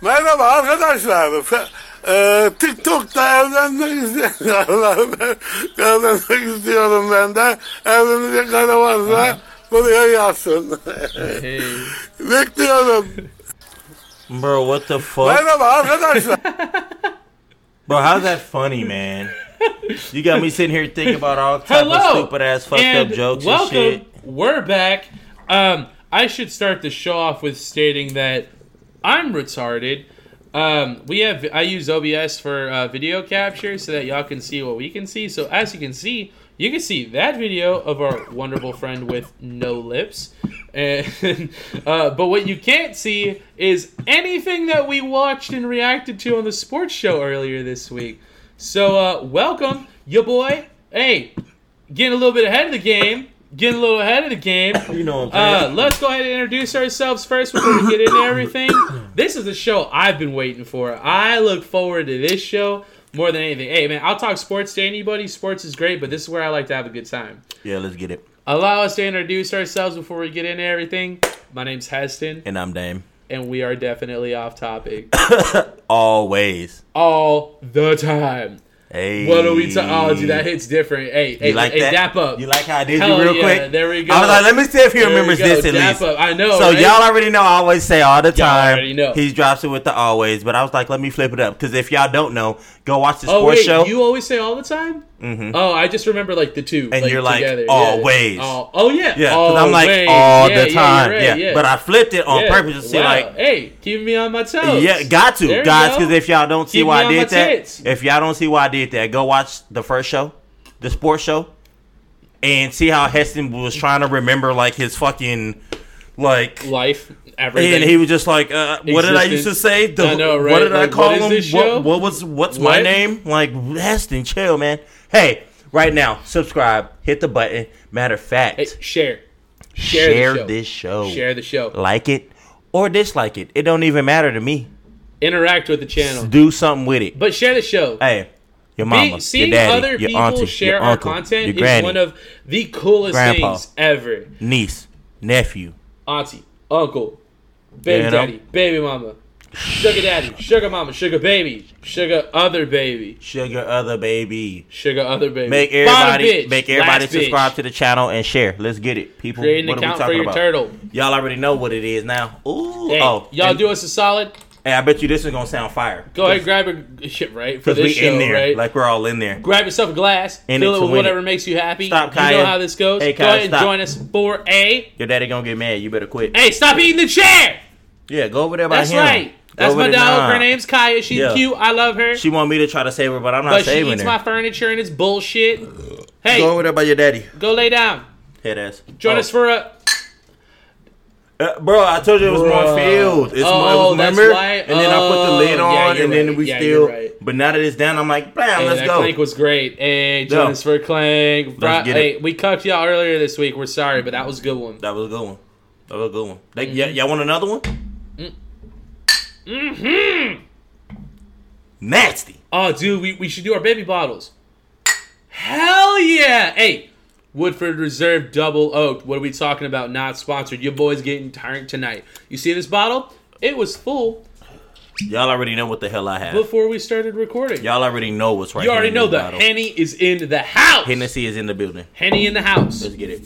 Merhaba arkadaşlar. Fe- Eee TikTok'ta evlenmek isteyenler evlenmek istiyorum ben de. Evlenecek karı varsa buraya yazsın. Hey. Bekliyorum. Bro, what the fuck? Merhaba arkadaşlar. Bro, how's that funny, man? You got me sitting here thinking about all type Hello, of stupid ass fucked and up jokes welcome. and shit. We're back. Um, I should start the show off with stating that I'm retarded. Um, we have I use OBS for uh, video capture so that y'all can see what we can see. So as you can see, you can see that video of our wonderful friend with no lips. And uh, but what you can't see is anything that we watched and reacted to on the sports show earlier this week. So uh, welcome, your boy. Hey, getting a little bit ahead of the game. Getting a little ahead of the game. You know what I'm Uh, saying? let's go ahead and introduce ourselves first before we get into everything. This is the show I've been waiting for. I look forward to this show more than anything. Hey, man, I'll talk sports to anybody. Sports is great, but this is where I like to have a good time. yeah, let's get it. Allow us to introduce ourselves before we get into everything. My name's Heston, And I'm Dame. and we are definitely off topic Always. all the time. Hey. What are we talking? Oh, dude, that hits different. Hey, hey, like hey, that? dap up. You like how I did Hell you real yeah, quick? there we go. I was like, let me see if he There remembers this at dap least. up. I know. So right? y'all already know. I always say all the time. already know. He drops it with the always, but I was like, let me flip it up because if y'all don't know, go watch the Oh sports wait, show. you always say all the time? Mhm. Oh, I just remember like the two, And you're like, together. always. Oh, oh yeah, yeah, because I'm like all Yeah, the time. Yeah, right, yeah, but I flipped it on Yeah. purpose to see Wow. like. hey, keep me on my toes. Yeah, got to, guys, because if y'all don't see why I did that, if y'all don't see why I did that, go watch the first show, the sports show, and see how Heston was trying to remember like his fucking like life, everything. and he was just like, uh, "What did I used to say? The- I know, right? What did I call what him? What, what was what's my name? Like Heston, chill, man. Hey, right now, subscribe, hit the button. Matter of fact, Hey, share, share, share show. this show, share the show, like it or dislike it. It don't even matter to me. interact with the channel, Do something with it. but share the show. Hey, your mama, seeing your daddy, other your people auntie, share your our content your is one of the coolest Grandpa. things ever. niece, nephew. auntie, uncle, baby You know? daddy, baby mama, sugar daddy, sugar mama, sugar baby, sugar other baby, Sugar other baby. sugar other baby. Make everybody make everybody last bitch. subscribe to the channel and share. Let's get it, people. Create an what are we account for talking your about? turtle. Y'all already know what it is now. Ooh, Hey, oh, y'all and- do us a solid. Hey, I bet you this is gonna sound fire. Go ahead, grab a shit right for because this we show, in there, right? like we're all in there. grab yourself a glass, In fill it it with whatever it. makes you happy. Stop, Kaya. you know how this goes. Hey, Go Kaya, ahead and stop. join us for a. Your daddy gonna get mad. You better quit. Hey, stop eating the chair. Yeah, go over there by That's him. right. Go That's my dog. Her name's Kaya. She's Yeah. cute. I love her. She want me to try to save her, but I'm not but she saving eats her. my furniture and it's bullshit. Hey, Go go, over there by your daddy. Go lay down. Head ass. Join Oh. us for a. Uh, bro, I told you it was more Bruh. filled. It's Oh, more, that's remember? why? And then I put the Oh, lid on, you're and then we Yeah, still. right. But now that it's down, I'm like, bam, Hey, let's that go. clank was great. Hey, join Yeah. us for clank. Bri- hey, we cucked y'all earlier this week. We're sorry, but that was a good one. that was a good one. That was a good one. They, Mm-hmm. y- y'all want another one? Mm-hmm. Nasty. Oh, dude, we, we should do our baby bottles. Hell yeah! Hey, Woodford Reserve Double Oaked. What are we talking about? Not sponsored. Your boy's getting tired tonight. You see this bottle? It was full Y'all already know what the hell I have. before we started recording. Y'all already know what's right you already know the bottle. Henny is in the house. Hennessy is in the building. Henny in the house. Let's get it.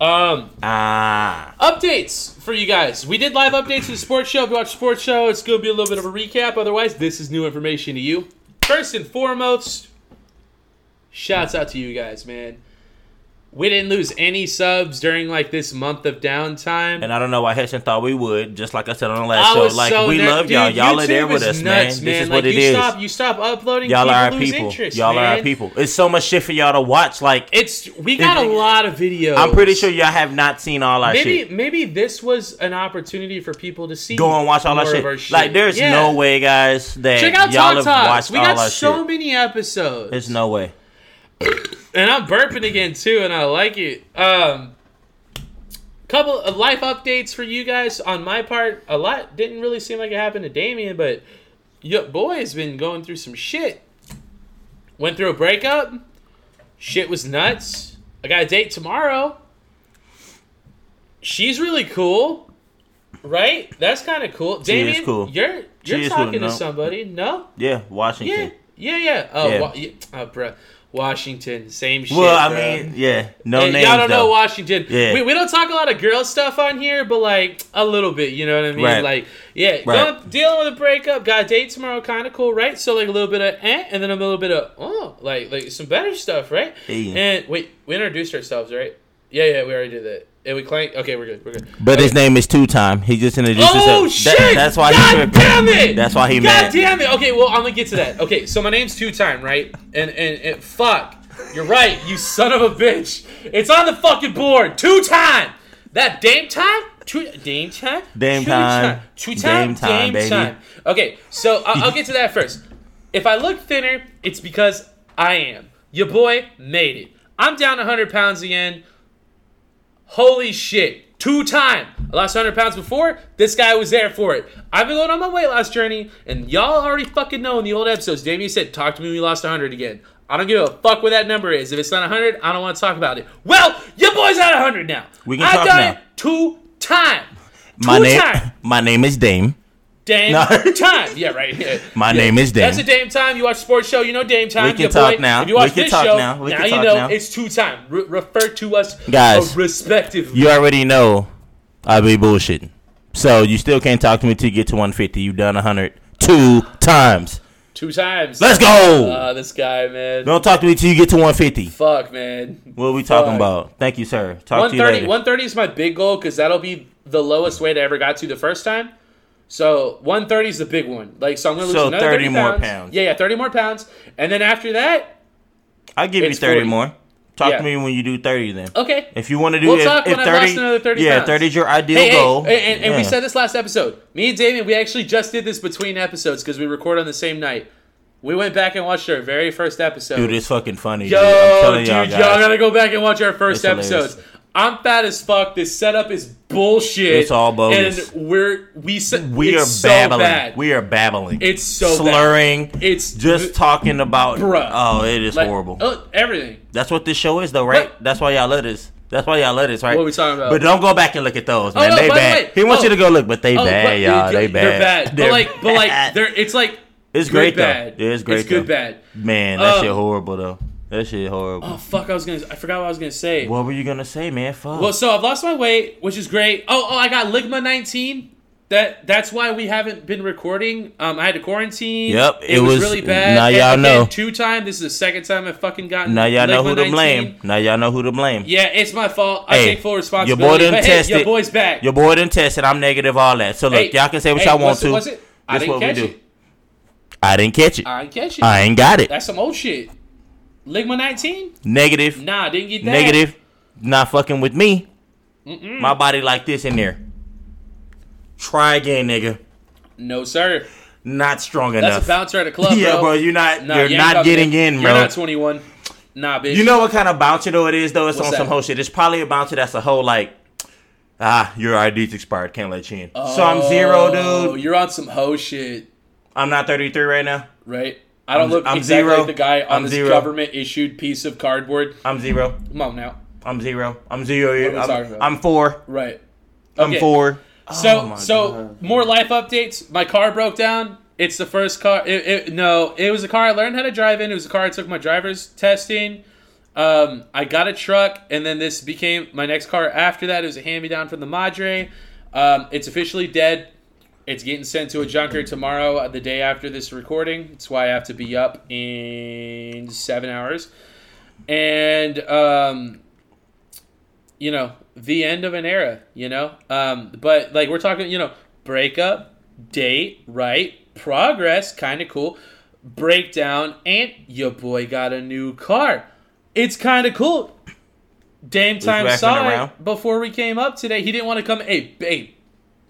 Um, Ah. updates for you guys. We did live updates to the sports show. If you watch the sports show, it's going to be a little bit of a recap. Otherwise, this is new information to you. First and foremost, shouts out to you guys, man. We didn't lose any subs during like this month of downtime. And I don't know why Heston thought we would. Just like I said on the last show, like so we love y'all. Y'all are there with us, nuts, man. This is Like, what it you is. Stop, you stop uploading. Y'all are our people. Interest, Y'all are our people. It's so much shit for y'all to watch. Like It's we got a lot of videos. I'm pretty sure y'all have not seen all our Maybe shit. maybe this was an opportunity for people to see. Go and watch all our shit. our shit. Like there's Yeah. no way, guys, that Check out y'all Talk have Talks. watched We all got our so shit. many episodes. There's no way. And I'm burping again too, and I like it. Um, couple of life updates for you guys on my part. A lot didn't really seem like it happened to Damien, but your boy's been going through some shit. Went through a breakup. Shit was nuts. I got a date tomorrow. She's really cool. right? That's kind of cool. She Damien, cool. you're you're cool, talking no. to somebody. No, Yeah, yeah, Washington. yeah, yeah. Oh, Yeah. Wa- yeah. oh bruh. Washington, same shit. well, I bruh. mean, yeah, no Hey, names y'all don't though. know Washington. Yeah. We, we don't talk a lot of girl stuff on here, but like a little bit, you know what I mean? Right. Like, yeah, Right. dealing with a breakup, got a date tomorrow, kind of cool, right? So like a little bit of eh, and then a little bit of oh, like like some better stuff, right? Hey. And wait, we introduced ourselves, right? Yeah, yeah, we already did that. And we clanked. Okay, we're good. We're good. But okay. his name is Two Time. He just introduced Oh himself. shit! That- that's why God he damn it! That's why he God mad. damn it! Okay, well I'm gonna get to that. Okay, so my name's Two Time, right? And and, and fuck, you're right, you son of a bitch. It's on the fucking board. Two Time. That Dame Time. Two Dame Time. Dame Two time. Two Time. Dame time, baby. time. Okay, so I'll, I'll get to that first. If I look thinner, it's because I am. Your boy made it. I'm down 100 pounds again. Holy shit. Two time. I lost 100 pounds before. This guy was there for it. I've been going on my weight loss journey, and y'all already fucking know in the old episodes. Damien said, Talk to me when we lost 100 again. I don't give a fuck what that number is. If it's not 100, I don't want to talk about it. Well, your boy's at 100 now. We can I've talk done now. it two time. Two My name, time. my name is Dame. Dame No. time. Yeah, right. Yeah. My Yeah. name is Dame. That's a Dame time. You watch sports show, you know Dame time. We can Your talk boy. now. If you watch We can this talk show, now. We now you know now. it's two time. Re- refer to us Guys. uh, respectively. You already know I be bullshitting. So you still can't talk to me till you get to 150. You've done 100 two times. Two times. Let's go. Uh, this guy, man. Don't talk to me till you get to 150. Fuck, man. What are we talking Fuck. about? Thank you, sir. Talk to you 130, later. 130 is my big goal because that'll be the lowest weight I ever got to the first time. So 130 is the big one. Like so, I'm gonna lose So another 30 30 more pounds. pounds. Yeah, yeah, 30 more pounds, and then after that, I'll give you 30 40. more. Talk Yeah. to me when you do 30 then. okay. If you want to do We'll if, talk if when 30, I've lost another 30 yeah, pounds. 30 is your ideal Hey, hey, and, and, and we said this last episode. Me and Damien, we actually just did this between episodes because we record on the same night. We went back and watched our very first episode. Dude, it's fucking funny. Yo, dude. I'm dude, telling y'all, y'all gotta go back and watch our first It's hilarious. I'm fat as fuck. This setup is bullshit. It's all bogus. And we're we we are so babbling. bad. We are babbling. It's so bad. slurring. It's just talking about. Bruh. Oh, it is like, horrible. oh, everything. That's what this show is, though, right? But- That's why y'all let us. That's why y'all let us, right? What are we talking about? But don't go back and look at those, man. no, they the bad. way- he wants oh. you to go look, but they Oh, bad, but y'all. They They're bad. bad. They're but like, but like, they're it's like It's good great though. bad. Yeah, it's great It's good though. bad. Man, that Um, shit horrible though. That shit horrible. Oh fuck! I was gonna. I forgot what I was gonna say. What were you gonna say, man? Fuck. Well, so I've lost my weight, which is great. Oh, oh, I got Ligma 19. That that's why we haven't been recording. Um, I had to quarantine. Yep, it, it was, was- really bad. now y'all again, know. Two time. This is the second time I've fucking gotten. now y'all know who to 19. blame. Now y'all know who to blame. Yeah, it's my fault. I Hey, take full responsibility. your boy done but hey, your boy's back. Your boy done tested. I'm negative. All that. So look, Hey, y'all can say what y'all want to. it? I didn't what we catch do. it. I didn't catch it. I didn't catch it. I ain't got it. That's some old shit. Ligma 19? Negative. Nah, I didn't get that. Negative. Not fucking with me. My body like this in there. Try again, nigga. No, sir. Not strong That's enough. That's a bouncer at a club, yeah, bro. bro. You're not. Nah, you're you not getting in, bro. You're not 21. Nah, bitch. You know what kind of bouncer though it is though? It's What's on some that? whole shit. It's probably a bouncer that's a whole like, ah, your ID's expired, can't let you in. so I'm zero, dude. you're on some hoe shit, I'm not 33 right now. right? I don't I'm- look I'm exactly zero. like the guy on I'm this zero. government issued piece of cardboard. I'm zero. Come on now. I'm zero. I'm zero. I'm? I'm four. Right. I'm four. So Oh so God. more life updates. My car broke down. It's the first car. It, it, no, it was a car I learned how to drive in. It was a car I took my driver's testing. Um, I got a truck, and then this became my next car. After that, it was a hand me down from the Madre. Um, it's officially dead. It's getting sent to a junker tomorrow, uh, the day after this recording. That's why I have to be up in seven hours. And um, you know, the end of an era, you know? Um, but like we're talking, you know, breakup, date, right? Progress, kind of cool. Breakdown, and your boy got a new car. It's kind of cool. Dame time saw it before we came up today. He didn't want to come. Hey, hey,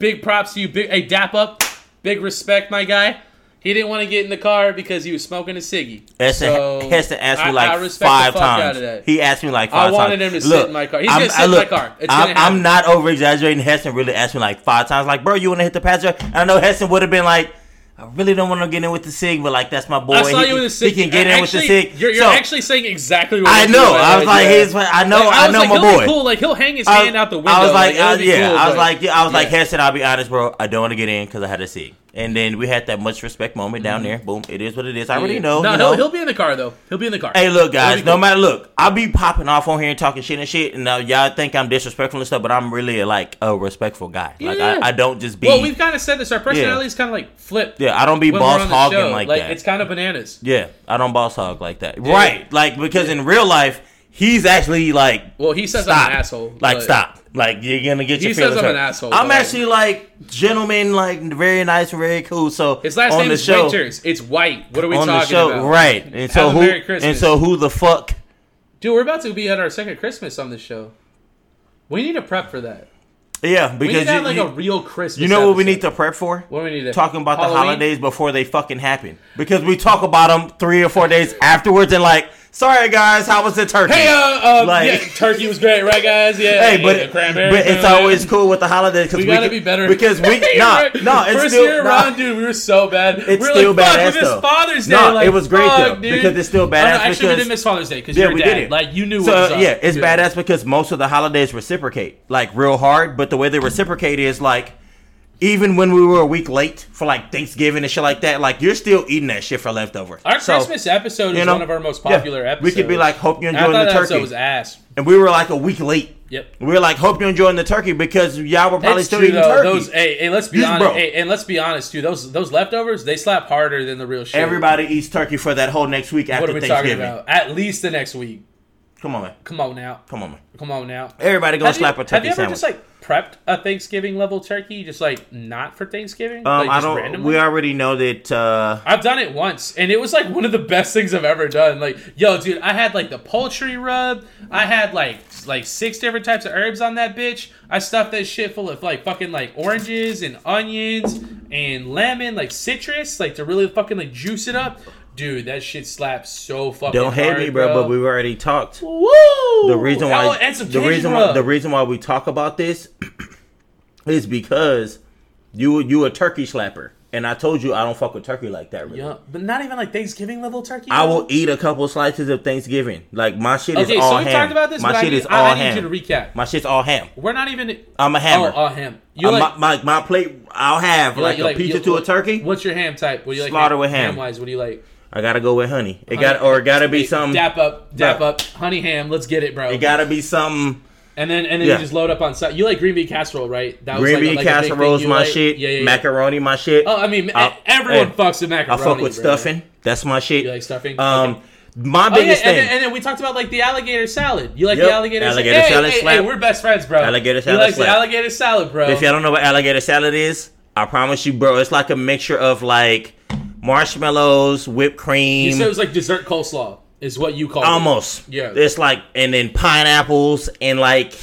big props to you. Big, hey, dap up. Big respect, my guy. He didn't want to get in the car because he was smoking a ciggy. Heston, So, Heston asked me like I the five times. He asked me like five times. I wanted him to sit in my car. He's I'm, gonna uh, sit I- in my car. It's I'm. I'm not over exaggerating. Heston really asked me like five times, like, bro, you want to hit the passenger? And I know Heston would have been like, I really don't want to get in with the sig, but like that's my boy. I saw he, you the sig. He can get in with the sig. You're, you're So, actually saying exactly what I know. I was like, yeah. here's what I know. Like, I, know like, my boy. Cool. Like he'll hang his I- hand out the window. I was like, uh, yeah, cool, I was like, yeah, I was like, yeah. Heston, I'll be honest, bro. I don't want to get in because I had a sig. And then we had that much respect moment down there. Boom, it is what it is. I already know. Mm-hmm. No, you he'll, know. he'll be in the car though. He'll be in the car. Hey, look, guys. No cool. matter, look, I'll be popping off on here and talking shit and shit, and now y'all think I'm disrespectful and stuff, but I'm really like a respectful guy. Like Yeah. I, I don't just be. Well, we've kind of said this. Our personalities kind of like flip. yeah, I don't be boss hogging show. like, that. It's kind of bananas. yeah, I don't boss hog like that. Right? Like because in real life, he's actually like Well, he says stop, I'm an asshole. Like stop. Like you're gonna get your He says I'm hurt. an asshole, I'm actually like gentleman, like very nice, very cool. So His last on name the is show, Winters. It's white. What are we on the talking show, about? right? And so who? And so who the fuck? Dude, we're about to be at our second Christmas on this show. We need to prep for that. Yeah, We need because to have you, like you, a real Christmas. you know what we episode. need to prep for? What we need to Talking about the holidays before they fucking happen, because we talk about them three or four days afterwards, and like, sorry guys, how was the turkey? Hey, uh, uh Like- yeah, turkey was great, right, guys? Yeah. Hey, but, yeah, cranberry, but it's uh, always cool with the holidays because We gotta be better because we You're no it's First still year nah. around, dude, we were so bad. It's we still like, fuck, badass, we though. Father's Day. No, like, it was great, fuck, though, dude. because it's still Oh, no, badass actually, we didn't miss Father's Day because Yeah, you're we dad. did it. Like you knew. So what was up. yeah, it's badass because most of the holidays reciprocate like real hard, but the way they reciprocate is like even when we were a week late for like Thanksgiving and shit like that, like you're still eating that shit for leftover. Our So, Christmas episode is you know, one of our most yeah, popular episodes. We could be like, hope you're enjoying the turkey, was ass. and we were like a week late. Yep. We were like, hope you're enjoying the turkey because y'all were probably It's still true eating though. turkey. Those, hey, hey, let's be These- honest. bro. Hey, and let's be honest, dude. Those those leftovers, they slap harder than the real shit. Everybody eats turkey for that whole next week after we Thanksgiving. At least the next week. Come on, man. Come on now. Come on, man. Come on now. Everybody gonna Have you, slap a have turkey you ever sandwich. just like prepped a Thanksgiving level turkey, just like not for Thanksgiving? um, like, I don't. randomly? We already know that. uh I've done it once, and it was like one of the best things I've ever done. Like, yo, dude, I had like the poultry rub. I had like like six different types of herbs on that bitch. I stuffed that shit full of like fucking like oranges and onions and lemon, like citrus, like to really fucking like juice it up. Dude, that shit slaps so fucking Don't hate hard, me, bro, but we've already talked. Woo! The reason why oh, the reason why the reason why we talk about this is because you you a turkey slapper, and I told you I don't fuck with turkey like that. Really. yeah, but not even like Thanksgiving level turkey. I will eat a couple slices of Thanksgiving. Like my shit is Okay, all so we ham. talked about this, my but I shit need, is all I, I need you to recap. my shit's all ham. We're not even. I'm a hammer. Oh, uh, ham. You Uh, like, my, my my plate. I'll have like, you a pizza to a turkey. What's your ham type? What do you like? Slaughter with ham. Ham wise, what do you like? I gotta go with honey. It got or it gotta be something. Dap up, dap Bro. up, honey ham. Let's get it, bro. It gotta be something. and then and then Yeah. you just load up on side. You like green bean casserole, right? That Green like bean like casserole's my like? shit. Yeah, yeah, yeah. Macaroni my shit. Oh, I mean, I'll- everyone hey, fucks with macaroni. I fuck with bro. stuffing. That's my shit. You like stuffing? Um, Okay. my Oh yeah, biggest and thing. then, and then we talked about like the alligator salad. You like Yep. the alligator, Alligator salad? salad hey, hey, hey, we're best friends, bro. Alligator He salad likes slap. the alligator salad, bro. if y'all don't know what alligator salad is, I promise you, bro, it's like a mixture of like marshmallows, whipped you cream, said it was like dessert coleslaw, is what you call it. almost. Yeah. It's like and then pineapples and like.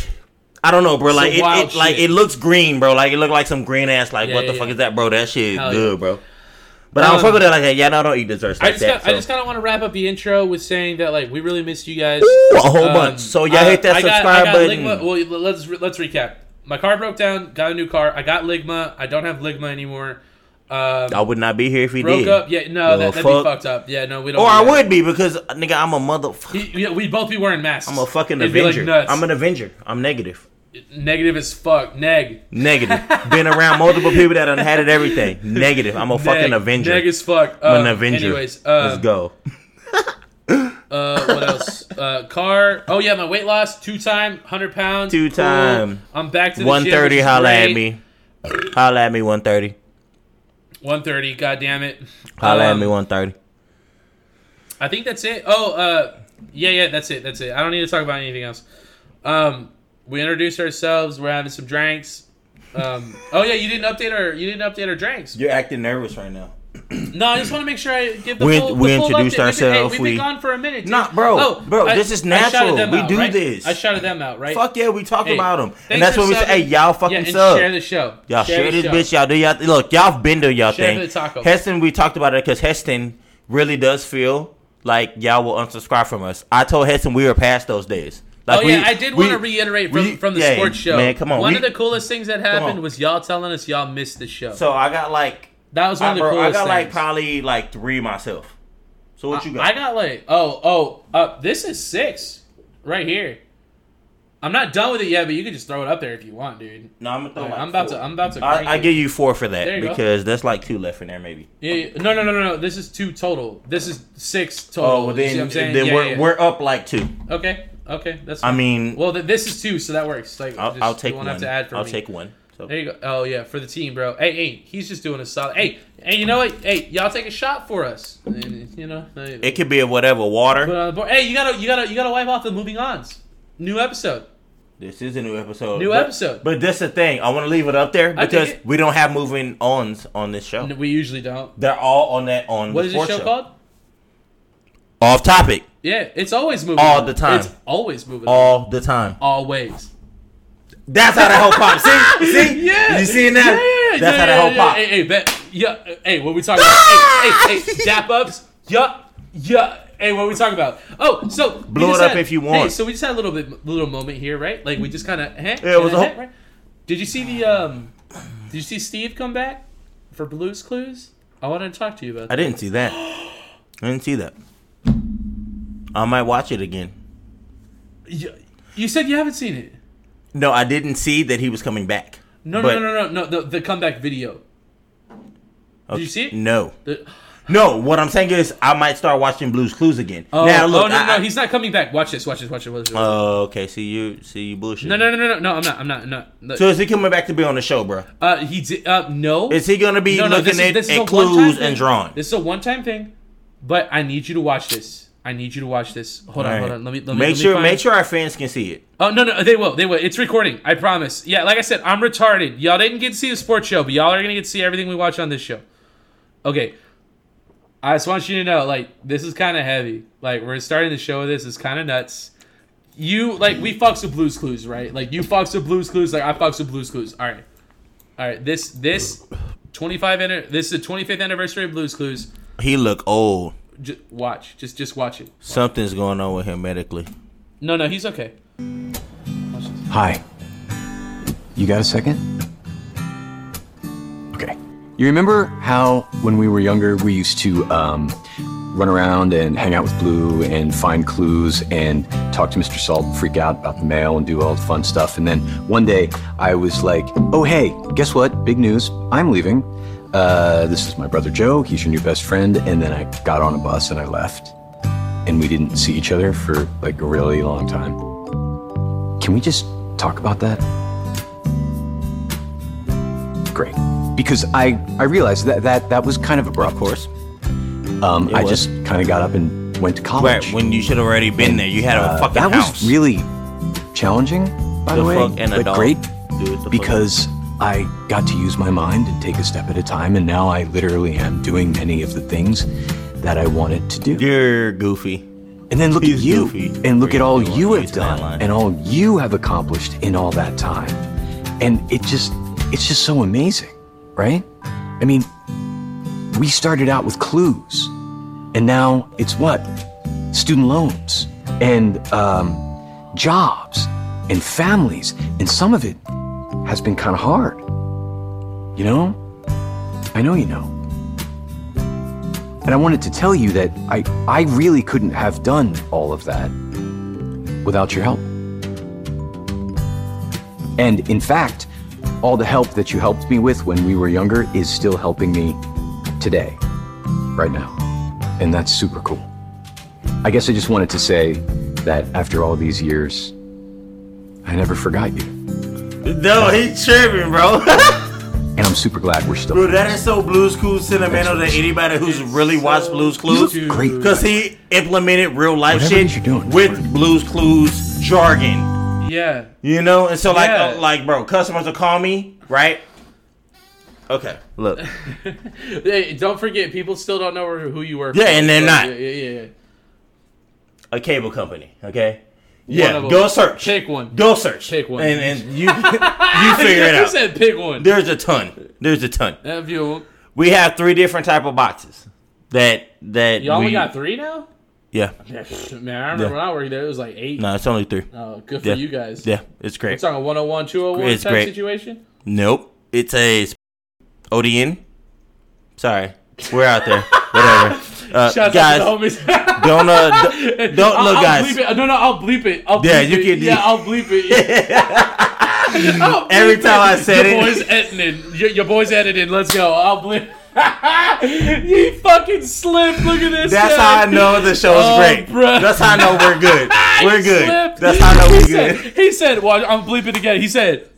I don't know, bro. Like it, it like it looks green, bro. Like it look like some green ass. Like Yeah, what the yeah, fuck yeah. is that, bro? That shit is Hell good, bro. But I don't Um, fuck with that like that. Yeah, no, I don't eat desserts I just, that. got, I just kind of want to wrap up the intro with saying that like we really missed you guys. Ooh, a whole Um, bunch. So y'all I- hit that I subscribe got button. Ligma, well, let's let's recap. My car broke down. Got a new car. I got Ligma. I don't have Ligma anymore. Um, I would not be here if he broke did. up. Yeah, no, that, that'd fuck. be fucked up. Yeah, no, we don't. Or do I would be because nigga, I'm a motherfucker. Yeah, we'd both be wearing masks. I'm a fucking It'd like, avenger. nuts. I'm an avenger. I'm negative. negative as fuck. Neg. Negative. Been around multiple people that done had it everything. Negative. I'm a fucking avenger. Neg as fuck. I'm an Uh, avenger. Anyways, uh, Let's go. Uh, what else? Uh, car. Oh yeah, my weight loss two time, hundred pounds. Two Cool. time. I'm back to the One thirty. Holla at me. Holla at me. One thirty. One thirty. God damn it. Holla at Um, me. One thirty. I think that's it. Oh, uh, yeah, yeah, that's it. That's it. I don't need to talk about anything else. Um, we introduced ourselves. We're having some drinks. Um, oh yeah, you didn't update our you didn't update our drinks. You're acting nervous right now. No, I just want to make sure I give the We- full. we the full introduced update. Been- hey, ourselves, We've we- been gone for a minute. Dude. Nah, bro, Oh, bro, I- this is natural. We out, do right? this. I shouted them out, right? Fuck yeah, we talk Hey, about them, and that's when we say, "Hey, y'all fucking yeah, sub." share the show. Y'all share, the this show. bitch. Y'all do y'all look. Y'all have been doing y'all Share thing. the taco. Heston, we talked about it because Heston really does feel like y'all will unsubscribe from us. I told Heston we were past those days. Oh, like oh we- yeah, I did want to reiterate from, we- from the yeah, sports show. man, come on. One of the coolest things that happened was y'all telling us y'all missed the show. So I got like That was one I, of the bro, I coolest got like probably like three myself. So what you got? I got like oh oh uh this is six right here. I'm not done with it yet, but you can just throw it up there if you want, dude. no, I'm gonna throw. Alright, like I'm about to I'm about to. I, I give you four for that you go. because that's like two left in there, maybe. Yeah, yeah. No, no, no, no, no. This is two total. This is six total. Oh, well, then, what I'm saying? then Yeah, we're yeah, we're up like two. okay. Okay, that's. I mean, well, th- this is two, so that works. Like, I'll, just- I'll take one. have to add for I'll me. take one. So There you go. Oh yeah, for the team, bro. Hey, hey, he's just doing a solid. Hey, hey, you know what? Hey, y'all take a shot for us. And, you know, it could be of whatever water. on the board. Hey, you gotta, you gotta, you gotta wipe off the moving ons. New episode. This is a new episode. New but, episode. But that's the thing. I want to leave it up there because it. we don't have moving ons on this show. We usually don't. They're all on that on What the is this sports show called? Off topic Yeah, it's always moving. All on. the time. It's always moving. on. all the time. Always. That's how that whole pop. See, see, Yeah. You seeing that? Yeah, yeah, That's yeah, how that yeah, whole yeah. pop. Hey, hey, bet. Yeah. Hey, what we talking about? hey, hey, hey, dap ups. Yeah, yeah. Hey, what we talking about? Oh, so Blow it up had- if you Hey, want. so we just had a little bit, little moment here, right? Like we just kind of, eh, Yeah, it was a whole- right? Did you see the um? Did you see Steve come back for Blue's Clues? I wanted to talk to you about. I That. didn't see that. I didn't see that. I might watch it again. You, you said you haven't seen it. No, I didn't see that he was coming back. No, But- no, no, no, no, no. The, the comeback video. Did you see it? No. The, No, what I'm saying is I might start watching Blue's Clues again. oh, now look, oh no, I- no, he's not coming back. Watch this. Watch this. Watch this. Watch this. Oh, okay. See you, see you bullshit. no, no, no, no, no, no. I'm not. I'm not. No. no. So is he coming back to be on the show, bro? Uh, he did. Uh, no. Is he gonna be no, no. looking is, at, at clues and drawing? This is a one-time thing, but I need you to watch this. I need you to watch this. Hold on, All hold on. Let me. Let me make let me sure, make sure our fans can see it. Oh no, no, they will. They will. It's recording. I promise. Yeah, like I said, I'm retarded. Y'all didn't get to see the sports show, but y'all are gonna get to see everything we watch on this show. Okay. I just want you to know, like, this is kind of heavy. Like, we're starting the show with this. It's kind of nuts. You like we fucks with Blues Clues, right? Like you fucks with Blues Clues, like I fucks with Blues Clues. All right, all right. This this 25 anni- this is the 25th anniversary of Blues Clues. He look old. Just watch, just just watch it. Something's going on with him medically. No, no, he's okay. Hi. You got a second? Okay. You remember how when we were younger we used to um, run around and hang out with Blue and find clues and talk to Mr. Salt, freak out about the mail and do all the fun stuff. And then one day I was like, oh, hey, guess what? Big news. I'm leaving. Uh, this is my brother Joe. He's your new best friend. And then I got on a bus and I left. And we didn't see each other for like a really long time. Can we just talk about that? Great. Because I, I realized that, that that was kind of abrupt. Of course. Um, I was. just kind of got up and went to college. Right, when you should have already been there. You had a Uh, fucking that house. was really challenging, by the, The way, and but dog. great Dude, because I got to use my mind and take a step at a time, and now I literally am doing many of the things that I wanted to do. You're goofy. And then look He's at you, goofy. and look at all You you have done, and all you have accomplished in all that time, and it just, it's just so amazing, right? I mean, we started out with clues, and now it's what? Student loans, and um, jobs, and families, and some of it has been kind of hard. You know? I know you know. And I wanted to tell you that I, I really couldn't have done all of that without your help. And in fact, all the help that you helped me with when we were younger is still helping me today, right now. And that's super cool. I guess I just wanted to say that after all these years, I never forgot you. No, he's tripping, bro. And I'm super glad we're still Bro, that is so Blues Clues sentimental to anybody who's really watched Blues Clues. You great. Because he implemented real life Whatever shit doing. with Blues Clues jargon. Yeah. You know? And so, like, Yeah. uh, like, bro, customers will call me, right? Okay, look. Hey, don't forget, people still don't know who you were. Yeah, and they're not. Yeah, yeah, yeah. yeah. A cable company, okay? Yeah, go search. Pick one. Go search. Pick one. And, and you, you figure it out. You said pick one. There's a ton. There's a ton. That view. We have three different type of boxes that that You only we, got three now? Yeah. Man, I remember Yeah. when I worked there, it was like eight. No, it's only three. Oh, good for Yeah. you guys. Yeah, it's great. It's on a 101, 201 It's type great. situation. Nope. It's a ODN Sorry, we're out there. Whatever. Uh, Shout guys, out to the homies. don't uh, d- don't I'll, look, I'll guys. Bleep it. No, no, I'll bleep it. I'll bleep Yeah, you it. can do- Yeah, I'll bleep it. I'll bleep Every it. time I said your it- boy's editing. Your, your boy's editing. Let's go. I'll bleep. you fucking slipped. Look at this. That's guy. how I know the show's Oh, great. bruh. That's how I know we're good. We're good. slipped. That's how I know we're said, good. He said, "Well, I'm bleeping again." He said.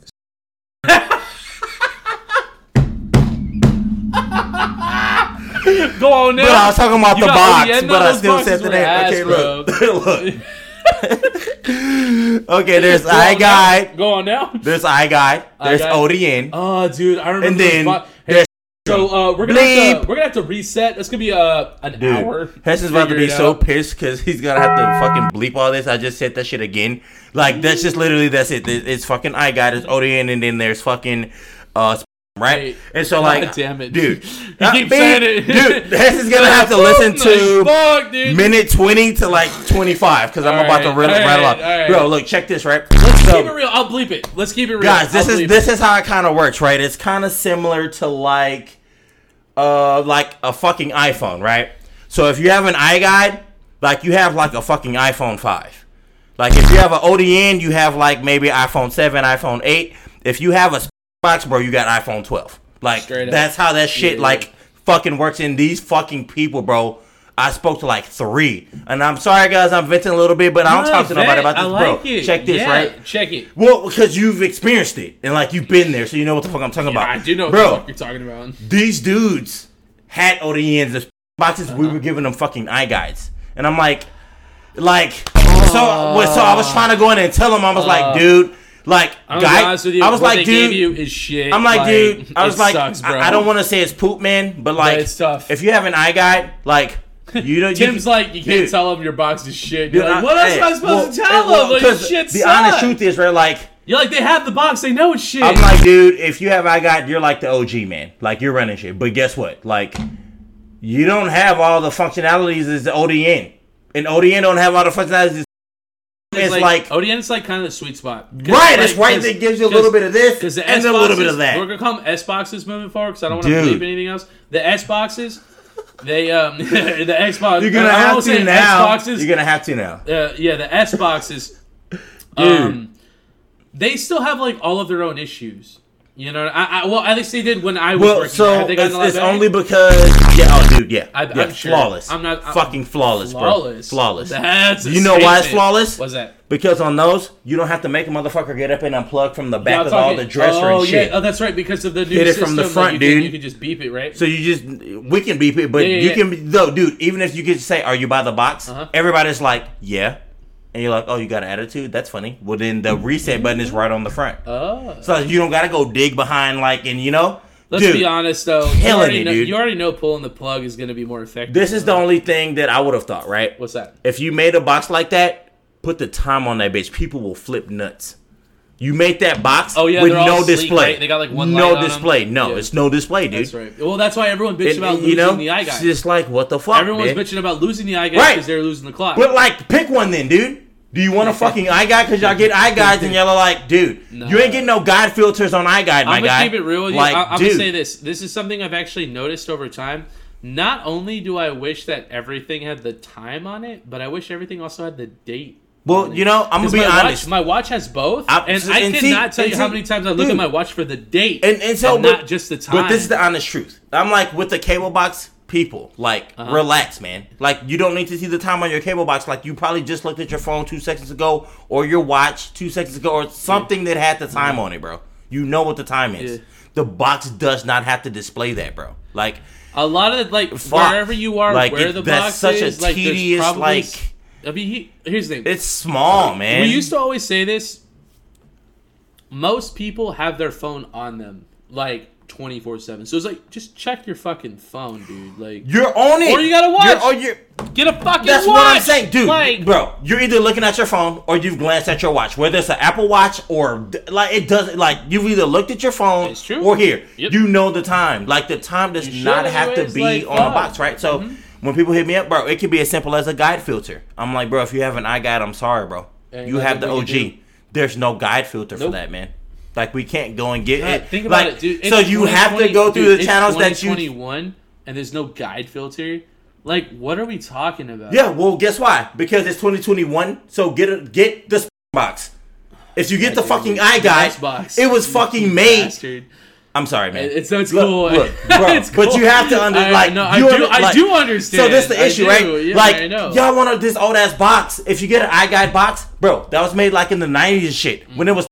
Go on now. But I was talking about You the box, ODN? But I still said the name. ass, Okay, bro. look. look. okay, there's Go I now. Go on now. There's I guy. There's. ODN. Oh, dude, I remember. And then bo- Hey, so uh, we're gonna have to, we're gonna have to reset. It's gonna be uh, an Dude, hour. Heston's about to be so pissed because he's gonna have to fucking bleep all this. I just said that shit again. Like that's just literally that's it. It- It's fucking I got it's ODN and then there's fucking uh right. And so God like, damn it, dude, He uh, keeps beep, saying it. dude. Heston's gonna have to listen to Fuck, minute twenty to like twenty five because I'm All about to right, rattle, right, off. right. Bro, look, check this right. Let's So- keep it real. I'll bleep it. Let's keep it real. guys this I'll is this it. is how it kind of works right it's kind of similar to like uh like a fucking iphone right so if you have an iGuide like you have like a fucking iphone 5 like if you have an odn you have like maybe iphone 7 iphone 8 if you have a box bro you got iphone 12 like that's how that shit Yeah. like fucking works in these fucking people bro I spoke to like three, and I'm sorry, guys. I'm venting a little bit, but I don't No, talk to nobody about this, like bro. it. Check this, Yeah, right? Check it. Well, because you've experienced it and like you've been there, so you know what the fuck I'm talking about. I do know what bro. the fuck you're talking about. These dudes had ODNs as boxes. We Uh-huh. were giving them fucking iGuides, and I'm like, like, so, so I was trying to go in and tell them I was like, dude, like. I'm guy, you. I was like, dude. gave you is shit. I'm like, dude. I was like, sucks, bro. I, I don't want to say it's poop, man, but like, it's tough. If you have an iGuide, like, you know, Tim's you, like, you can't dude. tell him your box is shit. You're like, I- what else hey, am I supposed to well, tell well, them? Like, shit the sucks. honest truth is, right, like. You're like, they have the box. They know it's shit. I'm like, dude, if you have I got, you're like the OG man. Like you're running shit. But guess what? Like you don't have all the functionalities as the ODN, and ODN don't have all the functionalities. As it's like, ODN is like kind of the sweet spot. right. like, it's right that gives you a little bit of this Because and a little bit of that. We're gonna call them S boxes moving forward because I don't want to believe anything else. The S boxes, they um the Xbox. You're gonna I have to now. Xboxes. You're gonna have to now. uh, yeah, the S boxes. um, they still have like all of their own issues. You know, I, I well at least they did when I was Well, working. so they it's, it's only because yeah, oh dude, yeah, I- yeah, I'm sure. flawless. I'm not- I'm- fucking flawless, flawless, bro, flawless. That's You know why it's flawless? What's that? Because on those, you don't have to make a motherfucker get up and unplug from the back Yeah, of all the dresser oh, and shit. Yeah. Oh, that's right. Because of the new Hit it system, from the front, you can, dude. you can just beep it, right? So you just we can beep it, but Yeah, you can be no, dude. Even if you could say, "Are you by the box?" Uh-huh. Everybody's like, "Yeah," and you're like, "Oh, you got an attitude? That's funny." Well, then the reset mm-hmm. button is right on the front, oh. so you don't gotta go dig behind like, and you know, Let's dude, be honest, though. Killing already, it, know, dude. you already know pulling the plug is going to be more effective. This is the only thing that I would have thought, right? What's that? If you made a box like that, put the time on that bitch. People will flip nuts. You make that box Oh, yeah, with no sleek, display. right? They got, like, one no display. No, Yeah. it's no display, dude. That's right. Well, that's why everyone bitched And- about losing you know, the eye it's guy. just like what the fuck, Everyone's bitching about losing the eye guy Right. because they're losing the clock. But like, pick one then, dude. Do you want a fucking eye guy? Because y'all get eye guys and y'all are like, dude, you ain't getting no guide filters on iGuide, my I'm gonna guy. keep it real with you. Like, I, I'm dude, gonna say this. This is something I've actually noticed over time. Not only do I wish that everything had the time on it, but I wish everything also had the date. Well, you know, I'm gonna be my honest. Watch, my watch has both, I- and so- I and cannot see- tell you and how many times I look dude. at my watch for the date and and so, but, not just the time. but this is the honest truth. I'm like with the cable box people, like Uh-huh. relax, man. Like you don't need to see the time on your cable box. Like you probably just looked at your phone two seconds ago, or your watch two seconds ago, or something that had the time on it, bro. You know what the time is. Yeah. The box does not have to display that, bro. Like a lot of the, like Fuck. wherever you are, Like, where it- the that's box such a is, like tedious, like- I mean, he, here's the thing. it's small, man. We used to always say this. Most people have their phone on them, like twenty four seven. So it's like, just check your fucking phone, dude. Like, You're on it. Or you gotta watch. You're, or you're, get a fucking. That's watch. what I'm saying, dude. Like, bro, you're either looking at your phone or you've glanced at your watch. Whether it's an Apple Watch or like it doesn't like you've either looked at your phone It's true. or here. Yep. You know the time. Like the time does You not have to be like, on a box, right? So Mm-hmm. When people hit me up, bro, it could be as simple as a guide filter. I'm like, bro, if you have an iGuide, I'm sorry, bro. You have the nothing we can OG. There's no guide filter for that, man. Like we can't go and get God, it. think about like, it, dude. So you have to go through dude, the it's channels that you 2021. and there's no guide filter. Like, what are we talking about? Yeah, well, guess why? Because it's 2021. So get a, get the box. If you get the fucking iGuide, box. it was fucking made. Bastard. I'm sorry, man. It's it's Look, cool. look, bro, It's but you have to under I- like. no, I do- under- I do understand. So this is the issue, do. right? Yeah, like y'all want this old ass box. If you get an iGuide box, bro, that was made like in the 90s and shit when it was.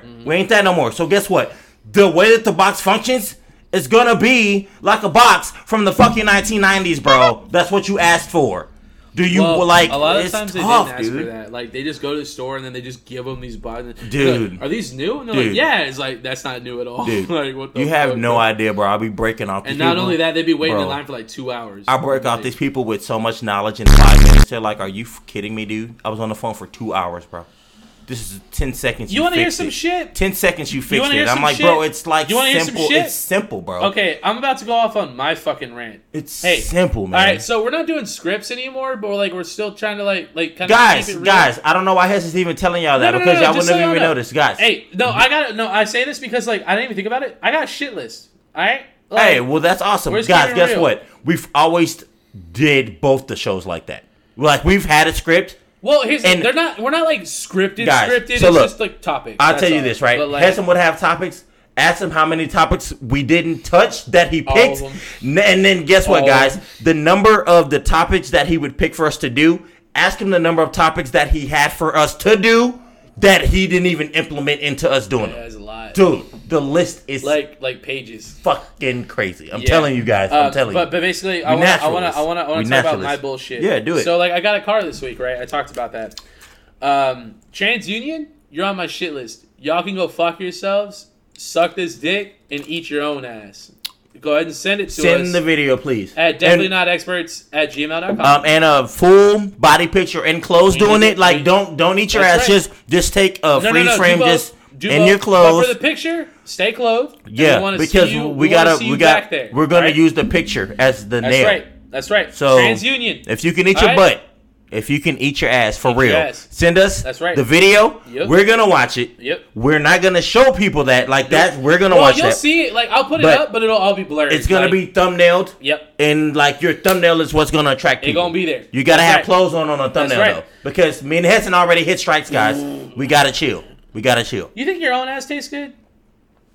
Mm-hmm. We ain't that no more. So guess what? The way that the box functions is gonna be like a box from the fucking 1990s, bro. That's what you asked for. Do you Well, like? a lot of times they tough, didn't ask dude. for that. Like they just go to the store and then they just give them these buttons. Dude. like, are these new? And they're Dude. like, yeah. It's like that's not new at all. Dude, like what the You have fuck, no bro? idea, bro. I'll be breaking off. these And not people. only that, they'd be waiting in line for like two hours. I break off Like, these people with so much knowledge in five minutes. They're like, "Are you kidding me, dude? I was on the phone for two hours, bro. This is ten seconds. You You, want to hear some it. shit? Ten seconds, you fix it. I'm like, shit? bro, it's like You wanna hear some simple. shit? It's simple, bro. Okay, I'm about to go off on my fucking rant. it's Hey, simple, man. All right, so we're not doing scripts anymore, but we're like we're still trying to like like kind of guys, keep it real. guys, I don't know why Hess is even telling y'all that No, no, because no, y'all wouldn't have even noticed, guys. Hey, no, I got no. I say this because like I didn't even think about it. I got a shit list. All right. Like, Hey, well, that's awesome, guys. Guess real. what? We've always did both the shows like that. Like we've had a script. Well, here's and- they're not. We're not like scripted. Guys, scripted. so it's look, just like topics. I'll tell you all. this, right? But, like, would have topics. Ask him how many topics we didn't touch that he picked. of them. N- And then guess what, All guys? The number of the topics that he would pick for us to do. Ask him the number of topics that he had for us to do that he didn't even implement into us doing yeah, them. there's a lot. Dude, the list is Like like pages. fucking crazy. I'm Yeah. telling you guys. I'm Uh, telling but, you. But basically, I want to I want to I want to I want We to talk about my bullshit. Yeah, do it. So like I got a car this week, right? I talked about that. Um, TransUnion, you're on my shit list. Y'all can go fuck yourselves, suck this dick, and eat your own ass. Go ahead and send it to Send us Send the video, please. at definitely And- not experts at gmail.com. Um, and a full body picture in clothes You doing it. Like you- don't don't eat your ass. right. Just just take a no, no, freeze no, do frame just Do in both. your But clothes. for the picture, stay clothed. and we yeah, because you- we, we gotta we got we're gonna right? use the picture as the nail. That's nail. right. That's right. So TransUnion. if you can eat your Alright? butt, if you can eat your ass for your real, send us That's right. the video. Yep. We're gonna watch it. Yep. We're not gonna show people that like that. We're gonna Well, watch you'll that. see it. Like I'll put it up, but it'll all be blurred. It's gonna Like, be thumbnailed. Yep. And like your thumbnail is what's gonna attract people. gonna be there. You gotta That's have right. clothes on on a thumbnail right. though, because me and Heston already hit strikes, guys. We gotta chill. We gotta chill. You think your own ass tastes good?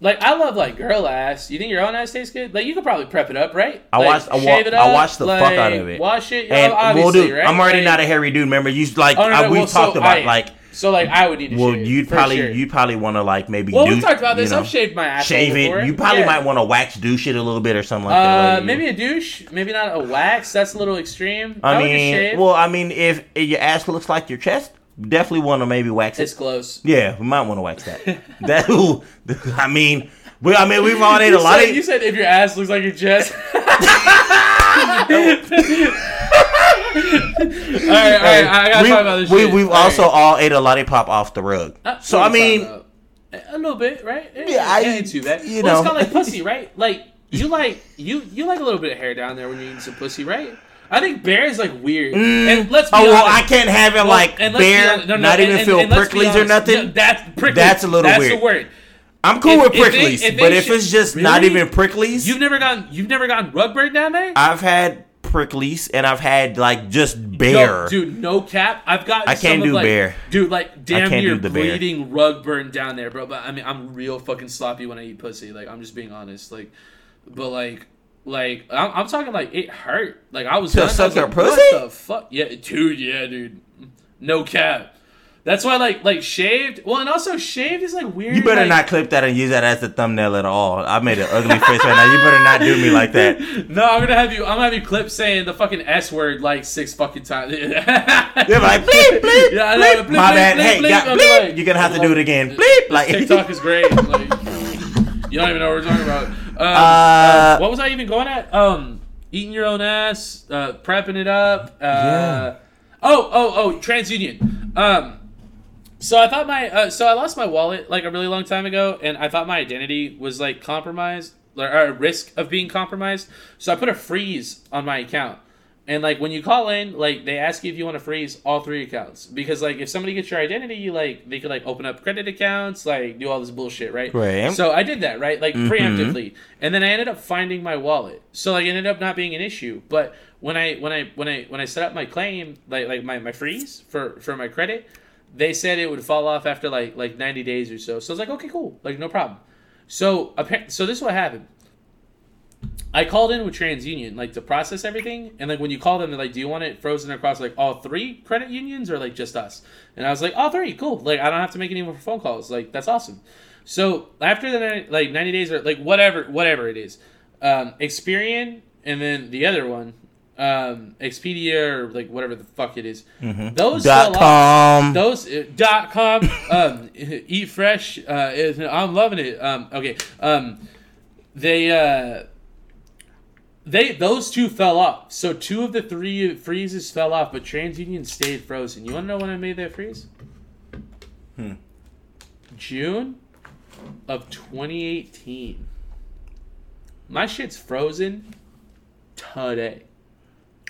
Like I love like girl ass. You think your own ass tastes good? Like you could probably prep it up, right? I Like, watched- I wa- I watched the fuck out of it. Wash it, And well, dude, right? I'm already Like- not a hairy dude. Remember, you like Oh, no, I, we well, so talked about I- like. So like I would need to Well, shave. you'd probably sure. you'd probably want to like maybe. Well, we talked about this. You know, I've shaved my ass shave it. before. You probably Yeah. might want to wax douche it a little bit or something like that. Uh, like, maybe a douche, maybe not a wax. That's a little extreme. I just mean, well, I mean, if your ass looks like your chest, definitely want to maybe wax it's it. It's close. Yeah, we might want to wax that. that. ooh, I mean, we. I mean, we've all ate a lot of. you said if your ass looks like your chest. all right, all right. I gotta we, talk about this we, shit. We've All also right. all ate a lollipop off the rug. Uh, so I mean, a little bit, right? It, Yeah, I- ain't too bad. you well, know. it's kind of like pussy, right? Like you like you you like a little bit of hair down there when you're eating some pussy, right? I think bear is like weird. Mm. and let's be oh well. I can't have it Well, like let's be no, no, not and- even and- feel and pricklies or nothing. No, that's pricklies. That's a little That's weird. the word. I'm cool if- with if they- pricklies, if but if should- it's just not even pricklies, You've never gone. You've never gotten rug burn down there. I've had pricklies and I've had like just bear. No, dude, no cap. I've got. I can't do like, bear. Dude, like damn near the bear. bleeding rug burn down there, bro. But I mean, I'm real fucking sloppy when I eat pussy. Like I'm just being honest. Like, but like, like I'm, I'm talking like it hurt. Like I was To done. Suck was like, pussy? What the fuck? Yeah, dude. Yeah, dude. No cap. That's why, like, like shaved. Well, and also shaved is like weird. You better like- not clip that and use that as the thumbnail at all. I made an ugly face right now. You better not do me like that. No, I'm gonna have you. I'm gonna have you clip saying the fucking s word like six fucking times. You're like bleep bleep. Yeah, bleep. Bleep, My bleep, bad. bleep, hey, bleep. got bleep. like- You're gonna have to like- do it again. Bleep. Like TikTok is great. Like, you don't even know what we're talking about. Um, Uh, what was I even going at? Um, eating your own ass, uh, prepping it up. Uh, Yeah. Oh, oh, oh, TransUnion. Um, so I thought my, uh, so I lost my wallet like a really long time ago, and I thought my identity was like compromised, or, or a risk of being compromised. So I put a freeze on my account. And like when you call in, like they ask you if you want to freeze all three accounts because like if somebody gets your identity, like they could like open up credit accounts, like do all this bullshit, right? Right. So I did that, right? Like mm-hmm. preemptively, and then I ended up finding my wallet. So like it ended up not being an issue. But when I when I when I when I set up my claim, like like my, my freeze for for my credit, they said it would fall off after like like 90 days or so. So I was like, okay, cool, like no problem. So apparently, so this is what happened. I called in with TransUnion, like to process everything, and like when you call them, they're like, "Do you want it frozen across like all three credit unions or like just us?" And I was like, "All three, cool. Like I don't have to make any more phone calls. Like that's awesome." So after the like ninety days or like whatever whatever it is, um, Experian and then the other one, um, Expedia or like whatever the fuck it is, those Dot fell off. com. Those uh, dot com, um, eat fresh. Uh, is- I'm loving it. Um, okay, um, they uh, they those two fell off. So two of the three freezes fell off, but TransUnion stayed frozen. You want to know when I made that freeze? Hmm. June of 2018. My shit's frozen today.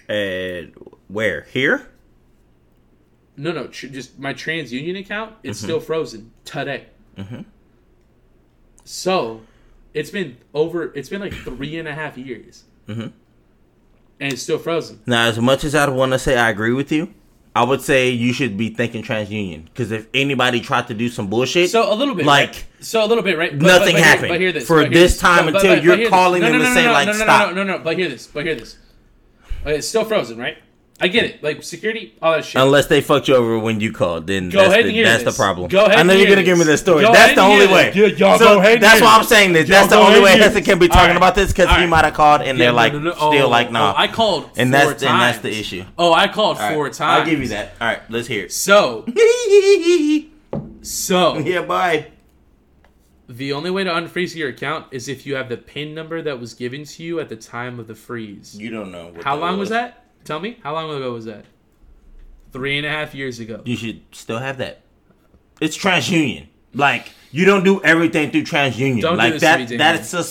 And where? Here? No, no, tr- just my TransUnion account. It's still frozen today. Hmm. So, it's been over. It's been like three and a half years, Mm-hmm. and it's still frozen. Now, as much as I want to say I agree with you, I would say you should be thinking TransUnion because if anybody tried to do some bullshit, So a little bit, like right? so a little bit, right? But, nothing but, but happened Hear, but hear this for hear this time until you're calling no, them no, to no, say, no, like, no, no, stop. No, no, no, but hear this. But hear this. Okay, it's still frozen, right? I get it. Like security, all that shit. unless they fucked you over when you called, then Go that's, ahead the, and hear that's this. the problem. Go ahead I know you're gonna give me this. the story. Go that's the only way. Yeah, y'all so go ahead that's why I'm saying. Y'all That's the only way Heston can be talking right. about this because All he might have called and Yeah, they're no, like no, no. still Oh, like oh, nah. oh, I called and four that's and that's the issue. Oh, I called All right, four times. I'll give you that. All right, let's hear it. So, so yeah, bye. the only way to unfreeze your account is if you have the PIN number that was given to you at the time of the freeze. You don't know. What How long was that? Tell me. How long ago was that? Three and a half years ago. You should still have that. It's TransUnion. Like you don't do everything through TransUnion. Don't do like this that. me, that's a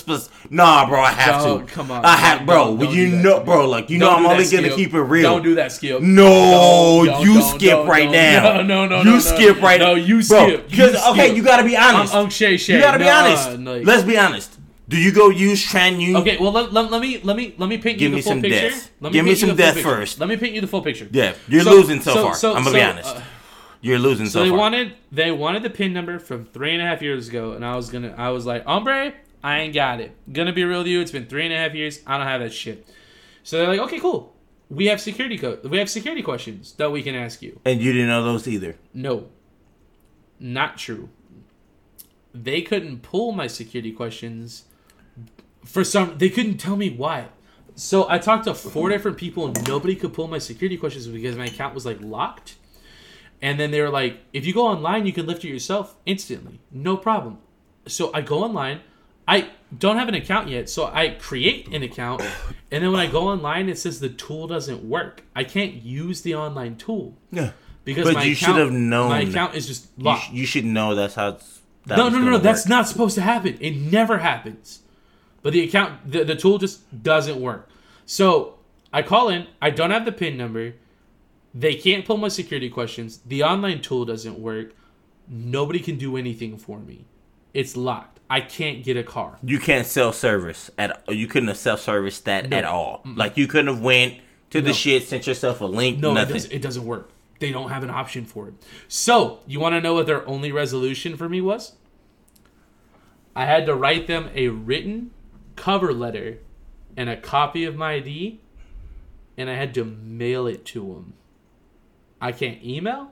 Nah, bro. I have to. come on. I have, bro. don't- don't you do that know, bro. Like you know, I'm only that, gonna keep it real. Don't do that, Skip. No, Don't, you skip right now. No, no, no, You no, skip right. Now. No, you bro, skip. You Because okay, you gotta be I'm honest. Unc Shay Shay. you gotta be Nah, honest. Let's be honest. Do you go use TransUnion? Okay, well let, let, let me let me let me paint Give you me the full picture. death. Let Give me paint you some death picture. first. Let me paint you the full picture. Yeah, you're losing so far. I'm gonna be honest. uh, You're losing so far. so they far. wanted they wanted the pin number from three and a half years ago, and I was gonna I was like, hombre, I ain't got it. Gonna be real with you. It's been three and a half years. I don't have that shit. So they're like, okay, cool. We have security code. We have security questions that we can ask you. and you didn't know those either. No, not true. They couldn't pull my security questions for some. They couldn't tell me why. So I talked to four different people, and nobody could pull my security questions because my account was like locked. And then they were like, "If you go online, you can lift it yourself instantly, no problem." So I go online. I don't have an account yet, so I create an account, and then when I go online, it says the tool doesn't work. I can't use the online tool Yeah. because But my you account, should have known. My account is just You, locked. sh- you should know that's how. It's, that no, no, no, no. That's not supposed to happen. It never happens. But the account, the, the tool just doesn't work. So I call in. I don't have the PIN number. They can't pull my security questions. The online tool doesn't work. Nobody can do anything for me. It's locked. I can't get a car. You can't self service at. You couldn't have self serviced that No. at all. Like you couldn't have went to the shit, sent yourself a link. No, it doesn't, it doesn't work. They don't have an option for it. So, you want to know what their only resolution for me was? I had to write them a written cover letter and a copy of my ID, and I had to mail it to them. I can't email,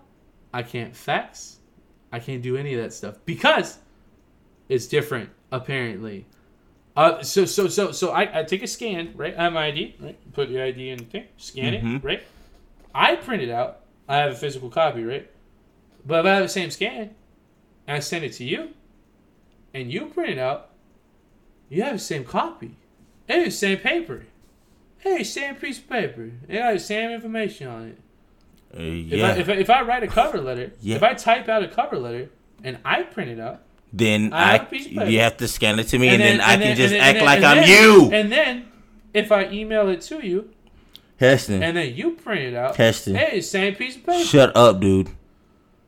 I can't fax, I can't do any of that stuff because it's different apparently. Uh, so so so so I, I take a scan, right? I have my ID, right? Put your ID in the thing, scan it, right? I print it out. I have a physical copy, right? But if I have the same scan, and I send it to you, and you print it out, you have the same copy. It's the same paper. Hey, same piece of paper. It got the same information on it. Uh, If, yeah. I, if, I, if I write a cover letter, Yeah. if I type out a cover letter and I print it out, then I have I, a piece of paper. you have to scan it to me, and, then, I and can just and act and like I'm then- you. And then if I email it to you, Heston, and then you print it out. Heston. Hey, same piece of paper. shut up, dude.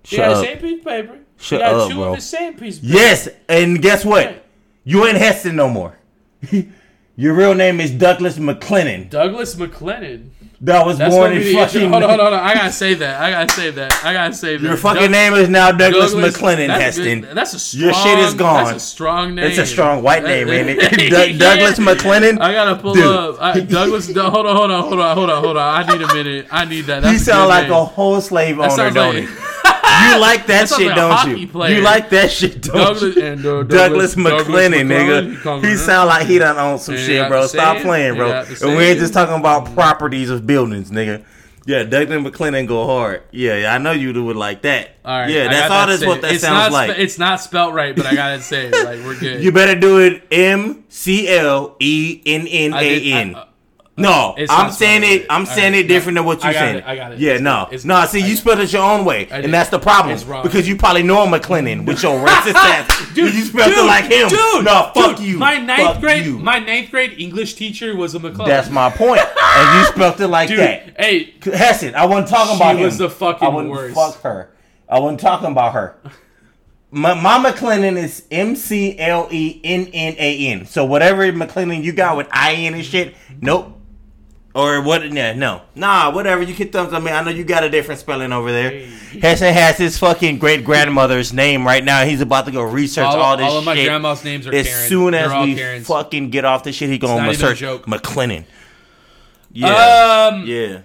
Shut yeah, up. same piece of paper. Shut you got up, two bro. of the same piece of paper. Yes, and guess what? You ain't Heston no more. Your real name is Douglas McClennan. Douglas McLennan. That was That's born in fucking. Hold on, hold on, hold on. I gotta save that. I gotta save that. I gotta save that. Your fucking Doug- name is now Douglas, Douglas- McClennan, that's Heston. good. That's a strong. Your shit is gone. That's a strong name. It's a strong white name, ain't it? Doug- Douglas McClennan. I gotta pull Dude. up I, Douglas. hold on, hold on, hold on, hold on, hold on. I need a minute. I need that. That's You sound like name. a whole slave owner, don't like- you? Like that, That shit, like don't you? player. You like that shit, don't Douglas you? and uh, Douglas, McClennan, McClellan, nigga. He sound like he done own some Yeah, shit, bro. Stop playing, bro. And we ain't just talking about properties of buildings, nigga. Yeah, Douglas McClennan go hard. Yeah, yeah, I know you would like that. All right, yeah, that's all that that's what that it's sounds not like. Spe- it's not spelt right, but I gotta say, Like we're good. you better do it M C L E N N A N. No, I'm saying it. I'm saying it different than what you I got saying. it, I got it. Yeah, no. It's no. See, you spelled it your own way, and that's the problem. It's wrong. Because you probably know a McClennan with your racist ass. Dude, you spelled it like him. Dude, no, fuck dude, you. My ninth Fuck grade, you. my ninth grade English teacher was a McClellan. That's my point. and you spelled it like dude. that. Hey, Heston, I wasn't talking about him. She was the fucking I wouldn't worst. Fuck her. I wasn't talking about her. My, my McClennan is M C L E N N A N. So whatever McClennan you got with I N and shit, nope. Or what? Yeah, no, nah, whatever. You can thumbs. I mean, I know you got a different spelling over there. Heston has his fucking great grandmother's name right now. He's about to go research all, all, this all of my shit. grandma's names are as Karen. soon as we Karens. fucking get off this shit, he gonna search. McClennan. Yeah, Um. yeah.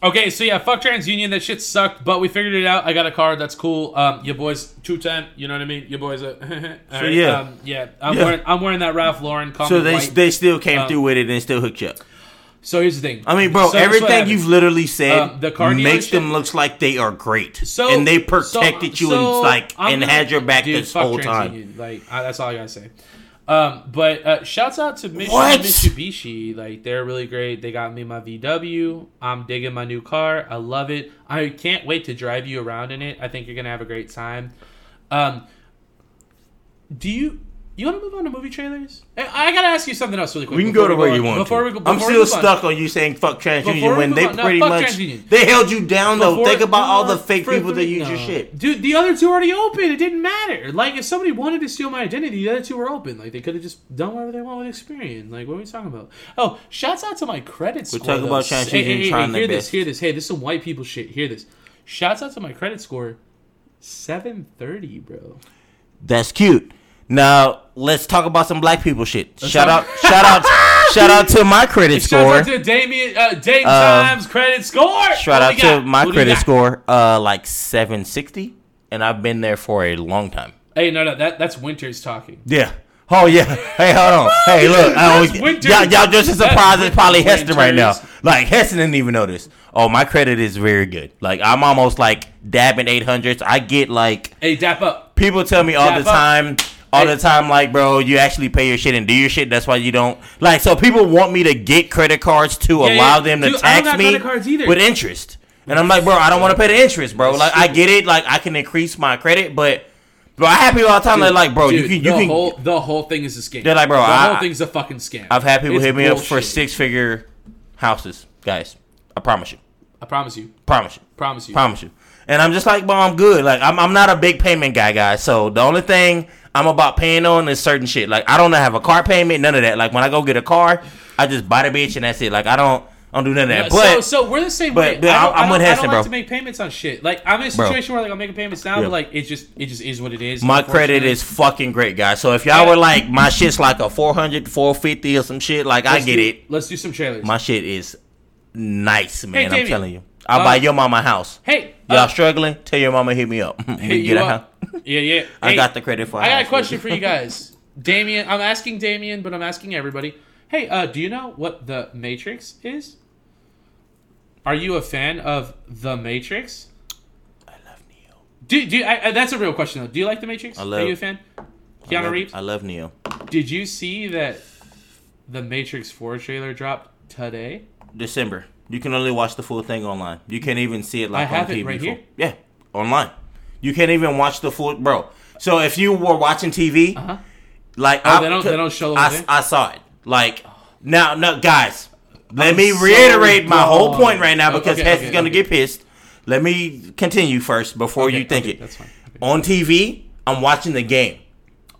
Okay, so yeah, fuck TransUnion. That shit sucked, but we figured it out. I got a card. That's cool. Um, your boys two ten. You know what I mean? Your boys. A, All right, yeah. um, yeah. I'm Yeah. wearing I'm wearing that Ralph Lauren. So they white. they still came Um, through with it and still hooked you up. So here's the thing. I mean, bro, So this is what everything you've literally said Um, the car makes them look like they are great, So and they so- protected you so and like I'm and had your back dude, this whole time. Like I, that's all I gotta say. Um, but uh, shouts out to Mich-? Mitsubishi. Like they're really great. They got me my VW. I'm digging my new car. I love it. I can't wait to drive you around in it. I think you're gonna have a great time. Um, do you you want to move on to movie trailers? I, I gotta ask you something else really quick. We can go to where you want Before we go, I'm still stuck on you saying fuck TransUnion when they pretty much they held you down though. Think about all the fake people that use your shit. Dude, the other two already open. It didn't matter. Like, if somebody wanted to steal my identity, the other two were open. Like, they could have just done whatever they want with Experian. Like, what are we talking about? Oh, shouts out to my credit score. talking though. about TransUnion Hey, hey, hey, trying hear their this, hear this. Hey, this is some white people shit. Hear this. Shouts out to my credit score. 730, bro. That's cute. Now let's talk about some black people shit. shout talk- out, shout out, shout out to my credit score. out to Damien, uh, Dame Uh, Times credit score. Shout out to my What credit score, uh, like seven sixty, and I've been there for a long time. Hey, no, no, that, that's Winters talking. Yeah. Oh yeah. Hey, hold on. Hey, look. I always, y'all, y'all just as surprised as probably. Heston right now. Like Heston didn't even know this. Oh, my credit is very good. Like I'm almost like dabbing eight hundreds. I get like Hey, dap up. people tell me all Dap the up. All the time, like, bro, you actually pay your shit and do your shit. That's why you don't like. So people want me to get credit cards to Yeah, allow yeah. them to Dude, tax me credit cards either. with interest. And I'm like, bro, I don't want to pay the interest, bro. Like, I get it. Like, I can increase my credit, but bro, I have people all the time. They're like, bro, you can, you the can. whole the whole thing is a scam. They're like, bro, the I- whole thing's a fucking scam. I've had people It's hit me up for six figure houses, guys. I promise you. I promise you. Promise you. Promise you. Promise you. And I'm just like, bro, I'm good. Like, I'm, I'm not a big payment guy, guys. So the only thing I'm about paying on is certain shit. Like, I don't have a car payment, none of that. Like, when I go get a car, I just buy the bitch and that's it. Like, I don't, I don't do none of that. so, But so we're the same but- way. but I don't, I'm I with don't, Heston, I don't bro. like to make payments on shit. Like I'm in a Bro. situation where like I'm making payments now, Yeah. but like it just it just is what it is. my credit is fucking great, guys. So if y'all were like, my shit's like a 400, 450 or some shit, like, I Let's get do- it. Let's do some trailers. My shit is nice, man. I'm Damien. telling you. I'll buy your mama a house. hey, Y'all uh, struggling? Tell your mama hit me up. hit Get you up. Yeah, yeah. I Hey, got the credit for. It. I got a question for you guys. Damien, I'm asking Damien, but I'm asking everybody. Hey, uh, do you know what the Matrix is? Are you a fan of the Matrix? I love Neo. Do, do I, I- that's a real question though. Do you like the Matrix? I love- Are you a fan? I Keanu love- Reeves. I love Neo. Did you see that the Matrix 4 trailer dropped today? December. You can only watch the full thing online. You can't even see it like I have on it TV. right here. Yeah, online. You can't even watch the full, bro. So if you were watching TV, Uh-huh. like Oh, I, they don't- they don't show I. I saw it. Like now, no, guys. let I'm me so reiterate my whole point right now because Okay, Hess okay, is gonna get pissed. Let me continue first before you think it. that's fine. On TV, I'm watching the game.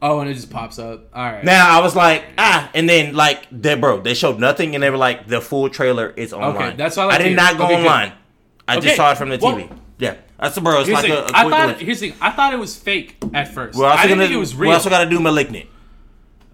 Oh, and it just pops up. All right. Now I was like, ah, and then like they bro, they showed nothing, and they were like, the full trailer is online. Okay, that's what I like I did not go Okay, good. online. I Okay, just saw it from the well- TV. yeah, that's the bro, it's like the a, a. I thought. glitch. Here's the thing. I thought it was fake at first. We're also I didn't gonna, think it was real. we also got to do malignant.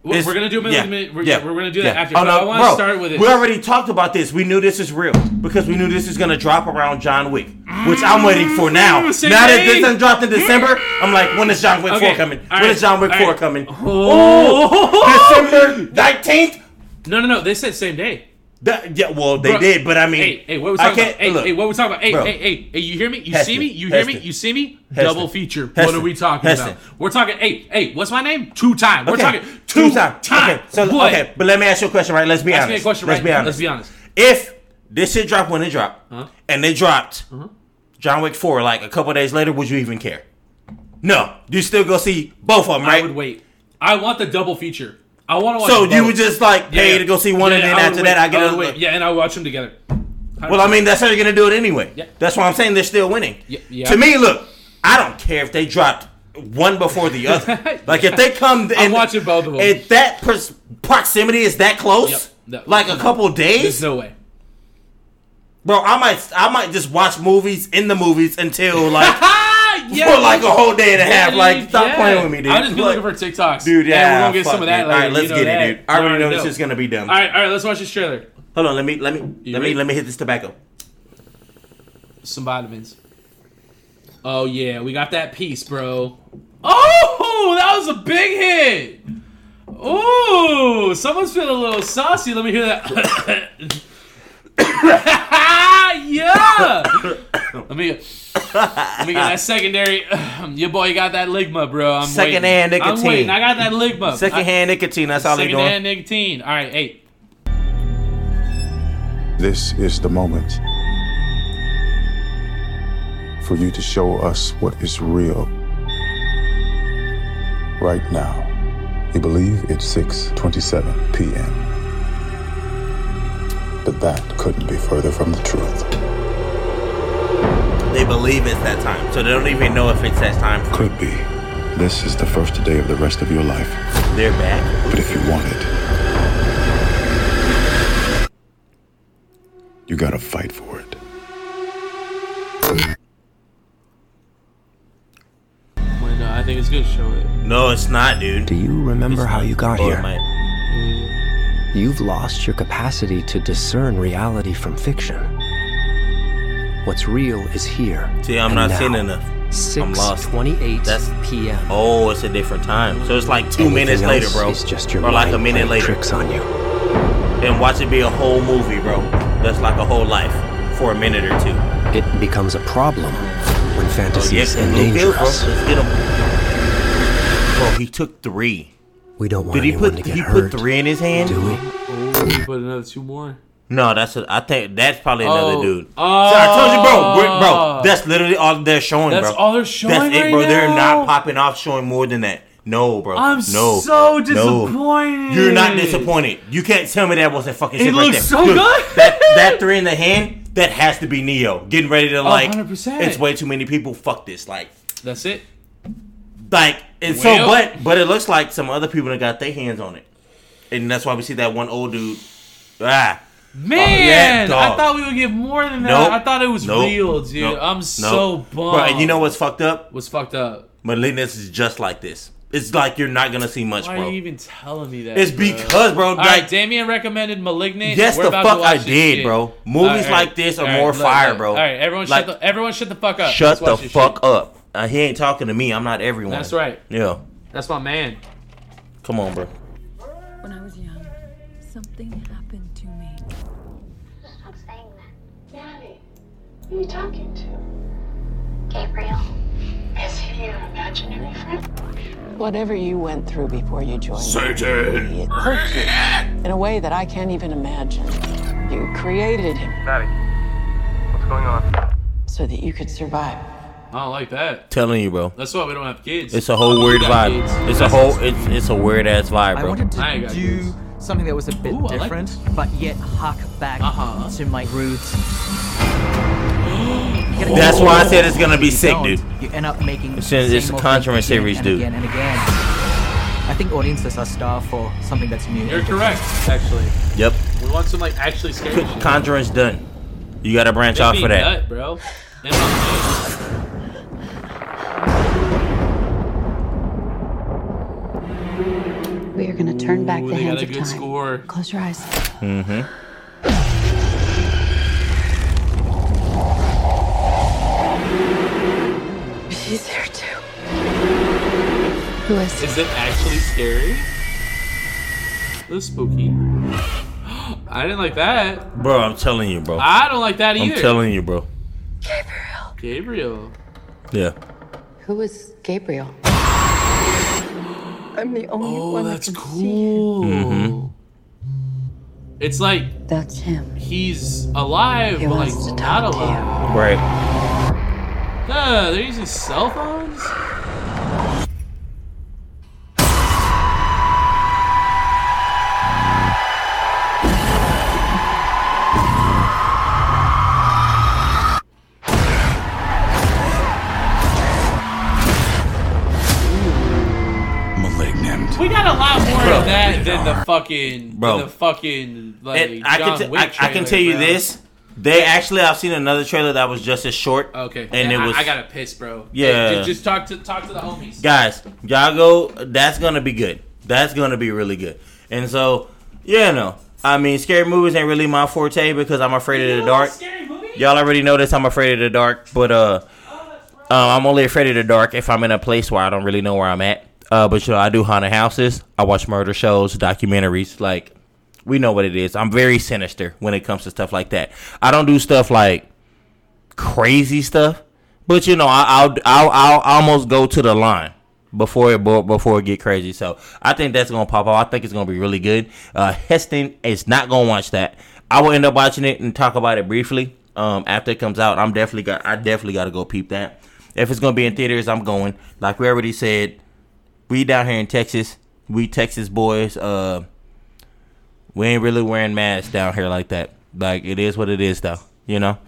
We're, we're gonna do a yeah. We're, yeah, we're gonna do that yeah. after. Oh, no, I want to start with it. We already talked about this. We knew this is real because we knew this is gonna drop around John Wick, which I'm waiting for now. Mm, now that this done dropped in December, I'm like, when is John Wick Okay, 4 coming? all When right, is John Wick all 4 right. coming? Oh. December 19th. No, no, no. They said same day. That- yeah, well, they Bro, did, but I mean, Hey, hey, what we I talking can't- about? Hey, look, hey, what we talking about? Hey, Bro. hey, hey, hey, you hear me? You Heston, see me? You hear me? You see me? Heston. Double feature. What are we talking Heston. about? We're talking. Hey, hey, what's my name? Two time. We're Okay, talking two, time. time. Okay, so okay, but let me ask you a question, right? Let's be Ask honest. me a question Let's right be honest. Let's be honest. If this shit dropped when it dropped, Uh-huh. and they dropped John Wick 4 like a couple days later, would you even care? No, you still go see both of them, I would wait. I want the double feature. I want to watch. So you would just like Yeah, pay yeah. to go see one, Yeah, and then after wait. that I get would a. wait. Yeah, and I watch them together. Well, I mean that's how you're gonna do it anyway. Yeah. That's why I'm saying they're still winning. Yeah, yeah. To me, look, I don't care if they dropped one before the other. like if they come, I'm and watching both of them. If that pers- proximity is that close, Yep. No. like a couple days, There's no way. bro, I might, I might just watch movies in the movies until like yeah. for like a whole day and a half. Yeah, Like, stop yeah. playing with me, dude. I'll just be Like, looking for TikToks, dude. Yeah, And we're gonna get some of that dude. later. All right, let's you know get that. it, dude. I already know this know. is gonna be dumb. All right, all right. Let's watch this trailer. Hold on, let me, let me, let me, let me hit this tobacco. Some vitamins. Oh yeah, we got that piece, bro. Oh, that was a big hit. Oh, someone's feeling a little saucy. Let me hear that. yeah. Let me let me get that secondary. Your boy got that ligma, bro. I'm Secondhand waiting. I'm nicotine. waiting. I got that ligma. Secondhand nicotine. That's all they doing. secondhand nicotine. All right, hey. This is the moment for you to show us what is real. Right now, you believe it's 6:27 p.m. But that couldn't be further from the truth. They believe it's that time, so they don't even know if it's that time. Could be. This is the first day of the rest of your life. They're back. But if you want it, you gotta fight for it. Wait, no, I think it's good to show it. No, it's not, dude. Do you remember how you got Oh, it here? Mm. You've lost your capacity to discern reality from fiction. What's real is here. See, I'm not now. seeing enough. I'm lost. 6:28 That's- p.m. Oh, it's a different time. So it's like two Anything minutes later, bro. Is just your or like a minute later. Tricks on you. And watch it be a whole movie, bro. That's like a whole life for a minute or two. It becomes a problem when Oh, fantasies yeah, endanger us. Let's get him. Bro, he took three. We don't want Did he anyone put to get he hurt. put three in his hand? Do we? Oh, you put another two more. No, that's a, I think that's probably another Oh. dude. Oh. So I told you, bro, bro. That's literally all they're showing, That's bro. That's all they're showing That's it, right bro. They're not popping off showing more than that. No, bro. I'm no, so no. disappointed. You're not disappointed. You can't tell me that wasn't fucking It shit right looks there. so Dude, good. that that three in the hand, that has to be Neo getting ready to like. 100%. It's way too many people. Fuck this. Like, That's it. Like, and Well- so, but but it looks like some other people that got their hands on it, and that's why we see that one old dude. Ah, Man, yeah, I thought we would get more than that. Nope. I thought it was Nope. real, dude. Nope. I'm so bummed. Bro, and you know what's fucked up? what's fucked up? Malignance is just like this. It's like you're not gonna see much, Why bro. Why are you even telling me that? It's bro? because, bro. All Like, right, Damien recommended *Malignant*. yes, We're the fuck I did, shit. bro. Movies All like this are all more look, fire, look. bro. All right, everyone, Like- shut the everyone shut the fuck up. Shut the fuck shit. up. Uh, he ain't talking to me. I'm not everyone. That's right. Yeah. That's my man. Come on, bro. When I was young, something happened to me. Stop saying that. Daddy, who are you talking to? Gabriel. Is he your imaginary friend? Whatever you went through before you joined Satan. it hurt you in a way that I can't even imagine. You created him Daddy, what's going on? so that you could survive. I don't like that. Telling you, bro. That's why we don't have kids. It's a whole We weird vibe. kids. It's a whole. It's it's a weird ass vibe, bro. I bro. wanted to I do kids. something that was a bit Ooh, I like different, but yet hark back Uh-huh. to my roots. That's why I said it's gonna be sick, dude. You end up making It's the a- it's a old Conjuring thing again series, and dude. Again and again. I think audiences are starved for something that's new. You're correct, actually. Yep. We want some like actually scary shit. Conjuring's done. You gotta branch It'd off for that. nut, bro. We are going to turn back Ooh, the hands of time. score. Close your eyes. Mm-hmm. She's there too. Who is? Is it actually scary? It was spooky. I didn't like that. Bro, I'm telling you, bro. I don't like that either. I'm telling you, bro. Gabriel. Gabriel. Yeah. Who is Gabriel? I'm the only Oh, one that's that can cool. Mm-hmm. It's like that's him. He's alive, He but like wants to not talk alive. Right. Yeah, they're using cell phones. Than the fucking, Bro. than the fucking like And I John can, t- Wick I, I can tell you bro. this. They actually, I've seen another trailer that was just as short. Okay, And it was I, gotta piss, bro. Yeah. just, just talk to talk to the homies. guys, y'all go. That's gonna be good. That's gonna be really good. And so, yeah, no. I mean, scary movies ain't really my forte because I'm afraid of the dark. Y'all already know this. I'm afraid of the dark, but uh, uh, I'm only afraid of the dark if I'm in a place where I don't really know where I'm at. Uh, but you know, I do haunted houses. I watch murder shows, documentaries. Like, we know what it is. I'm very sinister when it comes to stuff like that. I don't do stuff like crazy stuff, but you know, I, I'll, I'll I'll almost go to the line before it before it get crazy. So I think that's gonna pop off. I think it's gonna be really good. Uh, Heston is not gonna watch that. I will end up watching it and talk about it briefly um, after it comes out. I'm definitely got I definitely got to go peep that. If it's gonna be in theaters, I'm going. Like we already said, we down here in Texas, we Texas boys. Uh, we ain't really wearing masks down here like that. Like it is what it is, though. You know.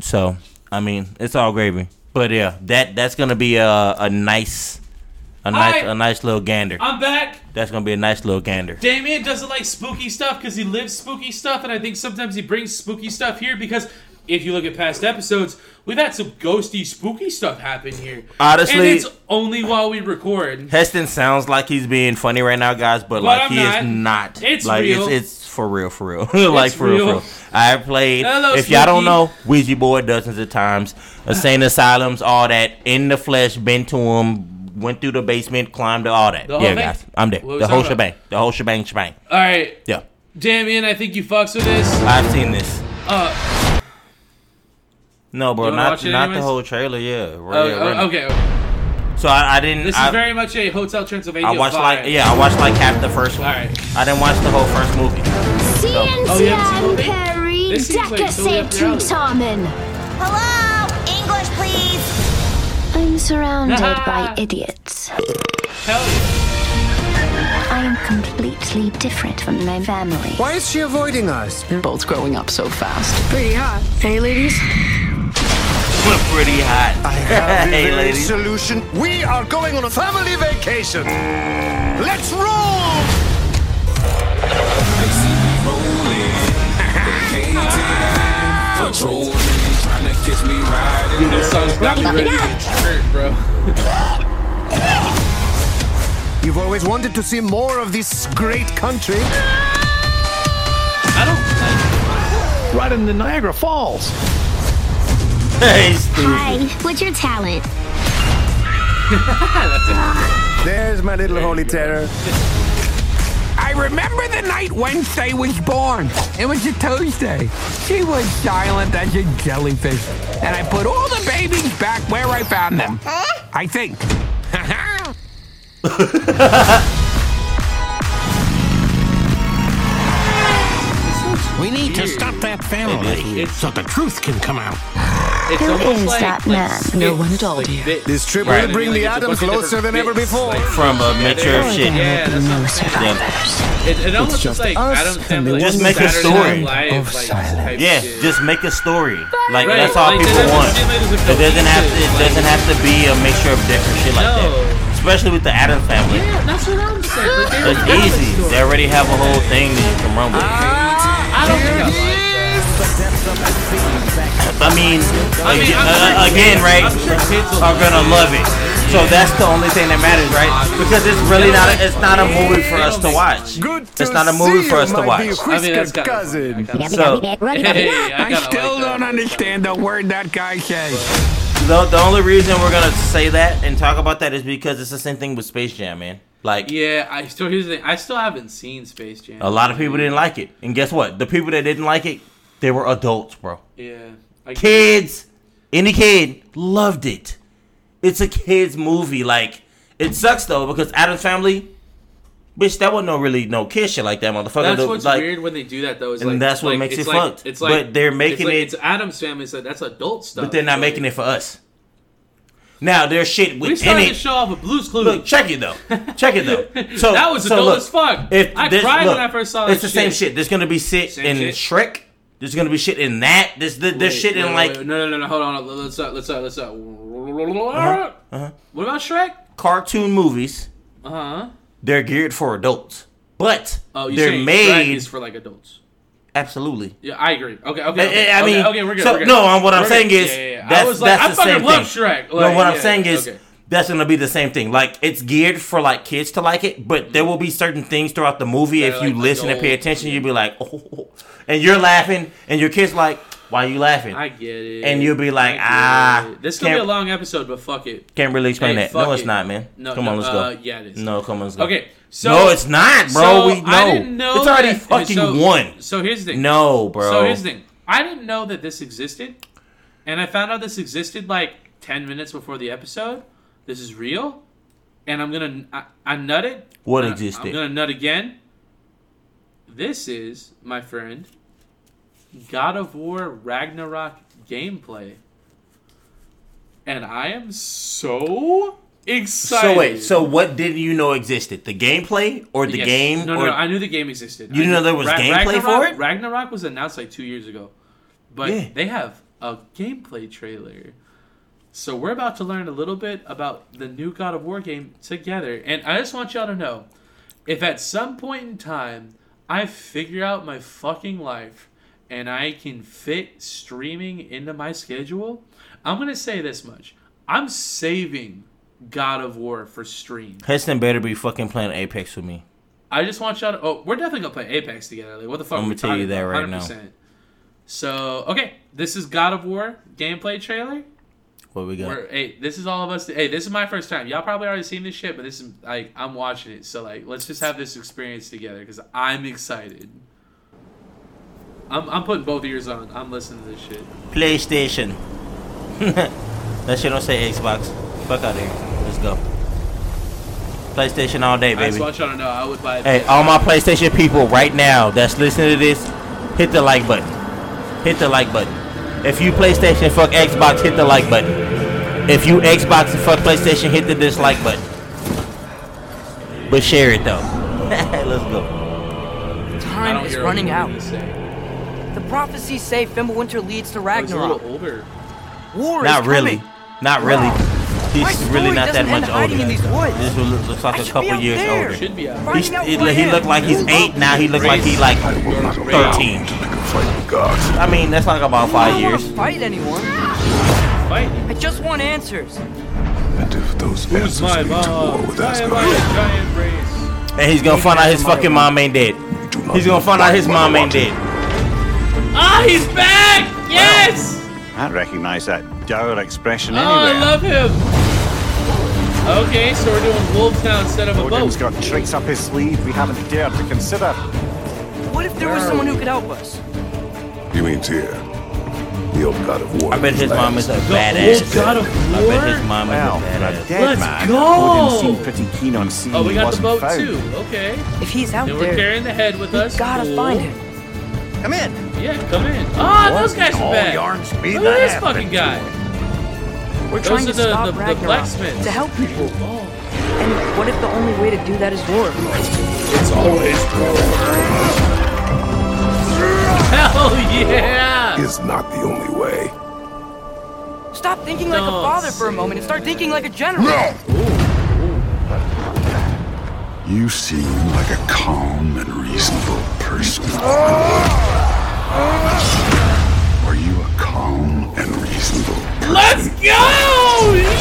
So I mean, it's all gravy. But yeah, that that's gonna be a a nice, a nice a nice little gander. I'm back. That's gonna be a nice little gander. Damien doesn't like spooky stuff because he lives spooky stuff, and I think sometimes he brings spooky stuff here because if you look at past episodes, we've had some ghosty, spooky stuff happen here. Honestly- and it's only while we record. Heston sounds like he's being funny right now, guys, but But like I'm he not. is not. It's like real. it's it's for real, for real. like for real, real. for real. I played. Hello, if y'all don't know, Ouija board dozens of times. Insane asylums, all that in the flesh. Been to them. Went through the basement, climbed all that. Yeah, thing? guys, I'm there. The whole talking about? shebang. The whole shebang, shebang. All right, Yeah, Damien, I think you fucks with this. I've seen this. Uh, No, bro, You not watch not the whole trailer. Yeah, oh, right, oh, right. okay, okay. So I, I didn't. This I, is very much a Hotel Transylvania. I watched vibe. like yeah, I watched like half the first one. All right. I didn't watch the whole first movie. So- Oh, you haven't seen the movie? Perry, like Decker said your to. Tommen. Hello? English, please. I'm surrounded by idiots. Hell yeah. I am completely different from my family. Why is she avoiding us? They're both growing up so fast. Pretty hot. Hey, ladies. We're pretty hot. I have hey, a ladies. solution. We are going on a family vacation. Let's roll! Dude, this song's got me ready to get hurt, bro. You've always wanted to see more of this great country. I don't. Right in the Niagara Falls. Hey. Hi, what's your talent? There's my little holy terror. I remember the night Wednesday was born. It was a Tuesday. She was silent as a jellyfish. And I put all the babies back where I found them. I think. We need to stop that that family so the truth can come out. It's Who almost like, that like man? No one at all, like dear. bits. This trip Right. will bring the Like, atom closer than ever before. like, From a mixture of shit. Yeah, that's what I'm. It, it almost just like us Adam and the Just make a Saturday story. Of like, silence. Yeah, just make a story. Like Right, that's all like, people want. seem like there's a It doesn't have to. It doesn't have to be a mixture of different shit like that. Especially with the Addams family. Yeah, that's what I'm saying. They It's already easy. They already have a whole thing that you can run with. Ah. I don't think I like I mean, I mean, again, uh, sure again, kids- right? Sure Are gonna love love it. So that's the only thing that matters, right? Because it's really not. A, it's not a movie for us to watch. It's not a movie for us to watch. I mean, that's kind of cousin. So Hey, I, I still like don't understand a word that guy says. the the only reason we're gonna say that and talk about that is because it's the same thing with Space Jam, man. Like Yeah, I still here's the thing. I still haven't seen Space Jam. a lot of people didn't like it, and guess what? The people that didn't like it, they were adults, bro. Yeah. I Kids, any kid loved it. It's a kids movie. Like it sucks though because Addams Family, bitch, that wasn't no really no kid shit like that, motherfucker. That's The- what's like, weird when they do that though. Is and like, that's what like, makes it's it like, fucked. It's like, But they're making it's it- It's Addams family, so that's adult stuff. But they're not making it for us. Now there's shit We within started the it. show off with Blue's Clues. Look, check it though. Check it though. So That was so adult look, as fuck. If I cried when I first saw it. It's the same shit. shit. There's gonna be shit Same in shit? Shrek. There's gonna be shit in that. There's there's Wait, shit in wait, like wait, no, no, no, no. Hold on. Let's uh, let's uh, let's uh. Uh-huh, uh-huh. What about Shrek? cartoon movies. Uh huh. They're geared for adults, but Oh, they're made for like adults? Absolutely. Yeah, I agree. Okay, okay. I- okay. I mean, okay, okay, we're good. so we're good. no, um, what I'm We're saying good. is yeah, yeah, yeah. that's I was like, that's I the fucking love thing. Shrek. no, Like, what I'm saying is that's gonna be the same thing. Like it's geared for like kids to like it, but there will be certain things throughout the movie. If you like, listen and pay attention, you'll be like, oh, and you're laughing, and your kid's like, why are you laughing? I get it. And you'll be like, ah, it. This is gonna be a long episode, but fuck it. Can't really explain Hey, that. No, fuck it's it. not, man. No, come no, on, let's uh, go. yeah, it is. No, come on, let's go. Okay, so no, it's not, bro. so we know. I didn't know it's already that- fucking so- won. So here's the thing. No, bro. So here's the thing. I didn't know that this existed, and I found out this existed like ten minutes before the episode. This is real, and I'm gonna I, I it. What existed? I'm gonna nut again. This is my friend. God of War Ragnarok gameplay, and I am so excited. So wait, so what did you know existed? The gameplay or the Yes. game? No, no, or no, I knew the game existed. You I know there was Ra- gameplay for Ragnarok- it? Ragnarok was announced like two years ago, but Yeah. they have a gameplay trailer. So we're about to learn a little bit about the new God of War game together, and I just want y'all to know, if at some point in time I figure out my fucking life and I can fit streaming into my schedule, I'm gonna say this much: I'm saving God of War for stream. Heston better be fucking playing Apex with me. I just want y'all to. Oh, we're definitely gonna play Apex together. Like, what the fuck? I'm gonna tell you that right now. 100%. So, okay, this is God of War gameplay trailer. What we got? We're, hey, this is all of us. Hey, this is my first time. Y'all probably already seen this shit, but this is like I'm watching it. So like, let's just have this experience together because I'm excited. I'm, I'm putting both ears on. I'm listening to this shit. PlayStation. that shit don't say Xbox. Fuck out of here. Let's go. PlayStation all day, I just baby. want y'all to know I would buy. Hey, all my PlayStation people right now that's listening to this, hit the like button. Hit the like button. If you PlayStation fuck Xbox, hit the like button. If you Xbox and fuck PlayStation, hit the dislike button. But share it though. Let's go. Time is running word out. He's saying. The prophecies say Fimbulwinter leads to Oh, he's a Ragnarok. little older. War Not is really. coming. Not really. He's story really not that much end hiding older. in these woods. This will- looks like I a couple years there. older. Should be out. He's, he, who he looked like he's eight now. He looked like he like thirteen. I mean, that's like about I five don't years. fight anyone. Fight. I just want answers. And if those answers Who's my lead to war mom? with Why am I Asgard, giant race? And he's gonna find out his fucking mom ain't dead. He's gonna find out his mom ain't dead. Ah, he's back! Yes! I recognize that dour expression Oh, I love him. Okay, so we're doing Wolf Town instead of a Odin's boat. got tricks up his sleeve we haven't dared to consider. What if there was someone who could help us? you mean Tyr, the old god of war. I bet his mom is a The badass. old God of war? I bet his mom is Well, a a badass. dead Let's man, go! Odin seemed pretty keen on seeing Oh, we got the boat found. too. Okay. If he's out Then we're carrying the head with we us. gotta Cool. find him. Come in. Yeah, come in. Ah, What those guys are all bad. yarns be Look at this fucking guy. We're Those trying are to the- stop the- the Ragnarok blacksmiths. to help people. And what if the only way to do that is war? It's always war. Hell yeah! Is not the only way. Stop thinking like a Don't father for a moment and start thinking like a general. No. You seem like a calm and reasonable person. Are you a calm and reasonable person? Let's go!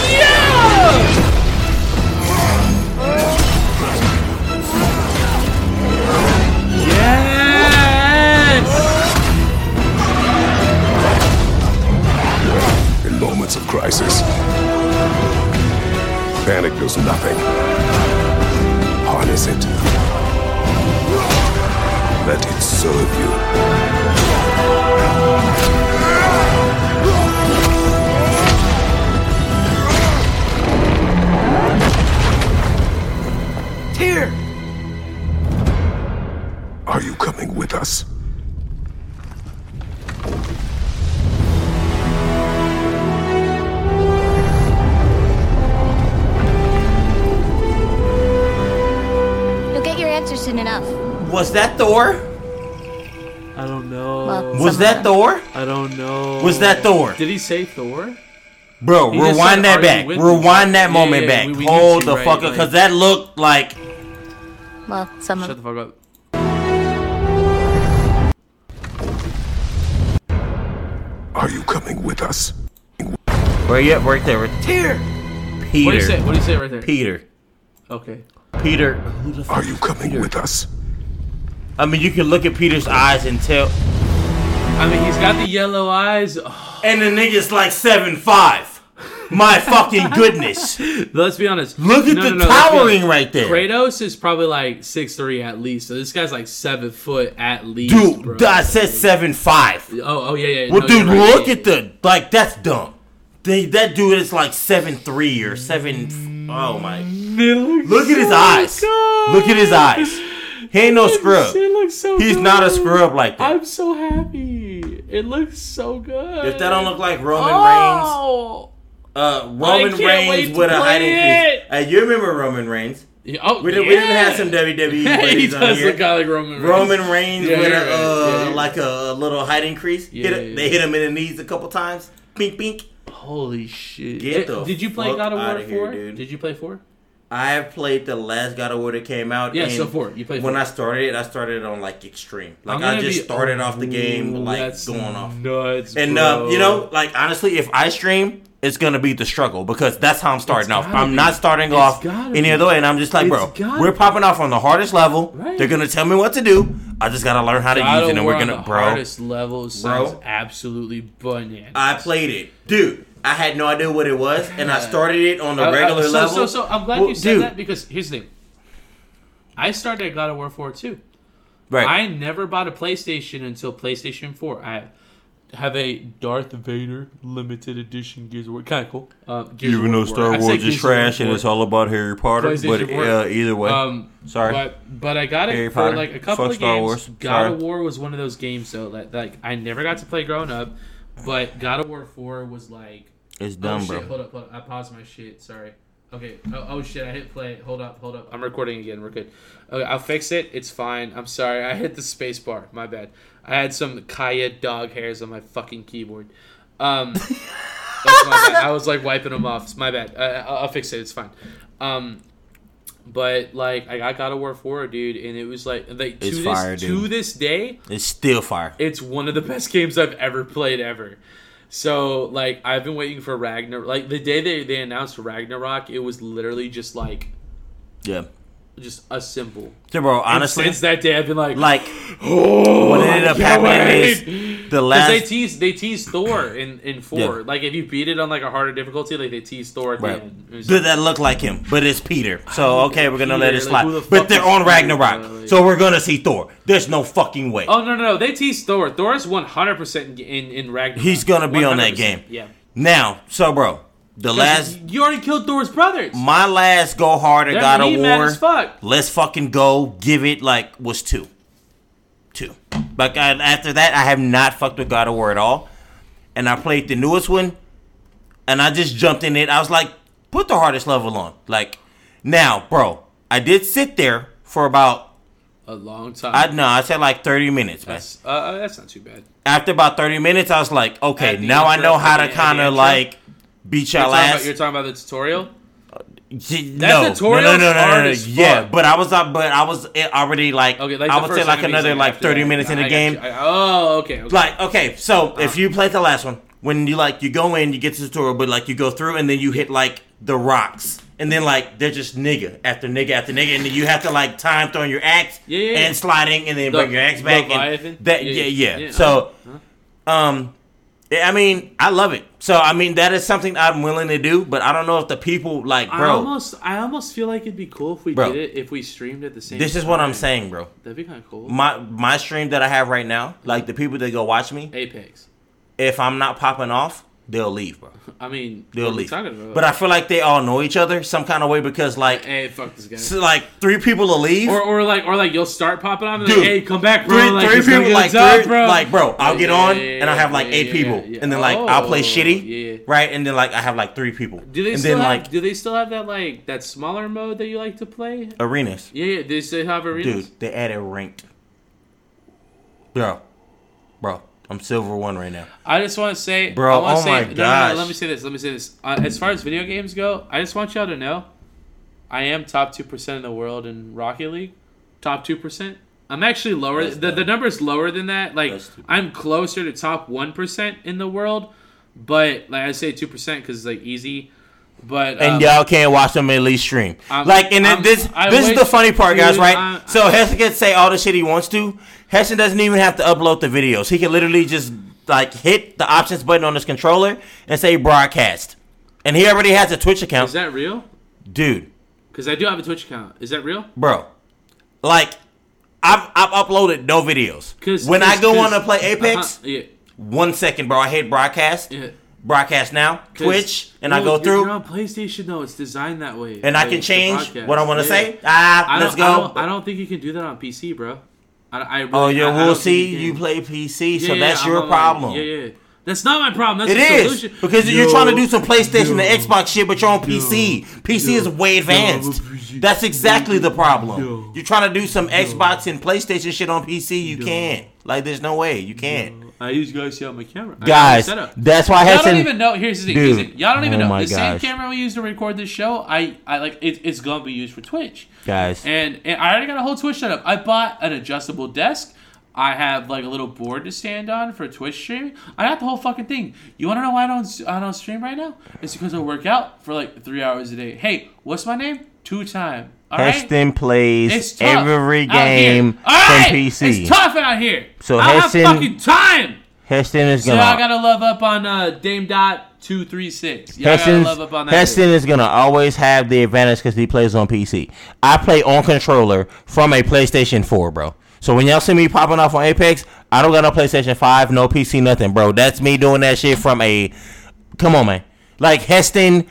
Yeah! Yes! In moments of crisis, panic does nothing. Harness it. Let it serve you. Here! Are you coming with us? Was that Thor? I don't know. Well, Was that Thor? I don't know. Was that Thor? Did he say Thor? Bro, He just said, rewind that back. with me?" Rewind that Yeah, moment yeah, back. we- we Hold the right? fuck up, Like- because that looked like. Well, some Shut of the fuck up. Are you coming with us? Where you at? right there. Right Here! Peter. What do you say? What do you say right there? Peter. Okay. Peter. Who the fuck Are you coming with us? I mean, you can look at Peter's eyes and tell. I mean, he's got the yellow eyes. Oh, And the nigga's like seven five. My fucking goodness. let's be honest. Look at No, the no, no, towering right there. Kratos is probably like six three at least. So this guy's like seven foot at least. Dude, bro. I said seven five. Oh, oh yeah, yeah. Well, dude, right. look at the like. That's dumb. They, that dude is like seven three or seven. Oh my! Look at his eyes. Look at his eyes. He ain't no scrub. Looks so He's good. not a scrub like that. I'm so happy. It looks so good. If that don't look like Roman Reigns, oh. uh, Roman Reigns with a hiding. Hey, you remember Roman Reigns? Yeah, oh, We, did, we didn't have some WWE he does here. look like Roman Reigns. Roman Reigns Yeah, with a, right. uh, Yeah, like a, little hiding crease. Yeah, Hit it- yeah, They hit him in the knees a couple times. Pink, pink. Holy shit! Get the Did you play God of War four? Did you play four? I have played the last God of War that came out. Yeah, and so four. You played When four. I started it, I started on like extreme. Like I just be- started off the game Ooh, like going off. Nuts, And uh, you know, like honestly, if I stream, it's gonna be the struggle because that's how I'm starting off. I'm not starting It's off any be. other way, and I'm just like, bro, we're popping off on the hardest level. Right. They're gonna tell me what to do. I just gotta learn how to God use it, and we're gonna, the bro. hardest level sounds Bro. absolutely bananas. I played it, dude. I had no idea what it was, and I started it on the Uh, uh, regular so, level. So, so I'm glad Well, you said dude, that because here's the thing. I started God of War 4 too. Right. I never bought a PlayStation until PlayStation 4. I have a Darth Vader limited edition Gears of War. Kind of cool. Uh, Even though Star I Wars is of War trash and it's all about Harry Potter, but PlayStation 4. uh, either way, Um, sorry. But but I got it Harry for Potter. like a couple Fuck of Star games. Wars. God Sorry. of War was one of those games though that like I never got to play growing up, but God of War 4 was like It's dumb, oh, bro. Shit, hold up, hold up. I paused my shit. Sorry. Okay. Oh, oh shit! I hit play. Hold up, hold up. I'm recording again. We're good. Okay, I'll fix it. It's fine. I'm sorry. I hit the space bar. My bad. I had some Kaya dog hairs on my fucking keyboard. Um, that's my bad. I was like wiping them off. It's my bad. I, I'll I'll fix it. It's fine. Um, but like I got God of War 4, dude, and it was like like to It's this fire, to this day, It's still fire. it's one of the best games I've ever played ever. So like I've been waiting for Ragnar like the day they, they announced Ragnarok, it was literally just like Yeah. Just a simple. So, bro, And honestly, since that day I've been like like oh, what ended up happening is the last they teased they teased Thor in in four. Yeah. Like if you beat it on like a harder difficulty, like they teased Thor at the end. Did like- that look like him? But it's Peter. So okay, we're gonna let it slide. who the but they're on Ragnarok, bro? Like- so we're gonna see Thor. There's no fucking way. Oh no no no! They teased Thor. Thor is one hundred percent in in Ragnarok. He's gonna be on that game. Yeah. Now, so bro, the last you already killed Thor's brothers. my last go hard at God of War. fuck. Let's fucking go. Give it like was two, two. Like I, after that, I have not fucked with God of War at all. And I played the newest one, and I just jumped in it. I was like, put the hardest level on. Like now, bro, I did sit there for about A long time. I no, I said like thirty minutes, man. That's, uh, that's not too bad. After about thirty minutes, I was like, okay, now I know how to the- at the kind of like beat y'all talking, about, ass. you're talking about the tutorial. That no, no, no, no, no, no, as Yeah, but I was up, but I was eh, already like, Okay, like I would say like another like thirty minutes in the game. Oh, okay. Like, okay, so if you played the last one, when you like you go in, you get to the tutorial, but like you go through and then you hit like the rocks, and then like they're just nigga after nigga after nigga, and then you have to like time throwing your axe and sliding, and then The- bring your axe back. And that, Yeah, yeah. So, Uh-huh. um, I mean, I love it. So I mean, that is something I'm willing to do, but I don't know if the people like, bro. I almost, I almost feel like it'd be cool if we Bro. did it if we streamed at the same. This is what I'm saying, bro. That'd be kind of cool. My my stream that I have right now, like the people that go watch me, Apex. if I'm not popping off, they'll leave, bro. I mean, They'll what are we leave. talking about? But I feel like they all know each other some kind of way because like, hey, fuck this guy. so, like three people will leave. or, or like, or like, you'll start popping on and Dude, like, hey, come back, bro. three, like, three people, like three, bro. like bro, I'll get on yeah, and I have like yeah, eight yeah, people, yeah. and then like I'll play Oh, shitty, yeah. right? And then like I have like three people, Do they and still then have? like do they still have that like that smaller mode that you like to play? arenas, Yeah, yeah. Do they still have arenas? dude. They added ranked, bro, bro. I'm silver one right now. I just want to say, Bro, I oh say, my no, no, no, gosh. let me say this. Let me say this. Uh, as far as video games go, I just want y'all to know, I am top two percent in the world in Rocket League. Top two percent. I'm actually lower. The, the number is lower than that. Like I'm closer to top one percent in the world, but like I say two percent because it's like easy. But and um, y'all can't watch them at least stream. I'm- like, and then I'm- this this is the funny part, guys. Right? So can say all the shit he wants to. Heston doesn't even have to upload the videos. He can literally just like hit the options button on his controller and say broadcast, and he already has a Twitch account. Is that real? Dude, Because I do have a Twitch account. Is that real? bro, like I've I've uploaded no videos. Cause, when I 'cause- go 'cause- on to play Apex, uh-huh, yeah. one second, bro. I hit broadcast, Yeah. broadcast now, Twitch, and I go through. You're on PlayStation though. It's designed that way. And I can change what I wanna Yeah. say. Ah, I let's don't- I go. don't, I don't think you can do that on PC, bro. I, I really, Oh yeah, I- we'll see. You play PC, so Yeah, yeah, that's I'm your like- problem. Yeah, yeah. That's not my problem. That's It is solution. because you're trying to do some PlayStation yo, and Xbox shit, but you're on PC. PC is way advanced. That's exactly the problem. You're trying to do some Xbox and PlayStation shit on PC. You can't. Like, there's no way you can't. I use guys see on my camera. I got Guys, it set up. that's why y'all don't even know. Here's the thing. here's the Dude. Y'all don't even Oh know my the same gosh. camera we use to record this show. I, I like it, it's gonna be used for Twitch. Guys. And and I already got a whole Twitch setup. I bought an adjustable desk. I have like a little board to stand on for Twitch streaming. I got the whole fucking thing. You want to know why I don't I don't stream right now? It's because I work out for like three hours a day. Hey, what's my name? Two time. All right. Heston plays every game right? from PC. It's tough out here. So I Heston- have fucking time. Heston is gonna. So I gotta love up on uh, Dame Dot two three six. Yeah, I gotta love up on that. Heston is gonna always have the advantage because he plays on PC. I play on controller from a PlayStation 4, bro. So when y'all see me popping off on Apex, I don't got no PlayStation 5, no PC, nothing, bro. That's me doing that shit from a. Come on, man. Like Heston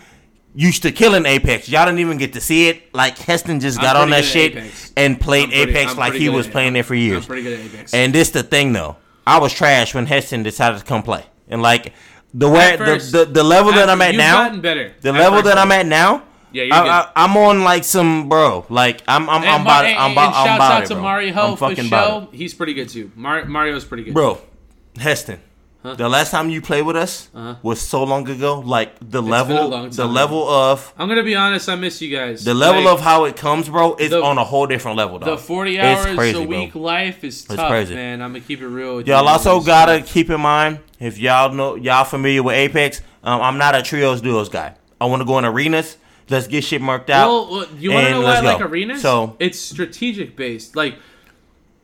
used to killing Apex. Y'all didn't even get to see it. Like Heston just got on that shit Apex. and played pretty- Apex I'm like he was playing it for years. I'm pretty good at Apex. And this the thing though. I was trash when Heston decided to come play. And like the way At the, the, the level that I'm at now, the level first, that I'm at now, Yeah, I, I'm on like some bro. Like I'm I'm I'm about it. I'm and, about and I'm shouts about out it, to bro. Mario I'm Ho for fucking about show. He's pretty good too. Mar- Mario's pretty good, bro. Heston, the last time you played with us Uh-huh. was so long ago. Like the It's level, the level of I'm gonna be honest. I miss you guys. the level Like, of how it comes, bro, is the- on a whole different level. the Dog. 40 It's hours crazy, a bro. week life is It's tough, crazy. man. I'm gonna keep it real. With Y'all also It's gotta keep in mind if y'all know y'all familiar with Apex. Um, I'm not a trios duos guy. I want to go in arenas. Let's get shit marked out. Well, you want to know why I like arenas? So it's strategic based. Like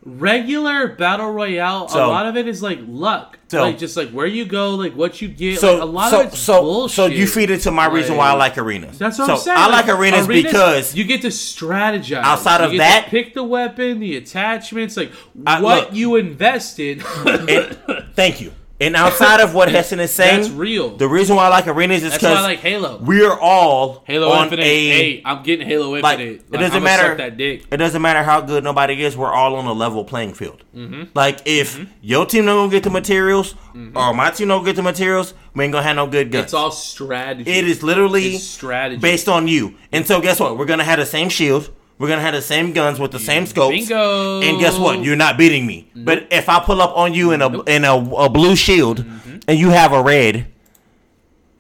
regular battle royale, a lot of it is like luck. So- like just like where you go, like what you get. so like, a lot so of it's so bullshit. so you feed into my reason why I like arenas. That's what so I'm saying. I like arenas, because you get to strategize. Outside of that- to pick the weapon, the attachments, like I- what look. you invested. thank you. And outside of what Heston is saying, That's real. The reason why I like arenas is because I like Halo. we're all Halo on Infinite. a hey, I'm getting Halo Infinite. like, Like, it doesn't I'ma matter that dick. It doesn't matter how good nobody is. We're all on a level playing field. Mhm. Like if your team don't get the materials or my team don't get the materials, we ain't gonna have no good guns. It's all strategy. It is literally It's strategy. based on you. And so guess what? We're gonna have the same shield. We're gonna have the same guns with the same scopes. Bingo. And guess what? You're not beating me. But if I pull up on you in a in a, a blue shield Mm-hmm. and you have a red,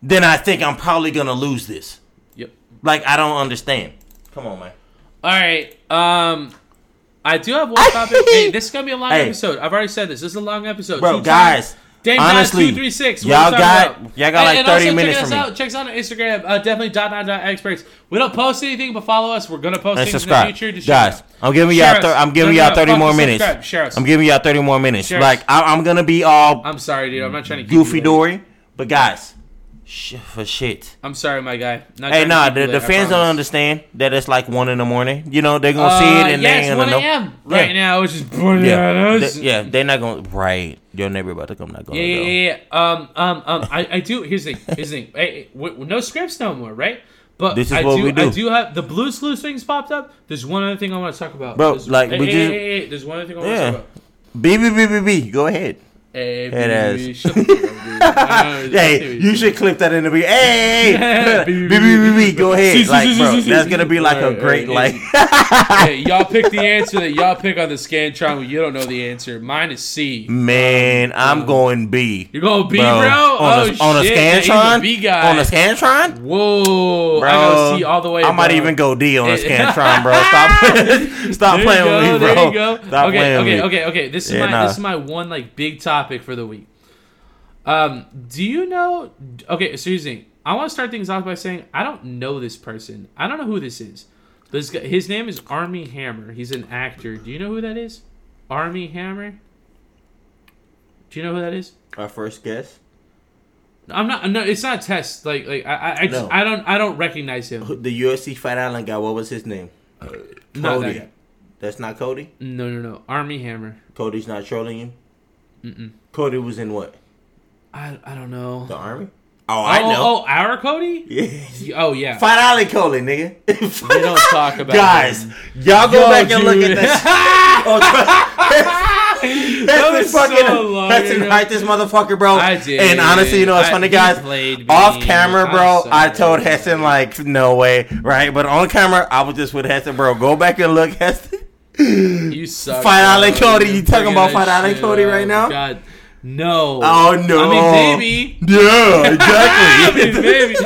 then I think I'm probably gonna lose this. Yep. Like I don't understand. Come on, man. All right. Um, I do have one topic. hey, this is gonna be a long Hey. episode. I've already said this. This is a long episode. Bro, Two guys, times. Dame honestly, two three six. y'all got- y'all got like 30 minutes check from us me. out. Check us out on Instagram. Uh, definitely dot dot dot experts. We don't post anything, but follow us. We're gonna post And things subscribe, in the future. Guys. I'm giving y'all. Thir- I'm giving No, y'all no, 30 more minutes. Us. I'm giving y'all 30 more minutes. Share like I, I'm gonna be all I'm sorry, dude. I'm not trying to. goofy dory, but guys, for shit. I'm sorry, my guy. Not Hey, to nah, the, the fans don't understand that it's like one in the morning. You know, they're gonna see Uh, it and yeah, they it's ain't gonna know. a.m. right now. It's just Yeah. They- yeah, they're not gonna. Right, your neighbor about to come. Not gonna. Yeah, yeah, yeah, yeah. Um, um, um. I, I do. Here's the thing. Here's the thing. Hey, hey, w- w- no scripts no more, right? But This is I what do, we do. I do have the blue Clues things popped up. There's one other thing I want to talk about. Bro, There's- like, hey, we hey, just- hey, hey, hey, There's one other thing I want to Yeah. talk about. B B B B B. Go ahead. Hey, Head baby, ass. shut the fuck up, dude. I know, hey, you should clip that in the beginning. Hey, B B B B. Go ahead. Like, bro, that's gonna be like a great like. hey, y'all pick the answer that y'all pick on the Scantron. when You don't know the answer. Mine is C. Man, um, I'm going B. You're going B, bro? On oh, a, on a shit. Yeah, he's a Scantron? B guy. On a Scantron? Whoa. Bro, I go C all the way. I might even go D on a Scantron, bro. Stop, stop playing with me, bro. There you go. Stop okay, playing okay, with me. okay, okay. This is my this is my one like big topic for the week. Um, do you know? Okay, so here's the. I want to start things off by saying I don't know this person. I don't know who this is. This guy, his name is Armie Hammer. He's an actor. Do you know who that is? Armie Hammer. Do you know who that is? Our first guess. I'm not. No, it's not a test. Like, like I, I, I, just, No. I don't, I don't recognize him. The UFC Fight Island guy. What was his name? Not Cody. that. That's not Cody. No, no, no. Armie Hammer. Cody's not trolling you. Mm-mm. Cody was in what? I, I don't know. The army. Oh, oh I know. Oh, our Cody? Yeah. Oh, yeah. Fight Cody, nigga. We don't talk about Guys, him. y'all go Yo, back and look dude. at oh, that. oh, That That's was fucking. so long That's ago. hype this motherfucker, bro. I did. And honestly, you know what's I- funny, guys? played. Off camera, bro, I told. Heston like, no way, right? But on camera, I was just with Heston, bro. Go back and look, Heston. You suck. Fight bro. Cody. You're talking about Fight Island Cody up. right now? God, no. Oh no! I mean, maybe. Yeah, exactly. I mean, maybe.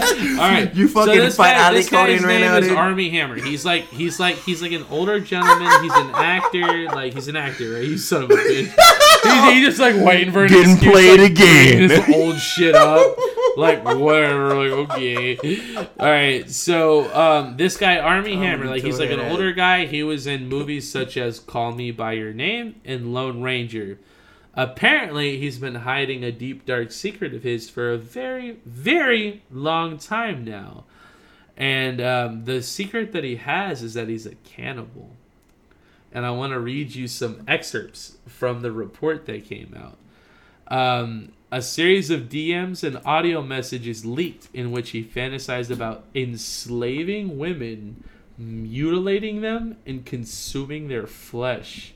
All right. You fucking this fight guy, Ali Cody right name now, is dude. Armie Hammer. He's like, he's like, he's like an older gentleman. He's an actor. Like, he's an actor, right? He's son of a bitch. He's, he's just like waiting for an Getting excuse, played like, again. This old shit up. Like whatever. Like okay. All right. So um, this guy Armie Hammer, like he's like an older guy. He was in movies such as Call Me by Your Name and Lone Ranger. Apparently, he's been hiding a deep, dark secret of his for a very, very long time now. And um, the secret that he has is that he's a cannibal. And I want to read you some excerpts from the report that came out. Um, a series of DMs and audio messages leaked in which he fantasized about enslaving women, mutilating them, and consuming their flesh.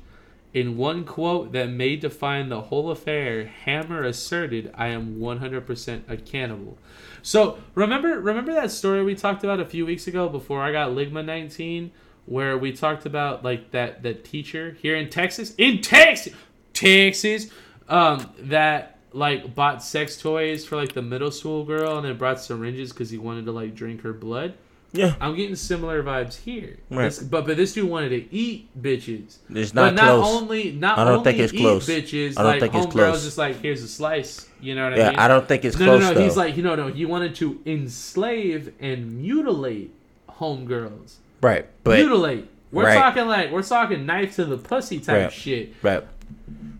In one quote that may define the whole affair, Hammer asserted, "I am 100% a cannibal." So remember, remember that story we talked about a few weeks ago before I got Ligma 19, where we talked about like that that teacher here in Texas, in Texas, Texas, um, that like bought sex toys for like the middle school girl and then brought syringes because he wanted to like drink her blood. Yeah. I'm getting similar vibes here. Right. This- but but this dude wanted to eat bitches. It's but not not close. only not I don't only think it's eat close. bitches. I don't like think it's homegirl's close. just like here's a slice. You know what Yeah, I mean? I don't think it's no, close, No, no, He's like you know no. He wanted to enslave and mutilate homegirls. Right, but mutilate. We're right. talking like we're talking knife to the pussy type right, shit. Right.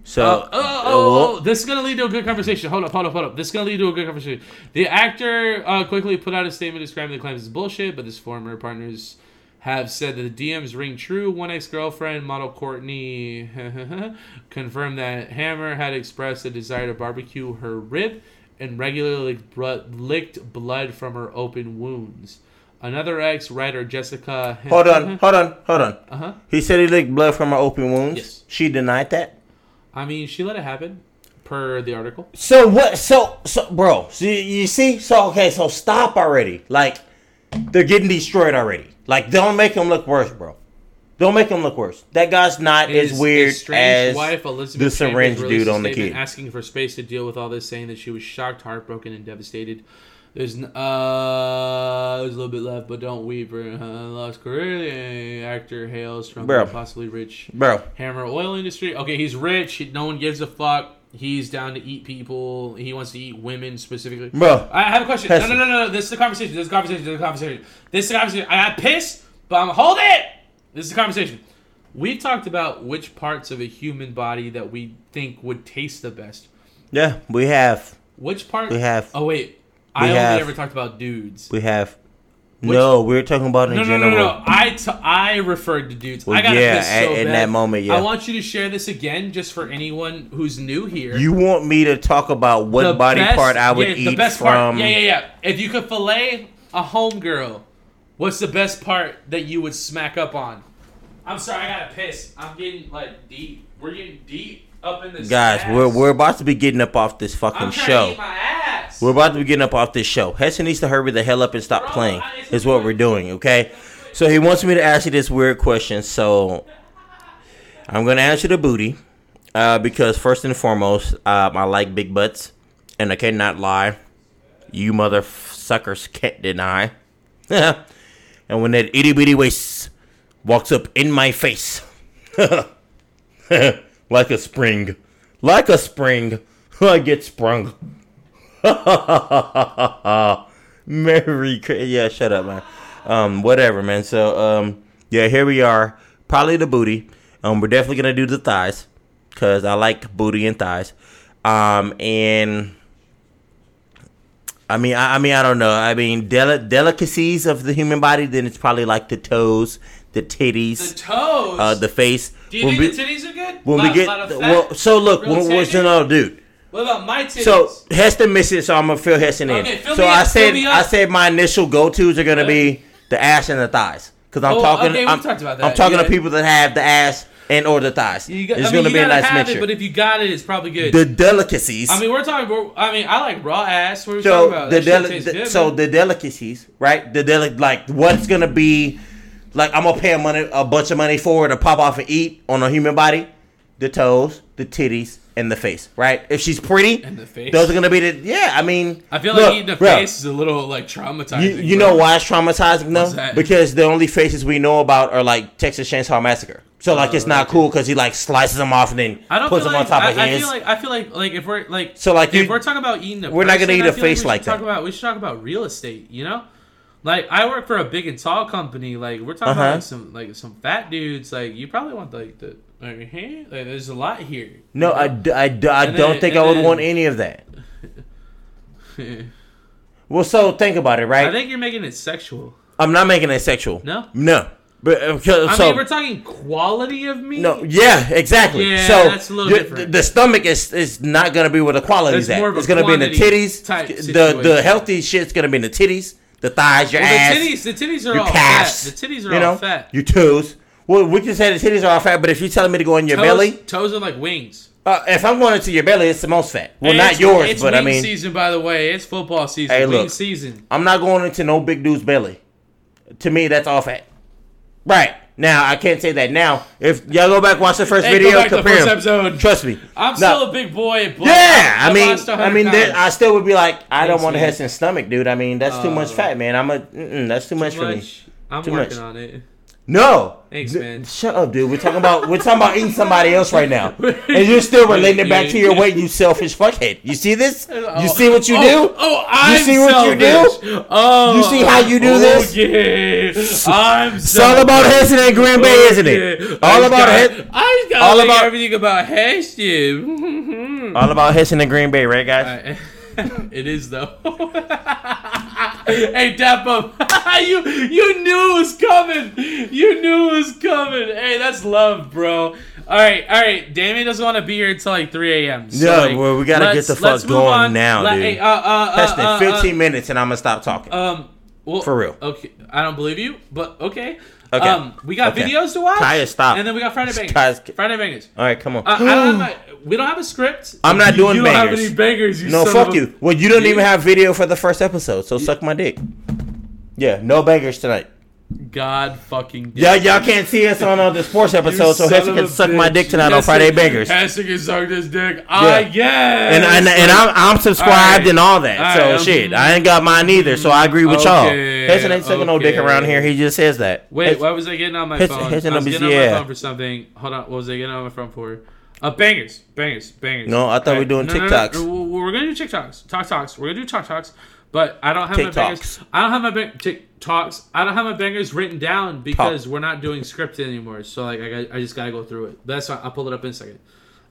So, Oh, oh, uh, oh, oh, this is gonna lead to a good conversation. Hold up, hold up, hold up. This is gonna lead to a good conversation. The actor uh, quickly put out a statement describing the claims as bullshit, but his former partners have said that the DMs ring true. One ex girlfriend, model Courtney, confirmed that Hammer had expressed a desire to barbecue her rib and regularly licked blood from her open wounds. Another ex writer, Jessica. Hold on, hold on, hold on. Uh-huh. He said he licked blood from her open wounds. Yes. She denied that. I mean, she let it happen, per the article. So what? So so, bro. So you- you see? So okay. So stop already. Like they're getting destroyed already. Like don't make them look worse, bro. Don't make him look worse. That guy's not His- as weird as wife, the syringe dude on the kid. asking for space to deal with all this, saying that she was shocked, heartbroken, and devastated. There's uh, there's a little bit left, but don't weep. Uh, lost career. Actor hails from Bro. possibly rich Bro. hammer oil industry. Okay, he's rich. No one gives a fuck. He's down to eat people. He wants to eat women specifically. Bro. I have a question. No, no, no, no. This is the conversation. This is the conversation. This is the conversation. This is the conversation. I got pissed, but I'm hold it. This is the conversation. We've talked about which parts of a human body that we think would taste the best. Yeah, we have. Which part? We have. Oh wait, I only have. ever talked about dudes. We have. no, we're talking about in No, no, general. no, no, no. I, t- I referred to dudes. Well, I got yeah, so at- in that moment, yeah. I want you to share this again, just for anyone who's new here. You want me to talk about what The body best- part I would yeah, eat the best from? Part. Yeah, yeah, yeah. If you could fillet a homegirl, what's the best part that you would smack up on? I'm sorry, I gotta piss. I'm getting like deep. We're getting deep up in this. Guys, ass. we're we're about to be getting up off this fucking show. to eat my ass. We're about to be getting up off this show. Heston needs to hurry the hell up and stop playing. Is what we're doing, okay? So he wants me to ask you this weird question. So I'm gonna answer the booty, uh, because first and foremost, um, I like big butts, and I cannot lie. You mother suckers can't deny. and when that itty bitty waist walks up in my face, like a spring, like a spring, I get sprung. Merry Chri- yeah, shut up, man. Um, whatever, man. So, um, yeah, here we are. Probably the booty. Um, we're definitely gonna do the thighs, cause I like booty and thighs. Um, and I mean, I, I mean, I don't know. I mean, deli- delicacies of the human body. Then it's probably like the toes, the titties, The toes? uh, the face. Do you When think we- the titties are good? When Lot- we get lot of fat? well, so look, when, what's tender? no, dude. What about my titties? So Heston missed it, so I'm gonna fill Heston in. Okay, fill so I up, said, fill me up. I said my initial go tos are gonna be the ass and the thighs, because I'm Oh, talking. okay, I'm, talked about I'm talking yeah. to people that have the ass and or the thighs. You got, it's I mean, gonna be a nice mixture. it, but if you got it, it's probably good. the delicacies. I mean, we're talking. We're, I mean, I like raw ass. What are we so talking about? the, deli- the- good, so man. the delicacies, right? The deli- like what's gonna be like? I'm gonna pay a money a bunch of money for her to pop off and eat on a human body. The toes, the titties, and the face, right? If she's pretty, And the face. those are gonna be the yeah. I mean, I feel look, like eating the bro, face is a little like traumatizing. You, you know why it's traumatizing though? Because the only faces we know about are like Texas Chainsaw Massacre. So like oh, it's not cool because he like slices them off and then I don't puts them like, on top I, of I his. feel like I feel like like if we're like So, like, if you- we're talking about eating a we're not gonna eat I a face like talk that. About we should talk about real estate. You know, like I work for a big and tall company. Like we're talking Uh-huh. about like some like some fat dudes. Like you probably want like the like, hey, like there's a lot here. no, I, d- I, d- I And don't then- think I would then- want any of that. Well, so think about it, right? I think you're making it sexual. I'm not making it sexual. No? no. But uh, so, I mean, we're talking quality of meat. no, yeah, exactly. Yeah, so that's a little the, different. the stomach is is not gonna be where the quality's It's at. more of a It's gonna be in the titties. The the healthy shit's gonna be in the titties, the thighs, your Well, ass, the titties, the titties are your all calves. fat. The titties are you all know, fat. Your toes. Well, we can say the titties are all fat, but if you're telling me to go in your toes, belly, toes are like wings. uh, if I'm going into your belly, it's the most fat. Well, Hey, not yours, it's but I wing mean, season by the way. It's football season. Hey, wing look. season. I'm not going into no big dude's belly. To me, that's all fat. Right now, I can't say that now. If y'all go back watch the first Hey, video, back to the compare first episode. Trust me. I'm No. still a big boy. But Yeah, I mean, I mean, pounds. I still would be like, I don't want have some stomach, dude. I mean, that's too much Uh, fat, man. I'm a, that's too much for me. I'm Too working much. on it. No. Thanks, man. Shut up, dude. We're talking about we're talking about eating somebody else right now, and you're still relating it back to your weight. You selfish fuckhead. You see this? Oh, you see what you oh, do? Oh, I'm you see what you do? Oh, You see how you do this? Oh, okay, I'm. It's all about Heston and Green Bay, oh, isn't it? All about got, Hes- I got all about- everything about Heston. All about Heston and Green Bay, right, guys? it is though. hey, Dap you you knew it was coming. You knew it was coming. Hey, that's love, bro. All right, all right. Damien doesn't want to be here until like 3 a.m. So, yeah, like, well, we gotta get the fuck going now, Let- dude. hey, uh, uh, uh, uh, uh, 15 minutes and I'm gonna stop talking. Um, well, For real. Okay, I don't believe you, but okay. Okay. Um, we got Okay. videos to watch. Kaya, stop. And then we got Friday bangers. Kaya's- Friday bangers. All right, come on. Uh, I don't have my, we don't have a script. I'm not You- doing you don't have any bangers. You no, son fuck of a- you. Well, you don't You- even have video for the first episode, so suck my dick. Yeah, no bangers tonight. God fucking. Y'all, y'all can't see us on uh, the sports episode, so Heston can suck my dick tonight on Friday Bangers. Heston can suck this dick. I guess. And, and, and I'm, I'm subscribed Alright. and all that. so Alright, um, shit, I ain't got mine either. So I agree with y'all. Okay, Heston ain't sucking no dick around here. He just says that. Wait, Hes- why was I getting on my Heston- phone? Heston I was getting on yeah. my phone for something. Hold on, what was I getting on my phone for? Uh, bangers, bangers, bangers. No, I thought we were doing no, no, no, TikToks. no, We're gonna do TikToks, talk talks. We're gonna do talk talks, but I don't have my TikToks. bangers. I don't have my bang- TikToks. I don't have my bangers written down because we're not doing script anymore. So like, I, got, I just gotta go through it. But that's why I'll pull it up in a second.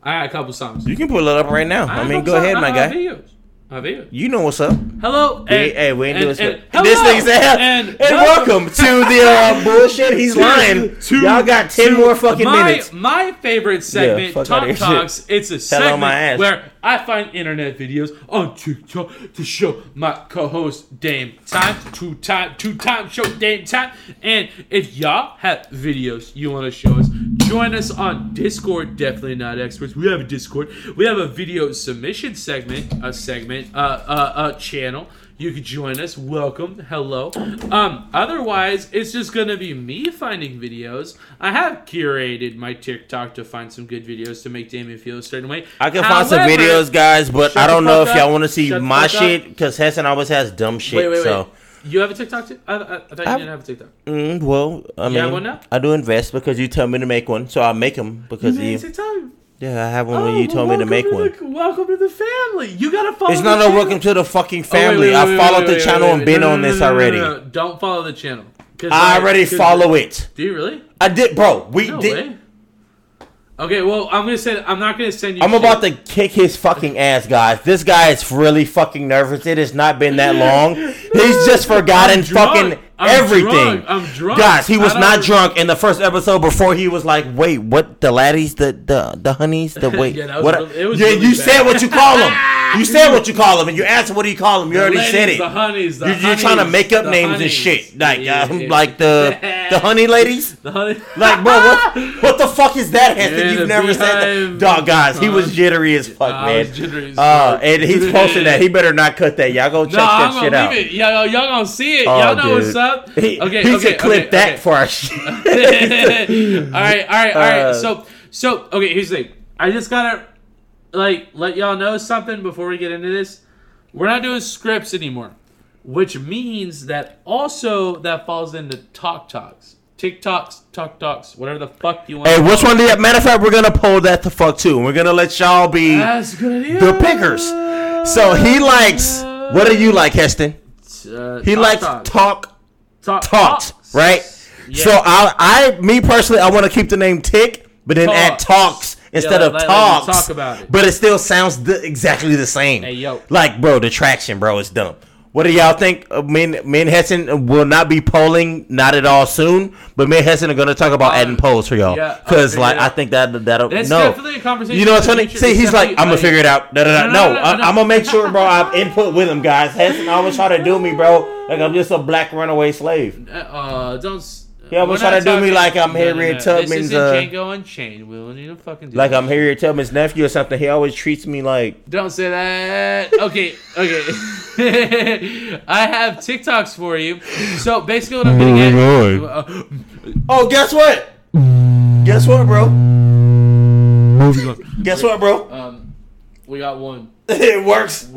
I got a couple songs. You can pull it up right now. I have mean, go ahead, my guy. Videos. I videos. You know what's up. Hello, and- hey, we ain't and- doing and- script. This hello, nigga said, and and, welcome to the uh, bullshit. He's lying. to- Y'all got ten more fucking my, minutes. My favorite segment, fuck Talk. Talks. It's a segment my where I find internet videos on TikTok to show my co-host Dame Time, two time, two time show Dame Time. And if y'all have videos you want to show us, join us on Discord. Definitely not experts. We have a Discord. We have a video submission segment, a segment, uh, uh, a channel. You could join us. Welcome. Hello. Um, otherwise, it's just gonna be me finding videos. I have curated my TikTok to find some good videos to make Damien feel a certain way. I can find some videos, guys, but I don't know if y'all want to see my shit because Heston always has dumb shit. Wait, wait, wait. So, You have a TikTok too? I, I, I thought you I- didn't have a TikTok. mm, well, I You have mean, one now? I do invest because you tell me to make one, so I make them because You you. made TikTok. Yeah, I have one when Oh, you told me to make the- one. welcome to the family. You gotta follow. It's the not a channel. welcome to the fucking Oh, wait, family. wait, I followed wait, the wait, channel wait, and been on this already. no, no. Don't follow the channel. 'Cause, I like, already 'cause- follow it. Do you really? I did, bro. We No did. way. Okay, well, I'm gonna say I'm not gonna send you. I'm shit. about to kick his fucking ass, guys. This guy is really fucking nervous. It has not been that long. He's just forgotten fucking I'm everything. drunk. I'm drunk. Guys, he was not drunk in the first episode before he was like, wait, what? The laddies? The the the honeys? The wait. Yeah, what? really- it was yeah, really you bad. said what you call them. You said what you call them, and you asked what do you call them. You The already ladies, said it. The honeys. The you're, you're trying to make up names and shit, like Yeah, um, yeah. like the the honey ladies. The honey. Like, bro, what, what the fuck is that, Heston? You've never said that. Dog, guys, he was jittery as fuck, man. jittery uh, and he's posting that. He better not cut that. Y'all go check that shit out. Y'all, y'all gonna see it. Oh, y'all know what's dude. Up. He, okay, he okay, clip okay, that okay. for us. all right, all right, all right. Uh, so, so okay. Here's the thing. I just gotta like let y'all know something before we get into this. We're not doing scripts anymore, which means that also that falls into talk talks, TikToks, talk talks, whatever the fuck you want. Hey, which one do you? Matter of fact, we're gonna pull that the fuck too. We're gonna let y'all be the pickers. So he likes. What do you like, Heston? Uh, He talk likes talks. talk Talk- talks, talks. right? Yeah. So I, I, me personally, I want to keep the name Tick, but then add Talks. talks instead Yeah, of like- like talks. talk about it. But it still sounds the, exactly the same. Hey, yo. Like, bro, the traction, bro, is dumb. What do y'all think? Uh, Me and, me Heston will not be polling, not at all soon. But me and Heston are gonna talk about adding polls for y'all, Uh, yeah, because like I think that that'll That's no. definitely a conversation You know the funny? future. See, he's like, I'm gonna figure it out. No, No, no, no, I, no. I'm gonna make sure, bro. I have input with him, guys. Heston always try to do me, bro. Like I'm just a black runaway slave. Uh, don't. S- He always we're try to do me like I'm No, no, Harriet no. Tubman's, This isn't uh, Django Unchained. We don't need to fucking do Like that. I'm Harriet Tubman's nephew or something. He always treats me like. Don't say that. Okay, okay. I have TikToks for you. So basically, what I'm getting at. Moving Uh, Oh, guess what? Guess what, bro? Moving on. Guess what, bro? Um, we got one. it works.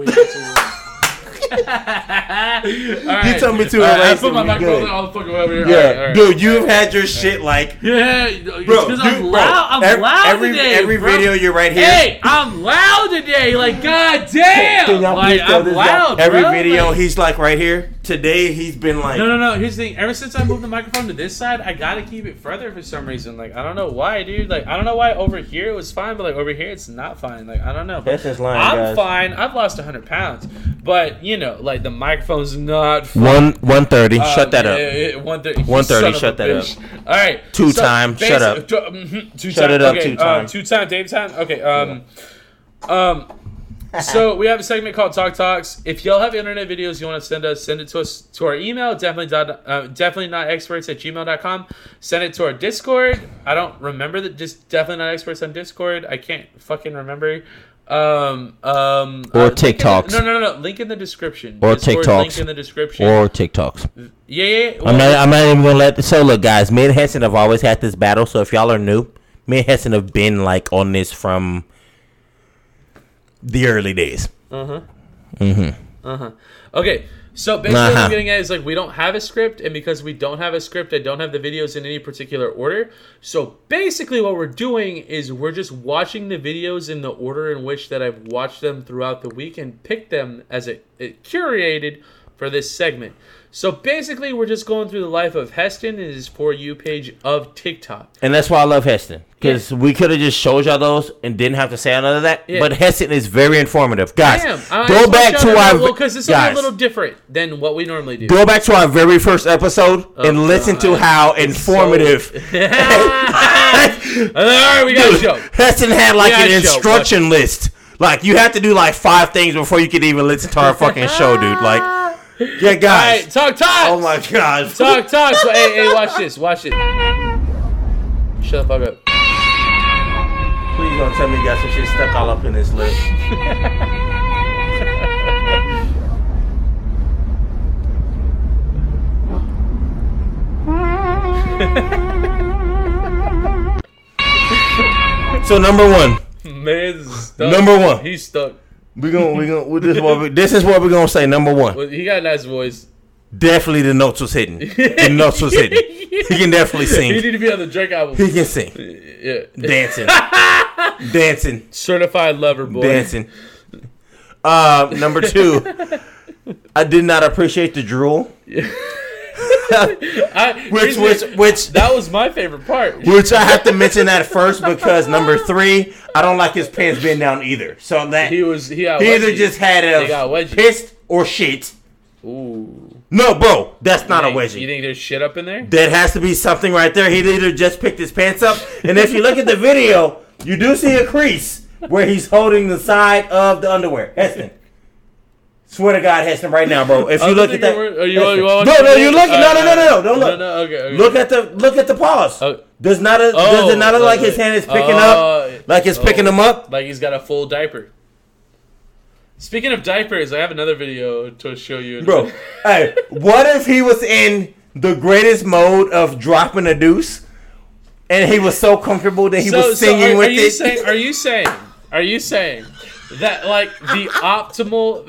right. You told me to right, I put my microphone all the fucking way over here. Yeah, All right, all right. dude, you've had your shit like. Yeah, Bro, I'm loud. I'm ev- loud every- today. every bro. video you're right here. Hey, I'm loud today. Like, god damn. Can y'all Like, I'm loud. Every bro. video, Like- he's like right here. Today, he's been like. No, no, no. Here's the thing. Ever since I moved the microphone to this side, I gotta keep it further for some reason. Like, I don't know why, dude. Like, I don't know why over here it was fine, but like over here it's not fine. Like, I don't know. But That's just lying, I'm guys. fine. I've lost 100 pounds, but you know, like the microphone's not. Fine. One one thirty. Um, shut that up. yeah, yeah, 130. 130, shut that bitch. up. All right. Two time, shut up. two- mhm, two Shut time. it up, okay, two time. Um, two time. Dave time. Okay. Um. Um. so we have a segment called Talk Talks. If y'all have internet videos you want to send us, send it to us to our email. Definitely dot, uh, definitely not experts at gmail.com. Send it to our Discord. I don't remember that. Just definitely not experts on Discord. I can't fucking remember. Um. Um. Or in the- no, no, no, no. Link in the description. Or Discord TikToks. Link in the description. Or TikToks. yeah, yeah. I'm not. I'm not even gonna let. So look, guys. Me and Heston have always had this battle. So if y'all are new, me and Heston have been like on this from the early days. Uh huh. Mm-hmm. Uh huh. Okay. So basically, Uh-huh. I'm getting at is like we don't have a script, and because we don't have a script, I don't have the videos in any particular order. So basically, what we're doing is we're just watching the videos in the order in which that I've watched them throughout the week and picked them as a, it curated for this segment. So basically, we're just going through the life of Heston and his for you page of TikTok. And that's why I love Heston. Because we could have just showed y'all those and didn't have to say none of that. Yeah. But Heston is very informative. Guys, go back to our because this will be a little different than what we normally do. Go back to our very first episode oh, and listen to Oh, how It's so- informative All right, we got a Dude, show. Heston had like an a show. instruction list. Like you have to do like five things before you can even listen to our fucking show, dude. Like, yeah, guys. right, talk talk. Oh my god. Talk talk. So, hey, hey, watch this. Watch it. Shut the fuck up. Please don't tell me you got some shit stuck all up in this lip. so number one, stuck. Number one. He's stuck. We gonna we gonna this is what we, this is what we're gonna say. Number one, Well, he got a nice voice. definitely the notes was hidden. The notes was hidden. He can definitely sing. He need to be on the Drake album. He can sing. Yeah. Dancing. Dancing. Certified lover boy. Dancing. Uh, number two, I did not appreciate the drool. I, Which- which- which- that was my favorite part. Which I have to mention that first because number three, I don't like his pants being down either. So that He was he he either just had a pissed or shit. Ooh. No, bro, that's not a You wedgie. You think there's shit up in there? There has to be something right there. He either just picked his pants up, and if you look at the video, you do see a crease where he's holding the side of the underwear. Heston. Swear to God, Heston, right now, bro. If oh, you look at that, were- are oh, you- Heston. you no, no, you look. No, no, no, no, no. Don't No, look. no, okay, okay. Look at the look at the paws. Oh. does not a, does it not look like his hand is picking Oh, up, like it's picking oh, them up? Like he's got a full diaper. Speaking of diapers, I have another video to show you. Bro, hey, what if he was in the greatest mode of dropping a deuce, and he was so comfortable that he so, was so singing are, with are you it? saying? Are you saying? Are you saying that like the optimal?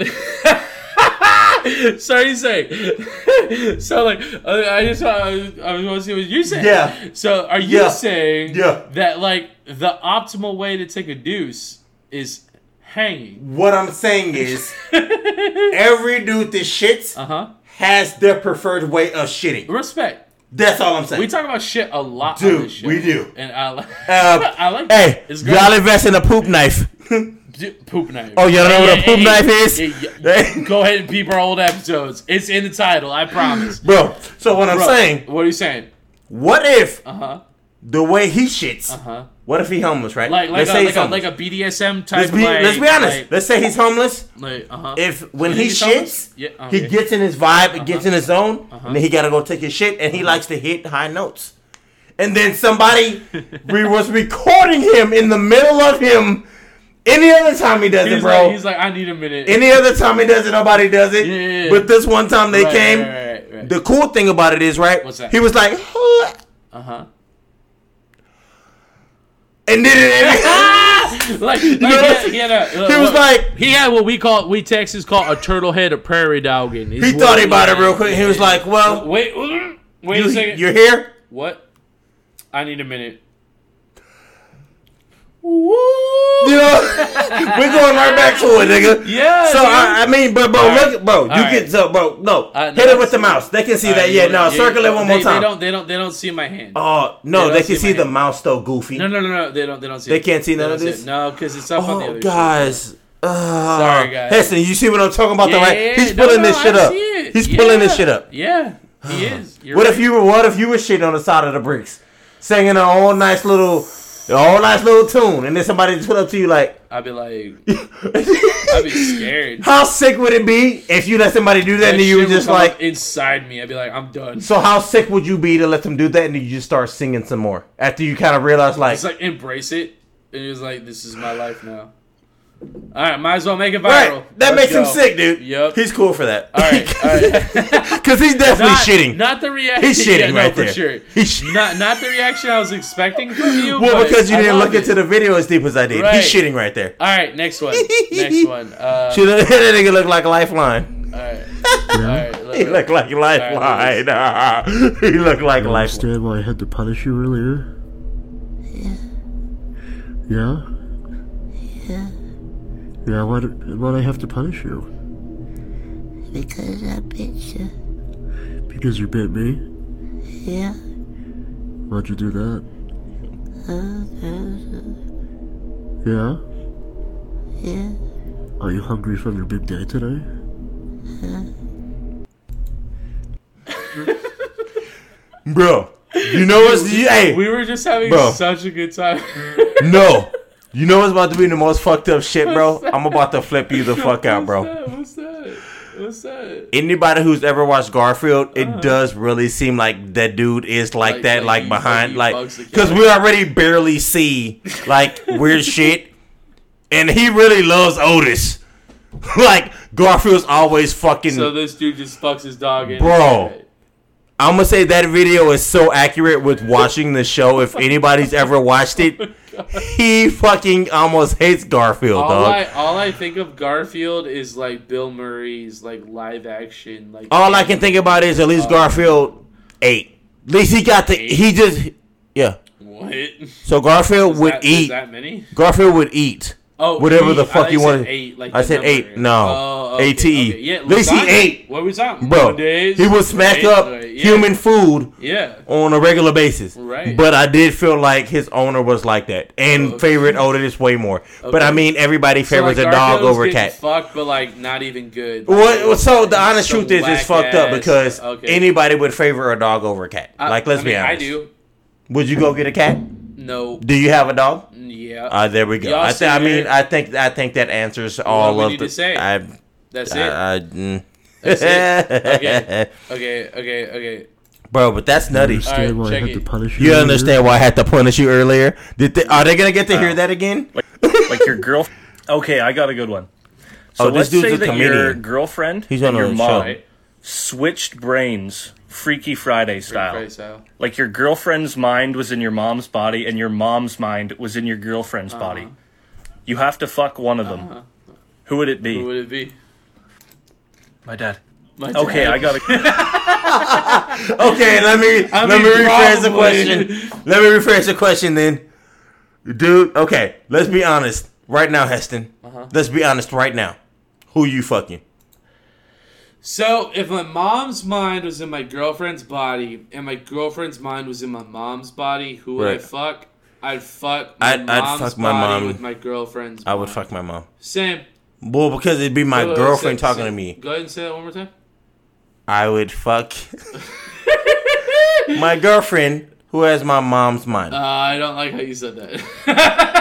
so are you saying? so like I just I, I was want to see what you're saying. Yeah. So are you Yeah. saying Yeah. that like the optimal way to take a deuce is hanging? What I'm saying is, every dude that shits Uh-huh. has their preferred way of shitting. Respect. That's all I'm saying. We talk about shit a lot, Dude, on this show. we do. and I, li- Uh, I like. hey, that. It's great. y'all invest in a poop knife. D- poop knife. Oh, you don't know what a poop knife is? yeah, yeah. Go ahead and peep our old episodes. It's in the title. I promise. Bro, so what I'm Bro, saying, What are you saying? what if Uh huh. the way he shits, Uh-huh. what if he homeless, right? Like like let's a, say like, he's a, like a BDSM type. let's, be, like, let's be honest. Like, let's say he's homeless. like, uh-huh. If when You he think he's homeless? shits, Yeah, uh, he gets in his vibe, it gets in his zone, Uh-huh. and then he gotta go take his shit, and he likes to hit high notes. And then somebody re- was recording him in the middle of him. Any other time he does he's it, bro. Like, he's like, I need a minute. Any other time he does it, nobody does it. Yeah, yeah, yeah. But this one time they Right, came. right, right. The cool thing about it is, right? What's that? He was like, Uh huh. and did it. like, like he, had, he had a. uh, He was like- he had what we call we Texans call a turtle head of prairie dogging. he thought about it real quick. He was like, well, Wait, wait you, a second. you're here. What? I need a minute. You know, we're going right back to it, nigga. Yeah, So. I, I mean, but bro, right. look, bro, you can right. so, bro, no, Uh, no, hit it with the mouse. They can see All that. right, Yeah, no, you- circle it one more they, time. They don't. They don't. They don't see my hand. Oh no, They they, can see see the hand. mouse though, goofy. No, no, no, no. They don't. They don't see. They it. can't see They none of this? No, because it's up on the Oh, other. guys. Uh, Sorry, guys. Heston, you see what I'm talking about? Yeah, though, right? He's pulling no, this shit up. He's pulling this shit up. Yeah, he is. What if you were? What if you were shitting on the side of the bricks, singing an all nice little, all nice little tune, and then somebody just put up to you like, I'd be like, I'd be scared. how sick would it be if you let somebody do that, That and you were just like, inside me. I'd be like, I'm done. so how sick would you be to let them do that, and then you just start singing some more after you kind of realize like, Just like embrace it, and was like, "This is my life now." All right, might as well make it viral. right? That Let's makes him sick, dude. Yep. He's cool for that. All right, all right. Because he's definitely not, shitting. Not the reaction. He's shitting yeah, no, right for there. sure. He's not not the reaction I was expecting from you. well, because you I didn't love look into the video as deep as I did. Right. He's shitting right there. All right, next one. next one. Uh, Should that nigga look like a lifeline? all right. All right. He looked like a lifeline. he looked like You lifeline. understand why I had to punish you earlier? Yeah? Yeah, Yeah, why did, why'd I have to punish you? because I bit you. Because you bit me? Yeah. Why'd you do that? Uh, Yeah? yeah. Are you hungry from your big day today? Bro, you know what's you, hey? We were just having Bro. such a good time. no. You know what's about to be the most fucked up shit, bro? I'm about to flip you the fuck out, bro. What's that? What's that? Anybody who's ever watched Garfield, it uh-huh. does really seem like that dude is like, Like- that, like like, behind, like he like, bugs the because we already barely see like weird shit, and he really loves Otis. like Garfield's always fucking So this dude just fucks his dog in. Bro. I'm gonna say that video is so accurate with watching the show. If anybody's ever watched it, he fucking almost hates Garfield, All dog. I all I think of Garfield is like Bill Murray's like live action like All I can think about is at least uh, Garfield ate. At least he got the. He just yeah. What? So Garfield Is would that- eat. that many? Garfield would eat. Oh, whatever eat. the fuck you want. like I said number. eight. No, Oh, okay, ate. E. okay. Yeah, At least lasagna. he ate. What was that? Bro, Mondays, he would smack right? up Right, yeah. human food Yeah. on a regular basis. Right. But I did feel like his owner was like that and favorite Otis way more. But I mean, everybody So, like, favors a dog over a cat. Fucked, but like not even good. What, what- so the honest truth is, it's fucked up because okay. anybody would favor a dog over a cat. I- like, let's I be honest. I do. Would you go get a cat? No. Do you have a dog? Yeah. Uh, there we go. Y'all I, th- I mean. I think I think that answers all we of need the. to say? I, That's I- it. I- mm. That's it. Okay. Okay. Okay. Okay. Bro, but that's nutty. You Understand Alright, why I check had it. to punish you? You understand why I had to punish you earlier? Did they, are they gonna get to hear that again? like your girl. Okay, I got a good one. So Oh, this let's dude's say a that comedian. your girlfriend He's and on your a mom show. switched brains, Freaky Friday style. Friday style. Like your girlfriend's mind was in your mom's body, and your mom's mind was in your girlfriend's Uh-huh. body. You have to fuck one of them. Who would it be? Who would it be? My dad. My okay. I got to. okay, let me I let mean, me rephrase the question. Let me rephrase the question then, dude. Okay, let's be honest right now, Heston. Uh-huh. Let's be honest right now. Who you fucking? So, if my mom's mind was in my girlfriend's body and my girlfriend's mind was in my mom's body, who would I fuck? I'd fuck my I'd, I'd fuck my body mom. with my girlfriend's. I would mind. fuck my mom. Same. Well, because it'd be my Wait, wait, girlfriend say- talking say- to me. Go ahead and say that one more time. I would fuck my girlfriend who has my mom's mind. Uh, I don't like how you said that.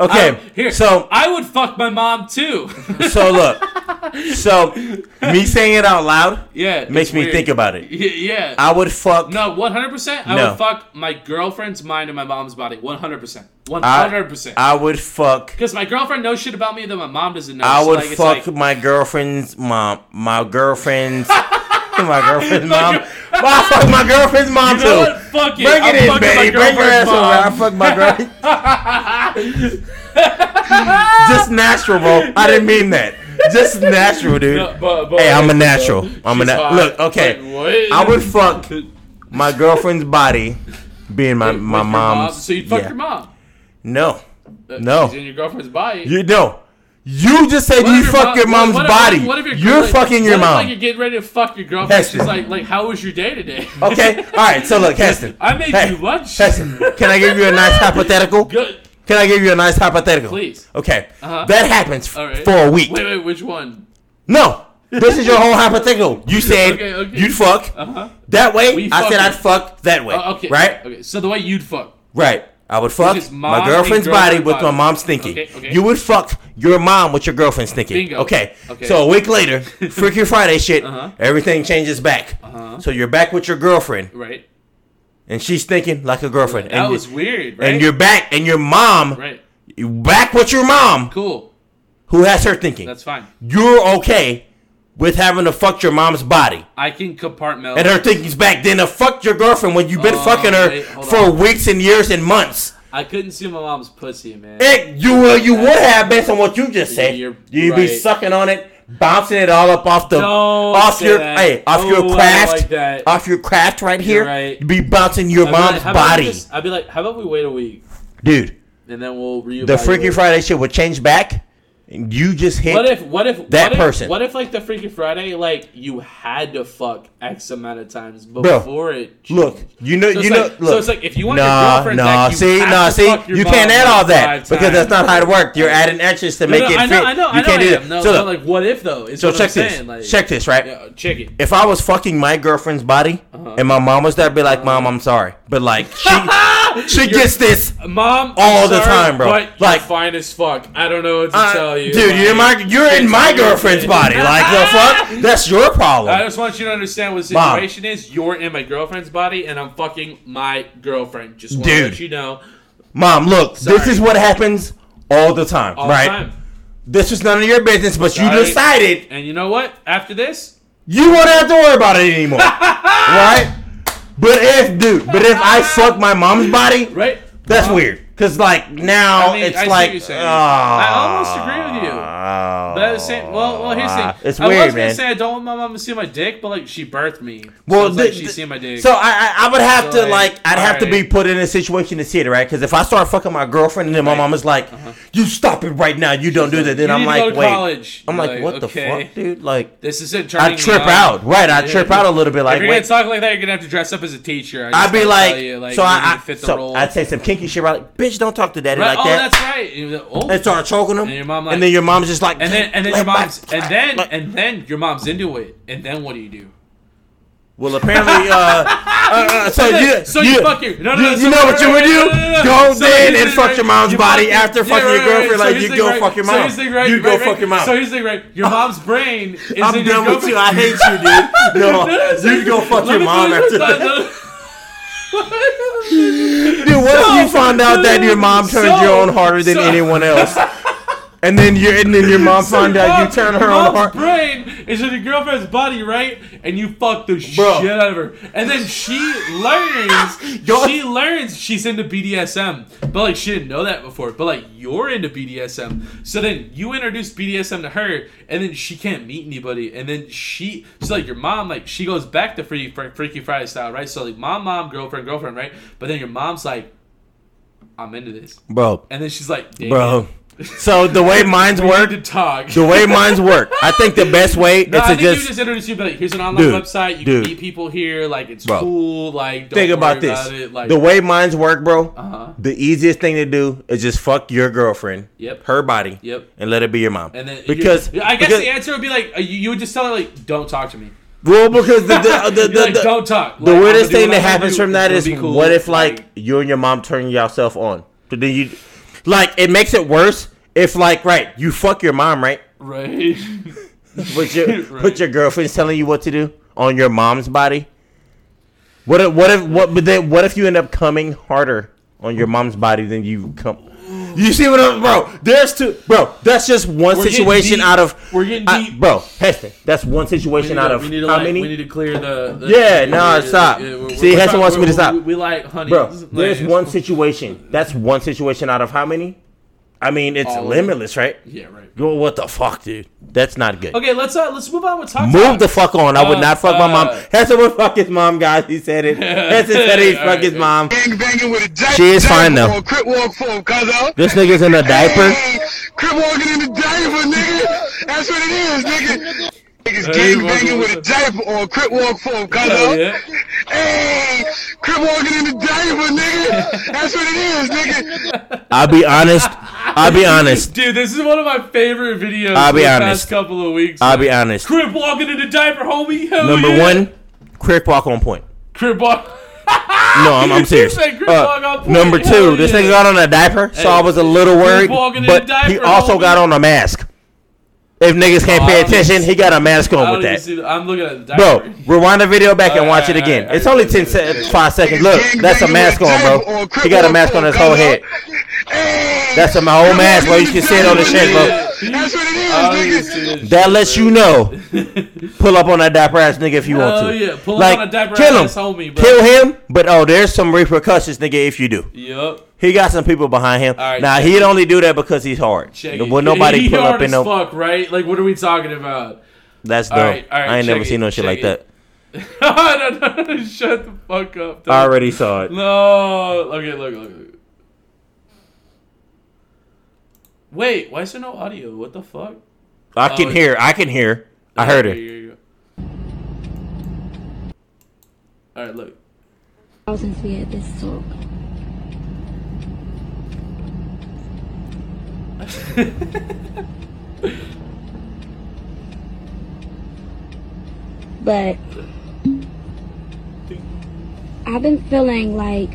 Okay, I- here, so- I would fuck my mom too. so look, so me saying it out loud, Yeah, makes me weird. think about it. Y- yeah. I would fuck. no, one hundred percent. I No. would fuck my girlfriend's mind in my mom's body. One hundred percent. Hundred percent. I would fuck. Because my girlfriend knows shit about me that my mom doesn't know. I would like, fuck like- my girlfriend's mom. My girlfriend's. my girlfriend's mom. I fuck my girlfriend's mom You know too. what? Fuck it. Bring it I'm in, baby. Bring your ass girlfriend's over. I mom. fuck my girl. Just natural, bro. I didn't mean that. Just natural, dude. No, but- but- hey, I'm a natural. I'm a na- look. Okay. I would fuck my girlfriend's body, being my my your mom? So you'd fuck yeah. your mom. No, Uh, No. She's in your girlfriend's body. You no. You just said What you if fuck mom- your mom's what if- body. What if your You're like, fucking your what if, mom. Like you're getting ready to fuck your girlfriend. Heston. She's like, like, how was your day today? Okay. All right. So look, Heston. I made Hey, you lunch. Heston, can I give you a nice hypothetical? Good. Can I give you a nice hypothetical? Please. Okay. Uh-huh. That happens right. for a week. Wait, wait, which one? No. This is your whole hypothetical. You said Okay, okay. you'd fuck Uh-huh. that way. We I said fucking- I'd fuck that way. Oh, okay. Right. Okay. So the way you'd fuck. Right. I would fuck my girlfriend's body girlfriend with my mom's thinking. Okay, okay. You would fuck your mom with your girlfriend's thinking. Bingo. Okay. Okay. So a week later, Freaky Friday shit, Uh-huh. everything changes back. Uh-huh. So you're back with your girlfriend, Right. and she's thinking like a girlfriend. That and was you- weird. Right. And you're back, and your mom, right. you back with your mom, Cool. who has her thinking. That's fine. You're okay with having to fuck your mom's body. I can compartmentalize. And her thinking's back. Then to fuck your girlfriend when you've been Oh, fucking her wait, for on. weeks and years and months. I couldn't see my mom's pussy, man. It, you will, you would have based on what you just said. You'd be sucking on it, bouncing it all up off the Don't off your that. hey off Oh, your craft, like off your craft right here. right. You'd be bouncing your I'd like, mom's we body, just- I'd be like, how about we wait a week dude. and then we'll reevaluate. The Freaky Friday shit would change back, you just hit. What if? What if that what if- person? What if like the Freaky Friday, like you had to fuck X amount of times Bro, before it? Look, you know, So you know. like- so it's like if you want nah, your girlfriend nah, back, you see, nah, to see, you can't add all that because that's not how it works. You're adding extras to No, make no, it I know, fit. I know, you I know can't I do am. that. No, so, like, what if though? Is so what check I'm this. saying, like- check this, right? Yeah, check it. If I was fucking my girlfriend's body Uh-huh. and my mom was there, I'd be like, "Mom, I'm sorry," but like she she gets this Mom, all the sorry, time, bro. But Like- like fine as fuck. I don't know what to Uh, tell you, dude. You're my you're in my girlfriend's body. Like the fuck? That's your problem. I just want you to understand what the Mom. situation is. You're in my girlfriend's body, and I'm fucking my girlfriend. Just want to let you know. Mom, look, this is what happens all the time, All the right? time. This is none of your business, but you decided And you know what? After this, you won't have to worry about it anymore, right? But if, dude, but if I fuck my mom's body, right? That's weird. Cause like now I mean, it's I like, what you're saying. oh, I almost agree with you. But the same, well, well, here's the thing. It's I weird, was gonna man. say I don't want my mom to see my dick, but like she birthed me. Well, so it's like the- she's seen my dick. So I, I, I would have So, to like, I'd have to be put in a situation to see it, right? Because if I start fucking my girlfriend and then my mom is like, "You stop it right now, you don't do that," then Uh-huh. I'm like, "Wait," college. I'm like, like, "What okay. the fuck, dude?" Like, This is it. I trip out, right? I trip out a little bit. Like, if you're gonna talk like that, you're gonna have to dress up as a teacher. I'd be like, like, so I, need I to fit the so. I'd say some kinky shit, like, "Bitch, don't talk to daddy Right? like oh, that." that's right. You know, Oh. and start choking him, And your mom like, and then your mom's just like, and then and then your mom's and then and then your mom's into it, and then what do you do? Well, apparently, uh, uh, uh, so So you, so you fuck your- no, no, you, no, you so- know what you would do? Go So then and fuck your mom's body after fucking your girlfriend. Like you go fuck your mom. here's the thing, right, You go fuck your mom. So here's the thing, right? Your mom's brain is I'm in your done with you. I hate you, dude. No, you go fuck your mom after this thought, that. no. Dude, what if you find out that your mom turns So- you on harder than so- anyone else? And then you and then your mom So find out you mom- turn her your on mom's hard. brain is in your girlfriend's body, right? And you fuck the Bro. shit out of her, and then she learns. she learns she's into BDSM, but like she didn't know that before. But like you're into BDSM, so then you introduce BDSM to her, and then she can't meet anybody, and then she so like your mom like she goes back to Freaky Freaky Friday style, right? So like mom, mom, girlfriend, girlfriend, right? But then your mom's like, I'm into this, Bro. and then she's like, Damn. Bro. So the way mine's We work, need to talk. the way mine's work, I think the best way No, is I to think you just just introduce you, but like, here's an online Dude, website. You dude. can meet people here. Like it's Bro. cool. Like don't think worry about this. About it. Like the way mine's work, bro. Uh-huh. The easiest thing to do is just fuck your girlfriend, Yep. her body, Yep. and let it be your mom. and then because I guess because, the answer would be like uh, you, you would just tell her like don't talk to me. well because the the, the, the, like, the- don't talk. The Like, I'm weirdest thing that happens do. from that is cool. what if like you and your mom turn yourself on? So then you like it makes it worse if like right you fuck your mom right, right? but your Right. but your girlfriend's telling you what to do on your mom's body. What if what if what but then what if you end up coming harder on your mom's body than you come? You see what I'm, bro? There's two, bro. That's just one We're situation out of. We're getting I- deep. bro. Heston, that's one situation out to- of we need to how like, many? We need to clear the. the Yeah, no, the- stop. See, Heston wants me to stop. We, we like honey, Bro, there's one situation. That's one situation out of how many? I mean, it's All of limitless, right? Yeah, right. Go, what the fuck, dude? That's not good. Okay, let's uh let's move on with talk. Move Talk. the fuck on. I would Uh, not fuck my mom. uh, Hanson would fuck his mom, guys. He said it. Hanson said he'd fuck his mom. Gang banging with a diaper. She is fine, though. Or crip walk for him, cuzzo. This nigga's in a diaper. Hey, crip walking in the diaper, nigga. That's what it is, nigga. Niggas Hey, gang banging with a diaper or a crip walk for him, Hell yeah. Hey, crip walking in the diaper, nigga. That's what it is, nigga. I'll be honest. I'll be honest. Dude, this is one of my favorite videos. I'll be the honest. Past couple of weeks. I'll be honest. Crib walking in the diaper, homie. Hell Number yeah. one, Crick walk on point. Crib walk. No, I'm, I'm serious. He said crib Uh, walk on number Hell two, this yeah. nigga got on a diaper, so Hey, I was a little worried. But he also got on a mask. If niggas can't Oh, pay attention, he got a mask I on with that. the- I'm looking at the Bro, rewind the video back and Alright, watch it again. alright, It's only 10 se- 5 seconds. Look, that's a mask on, bro. He got a mask on his whole head. That's a my whole mask, bro. You can see it on the shit, bro. That's what it is, I don't even nigga. That lets you know. Pull up on that diaper ass nigga if you want to. yeah, pull like, on a diaper kill him. homie. Kill him, but oh, there's some repercussions, nigga, if you do. Yup. He got some people behind him. Alright, now he'd it. only do that because he's hard. Check it. Nobody he pull hard up in as no? fuck, right? Like, what are we talking about? That's dumb. Alright, alright, I ain't never it, seen no shit check like that. it. no, no, no, shut the fuck up. I already saw it. No. Okay, look, look, look. Wait, why is there no audio? What the fuck? I can Oh, hear. I can hear. I heard Here it. All right, look. Since we had this talk. but I've been feeling like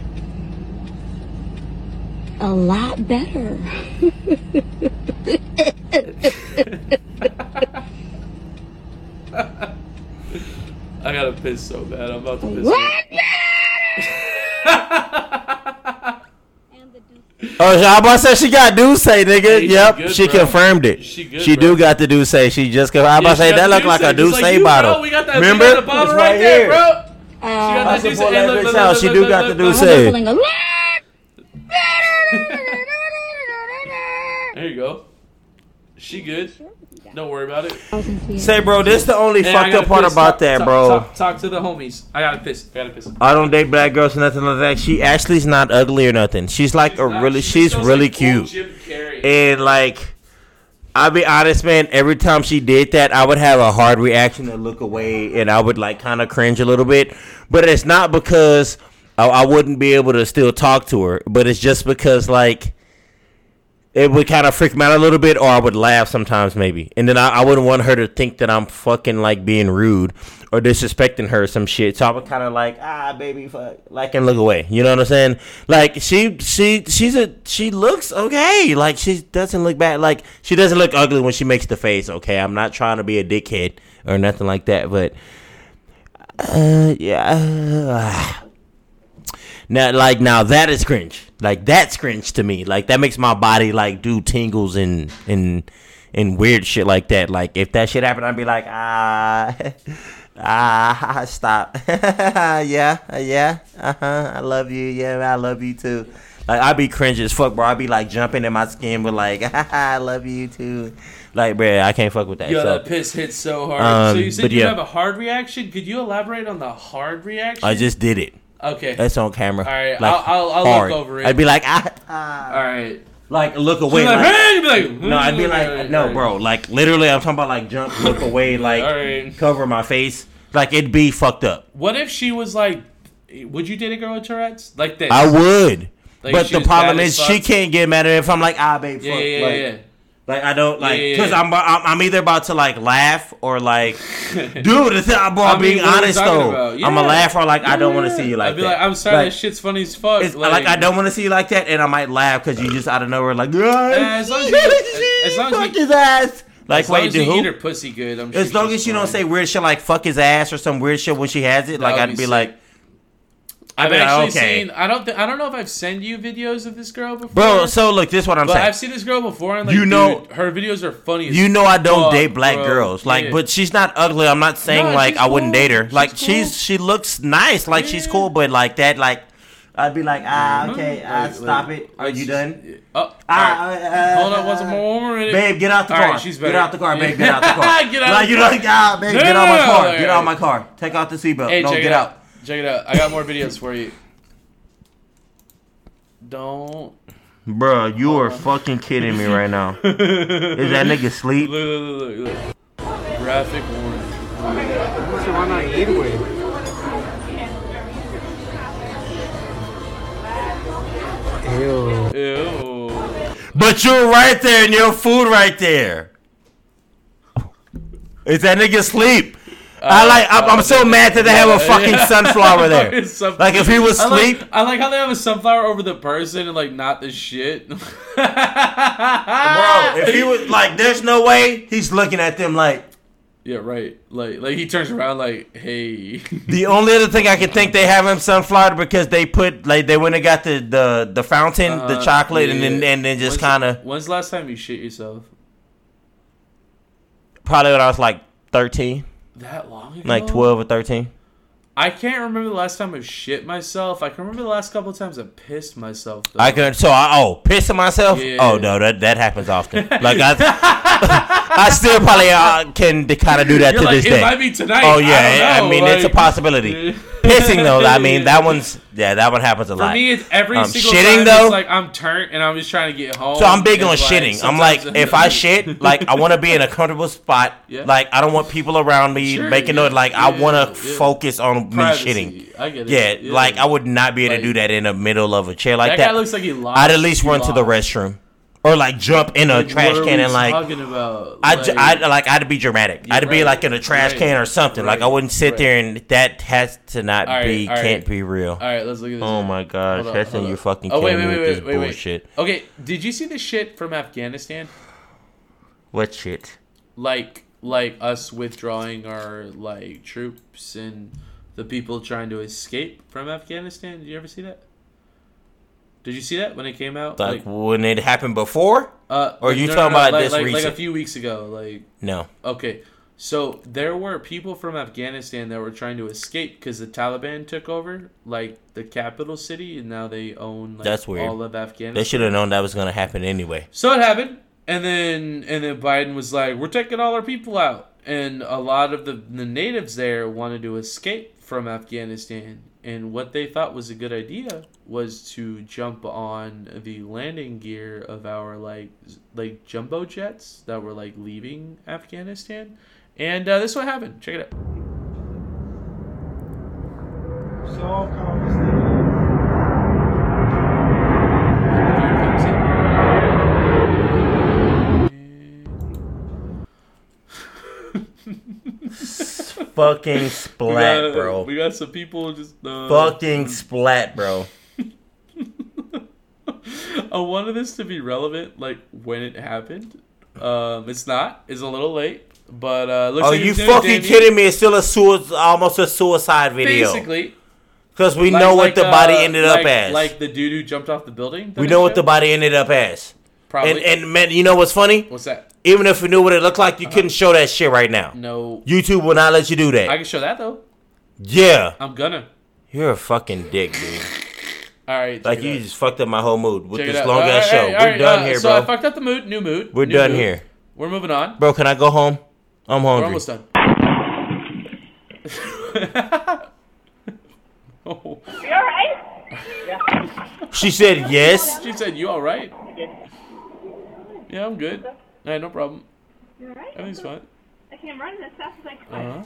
a lot better. I gotta piss so bad. I'm about to piss. Oh, I about to say she got do say, nigga. Hey, she yep, good, she bro. confirmed it. She good, She bro. do got the do say. She just. I about Yeah, to say that look like a do say you, bottle. Bro. We got that. Remember? We got the bottle It's right, right there, here. bro. Uh, She got that I D'usse. support Hey, that look, look, look, She do look, got the look, D'usse. look. feeling a lot There you go. She good. Don't worry about it. Say, bro, this the only Hey, fucked up part piss. about Talk- that, bro. Talk, talk to the homies. I gotta piss. I gotta piss. I don't date black girls or nothing like that. She actually's not ugly or nothing. She's like a really, she's really cute. And like, I'll be honest, man. Every time she did that, I would have a hard reaction and look away, and I would like kind of cringe a little bit. But it's not because I, I wouldn't be able to still talk to her, but it's just because like it would kind of freak me out a little bit, or I would laugh sometimes maybe, and then I, I wouldn't want her to think that I'm fucking like being rude or disrespecting her or some shit. So I would kind of like ah baby fuck like and look away. You know what I'm saying? Like she she she's a she looks okay. Like she doesn't look bad. Like she doesn't look ugly when she makes the face. Okay, I'm not trying to be a dickhead or nothing like that, but uh yeah. Now, like now, that is cringe. Like that's cringe to me. Like that makes my body like do tingles and and and weird shit like that. Like if that shit happened, I'd be like, ah, ah, stop. yeah, yeah, uh huh. I love you. Yeah, I love you too. Like I'd be cringe as fuck, bro. I'd be like jumping in my skin, but like, I love you too. Like, bro, I can't fuck with that. Yo, so, that piss hits so hard. Um, so you said you yeah. have a hard reaction. Could you elaborate on the hard reaction? I just did it. Okay. That's on camera. All right, Like, I'll, I'll, I'll look over it. I'd be like, ah, All right. like look So away. like, like- hey, you'd be like, no, I'd be "Hmm, like, alright, no, alright." bro. Like literally, I'm talking about like jump, look away, like Alright. cover my face. Like it'd be fucked up. What if she was like, would you date a girl with Tourette's like this? I would, Like, but the problem is she can't get mad at me if I'm like, ah, babe, Yeah, fuck. yeah, yeah, like, yeah. Like I don't like Yeah, yeah, because yeah. I'm, I'm I'm either about to like laugh or like, dude, the thing, bro. I I'm being honest though. I'm Yeah. a laugh or like I don't want to see you like I'd be that. like, I'm sorry, that shit's funny as fuck. It's like, I don't want to see you like that, and I might laugh because you just out of nowhere like, as long as you, as long as fuck you, his ass. Like, as wait, dude, you who? eat her pussy good, I'm sure As long as you don't say weird shit like fuck his ass or some weird shit when she has it, That like I'd be be like, I've I'd actually okay. seen. I don't. Th- I don't know if I've sent you videos of this girl before. bro. So look, this is what I'm but saying. I've seen this girl before, and like, You know- dude, her videos are funny. As You know I don't fuck, date black bro. girls, like, Yeah. but she's not ugly. I'm not saying No, like I wouldn't date her. She's Like cool. she's she looks nice, like she's cool, but like that, like I'd be like, ah, okay, ah, Like- stop like- it. Are you done? Oh, Ah, alright. uh, hold on, one more minute. Babe, get out the All car. right, she's get out the car, babe. Get out the car. Get out No, the you car. don't. Ah, babe, No, get out my car. Get out my car. Take out the seatbelt. Hey, no, get out. out. Check it out. I got more videos for you. Don't. Bruh, you are fucking kidding me right now. Is that nigga sleep? Look, look, look, look, look. Graphic warning. Why not either way? Ew. Ew. But you're right there and your food right there. Is that nigga sleep? I like. I'm, I'm so mad that they have a fucking sunflower there. Some- Like if he was I like- asleep, I like how they have a sunflower over the person and like not the shit. bro. If he was like, there's no way he's looking at them like. Yeah, right. Like, like he turns around like, "Hey." The only other thing I can think they have him sunflower because they put like they went and got the the, the fountain, the Uh, chocolate, and then and then just kind of When's the last time you shit yourself? probably when I was like thirteen, That long ago? like twelve or thirteen. I can't remember the last time I shit myself. I can remember the last couple of times I pissed myself. Though. I can so I oh pissing myself. Yeah. Oh no, that that happens often. Like I, I still probably uh, can kind of do that You're to like, this "It day. might be tonight. Oh I yeah, don't I, mean know, it's a like- possibility. Pissing though, I mean that one's yeah that one happens a lot. For me, it's every Um, single shitting time. though. it's like I'm turned and I'm just trying to get home. so I'm big on like, shitting. I'm like, if I shit, like I want to be in a comfortable spot. Yeah. Like I don't want people around me Sure, making yeah, noise. Like I want to yeah. focus on Privacy. me shitting. I get it. Yeah, Yeah. like I would not be able Like- to do that in the middle of a chair like That that. looks like he lost. I'd at least He run to the restroom. Or like jump in a Like, trash can and like talking about? I Like- I like I'd be dramatic. I'd be like in a trash right, can or something. Like I wouldn't sit right. there and that has to not right, be right. can't be real. All right, let's look at this. Oh my gosh, Hold that's hold you fucking Oh wait, wait, me wait, with wait, this wait, bullshit. Okay, did you see the shit from Afghanistan? What shit? Like, like us withdrawing our like troops and the people trying to escape from Afghanistan. Did you ever see that? Did you see that when it came out? Like, when it happened before? Uh, or like, you no, talking no, no, about like, this like, recent? like a few weeks ago? Like No. Okay, so there were people from Afghanistan that were trying to escape because the Taliban took over like the capital city, and now they own like, That's weird. all of Afghanistan. They should have known that was gonna happen anyway. So it happened, and then and then Biden was like, "We're taking all our people out," and a lot of the the natives there wanted to escape from Afghanistan, and what they thought was a good idea was to jump on the landing gear of our like like jumbo jets that were like leaving Afghanistan, and uh, this is what happened. Check it out. Fucking splat, we got, bro. We got some people just uh, Fucking splat, bro. I wanted this to be relevant, like when it happened. Um, it's not. It's a little late, but uh, looks Oh, like you fucking damn kidding me? It's still a suicide, almost a suicide video. Basically, Because we Like- know what like, the body uh, ended like, up as. Like the dude who jumped off the building. we know what the body ended up as. Probably. And, and man, you know what's funny? What's that? Even if we knew what it looked like, you couldn't show that shit right now. No. YouTube will not let you do that. I can show that though. yeah. I'm gonna. You're a fucking dick, dude. All right. Like you out. just fucked up my whole mood with Check this long ass right, show. all right, We're all done right, here, so bro. So I fucked up the mood. New mood. We're new done mood. here. We're moving on. Bro, can I go home? I'm hungry. We're almost done. oh. You alright? She said yes. She said, "You all right?" Yeah, I'm good. All right, no problem. You alright? Everything's fine. I came run as fast as I can. Uh-huh.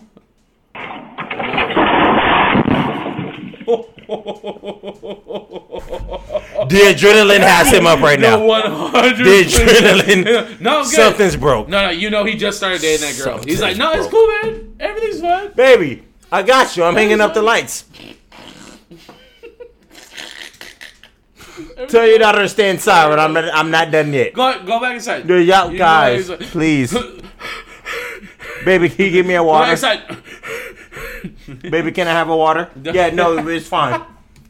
The adrenaline has him up right now. No, 100. The adrenaline. No, I'm good. Something's broke. No, no, you know he just started dating that girl. He's like, Something's no, it's cool, man. Everything's fine. Baby, I got you. I'm hanging up the lights. Tell your daughter to stay inside, but I'm not, I'm not done yet. Go, go back inside. Y'all You guys, please. Baby, can you give me a water? Baby, can I have a water? Yeah, no, it's fine.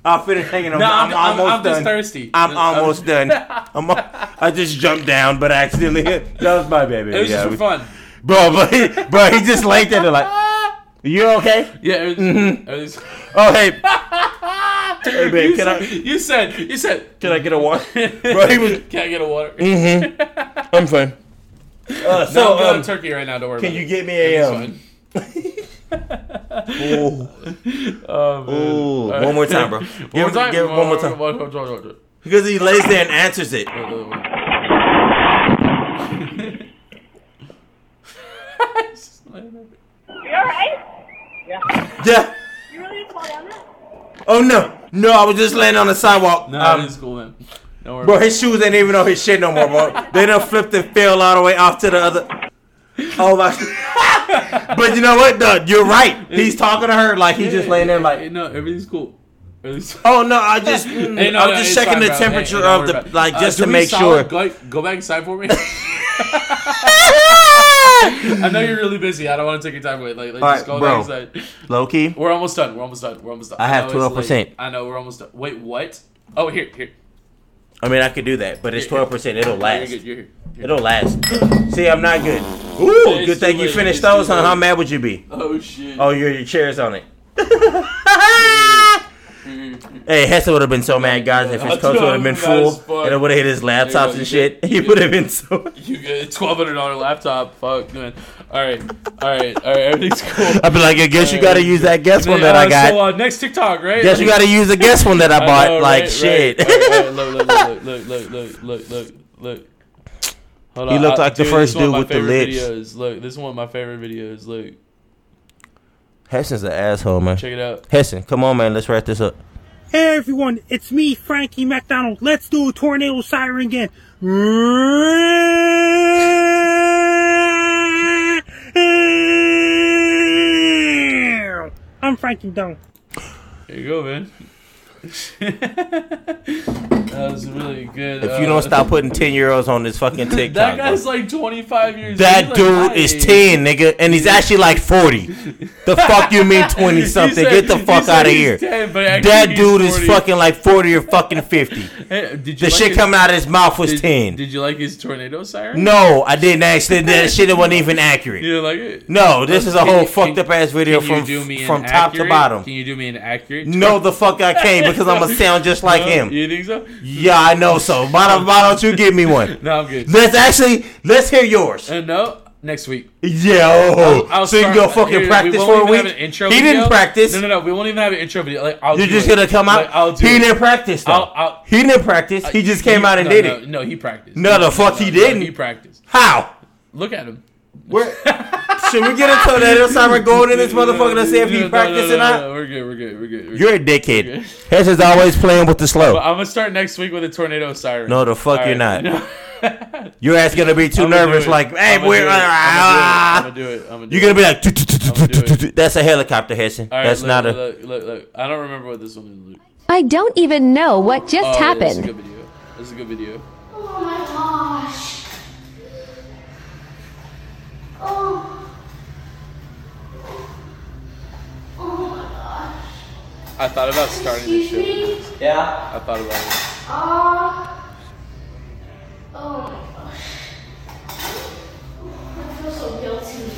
I'll finish hanging up. No, I'm, I'm- I'm- almost I'm done. just thirsty. I'm almost done. I'm, I just jumped down, but accidentally. That was my baby. It was yeah, just for we- fun. Bro, but he, bro, he just laid there like, You okay? Yeah. everything's- Mhm. everything's- Oh hey. Hey babe, you, can said, I you said. You said. can I get a water? Bro, he was. Can I get a water? Mm-hmm. I'm fine. Uh, So so I'm good on um, turkey right now. Don't worry. can about you it. get me a um? Ooh. Oh. Ooh, All right. one more time, bro. one Give more time. give it one more time. One more time. One more time. Because he lays there and answers it. You alright? Yeah. Yeah. You really didn't fall down there? Oh no, no! I was just laying on the sidewalk. No, Um, it's cool, man. Don't. Bro, his shoes ain't even on his shit no more, bro. they done flipped and fell all the way off to the other. Oh my! but you know what? though? you're right. He's talking to her like he's just laying there like. no, everything's cool. Everything's Oh no! I just, mm, Hey, no, I'm no, just checking fine, the bro. temperature Hey, of the like Uh, just do to make sure. Go, go back inside for me. I know you're really busy. I don't want to take your time away. Like, like All just right, go bro. back inside. Low key. We're almost done. We're almost done. We're almost done. I have know it's 12%. I know we're almost done. Wait, what? Oh, here, here. I mean, I could do that, but it's twelve percent. It'll You're last. good. You're here. You're It'll last. See, I'm not good. Ooh, It's good thing too you finished It's those, huh? How mad would you be? Oh shit. Oh, your your chair's on it. hey, Hessa would have been so mad, guys, if his I coach would have been I'm mad as full fuck. and it would have hit his laptops and shit. get- He would have been so. You get a twelve hundred dollar laptop. Fuck, man. All right, all right, all right. Everything's cool. I'd be like, I guess you All got to right. use that guest one Uh, that I got. So uh, next TikTok, right? Guess you got to use the guest one that I bought. know, like right, shit. Right, right, right. Look, look, look, look, look, look, look, look, look. Hold He on. looked I- like the dude, first this one dude of my with the favorite lips. Videos. Look, this is one of my favorite videos. Look, Hessen's an asshole, man. check it out. Hessen, come on, man. Let's wrap this up. Hey everyone, it's me, Frankie MacDonald. Let's do a tornado siren again. I'm Frankie Dong. There you go, man. that was really good. If you don't uh, stop putting 10 euros on this fucking TikTok, that bro. guy's like 25 years. That he's dude like, is. 10, nigga, and he's actually like 40. The fuck you mean 20 something? said- Get the fuck out of here. 10, but that dude is fucking like 40 or fucking 50. Hey, did you The like shit his- coming out of his mouth was did, 10. Did you like his tornado siren? No, I didn't actually. That shit wasn't even accurate. You didn't like it? No, this is a whole you- fucked can- up ass video from do me an from top to bottom. Can you do me an accurate? No, the fuck I can't because I'm gonna sound just like No? him. You think so? Yeah, I know so. Why don't, why don't you give me one? No, I'm good. Let's actually let's hear yours. Uh, no, next week. Yeah, oh, I'll- I'll so you can go fucking here, we practice won't for a week. he video. didn't practice. No, no, no. We won't even have an intro video. Like, I'll You're just it. gonna come out. Like, I'll do he it. didn't practice though. I'll- I'll- he didn't practice. He just came out and no, did no, it. No, he practiced. No, the fuck he didn't. He practiced. How? Look at him. Where? Should we get a tornado siren going in this motherfucker to see if No, he no, practiced no, or no, not? no, We're good. We're good. We're good. We're You're a dickhead. We're. Hess is always playing with the slow. But I'm gonna start next week with a tornado siren. No, the fuck All you're right. not. Your ass gonna be too I'ma do nervous. it. Like, hey, I'ma we're. do it. I'm gonna do it. I'm gonna do You're gonna be like. I'ma do it. That's a helicopter, Hessen. All right, That's look, not a. look, look, look. I don't remember what this one is. Luke. I don't even know what just oh, Yeah, this is a happened. good video. This is a good video. Oh my gosh. Oh. Oh I thought about starting this show. with Yeah. I thought about it. Ah. oh my gosh. I feel so guilty.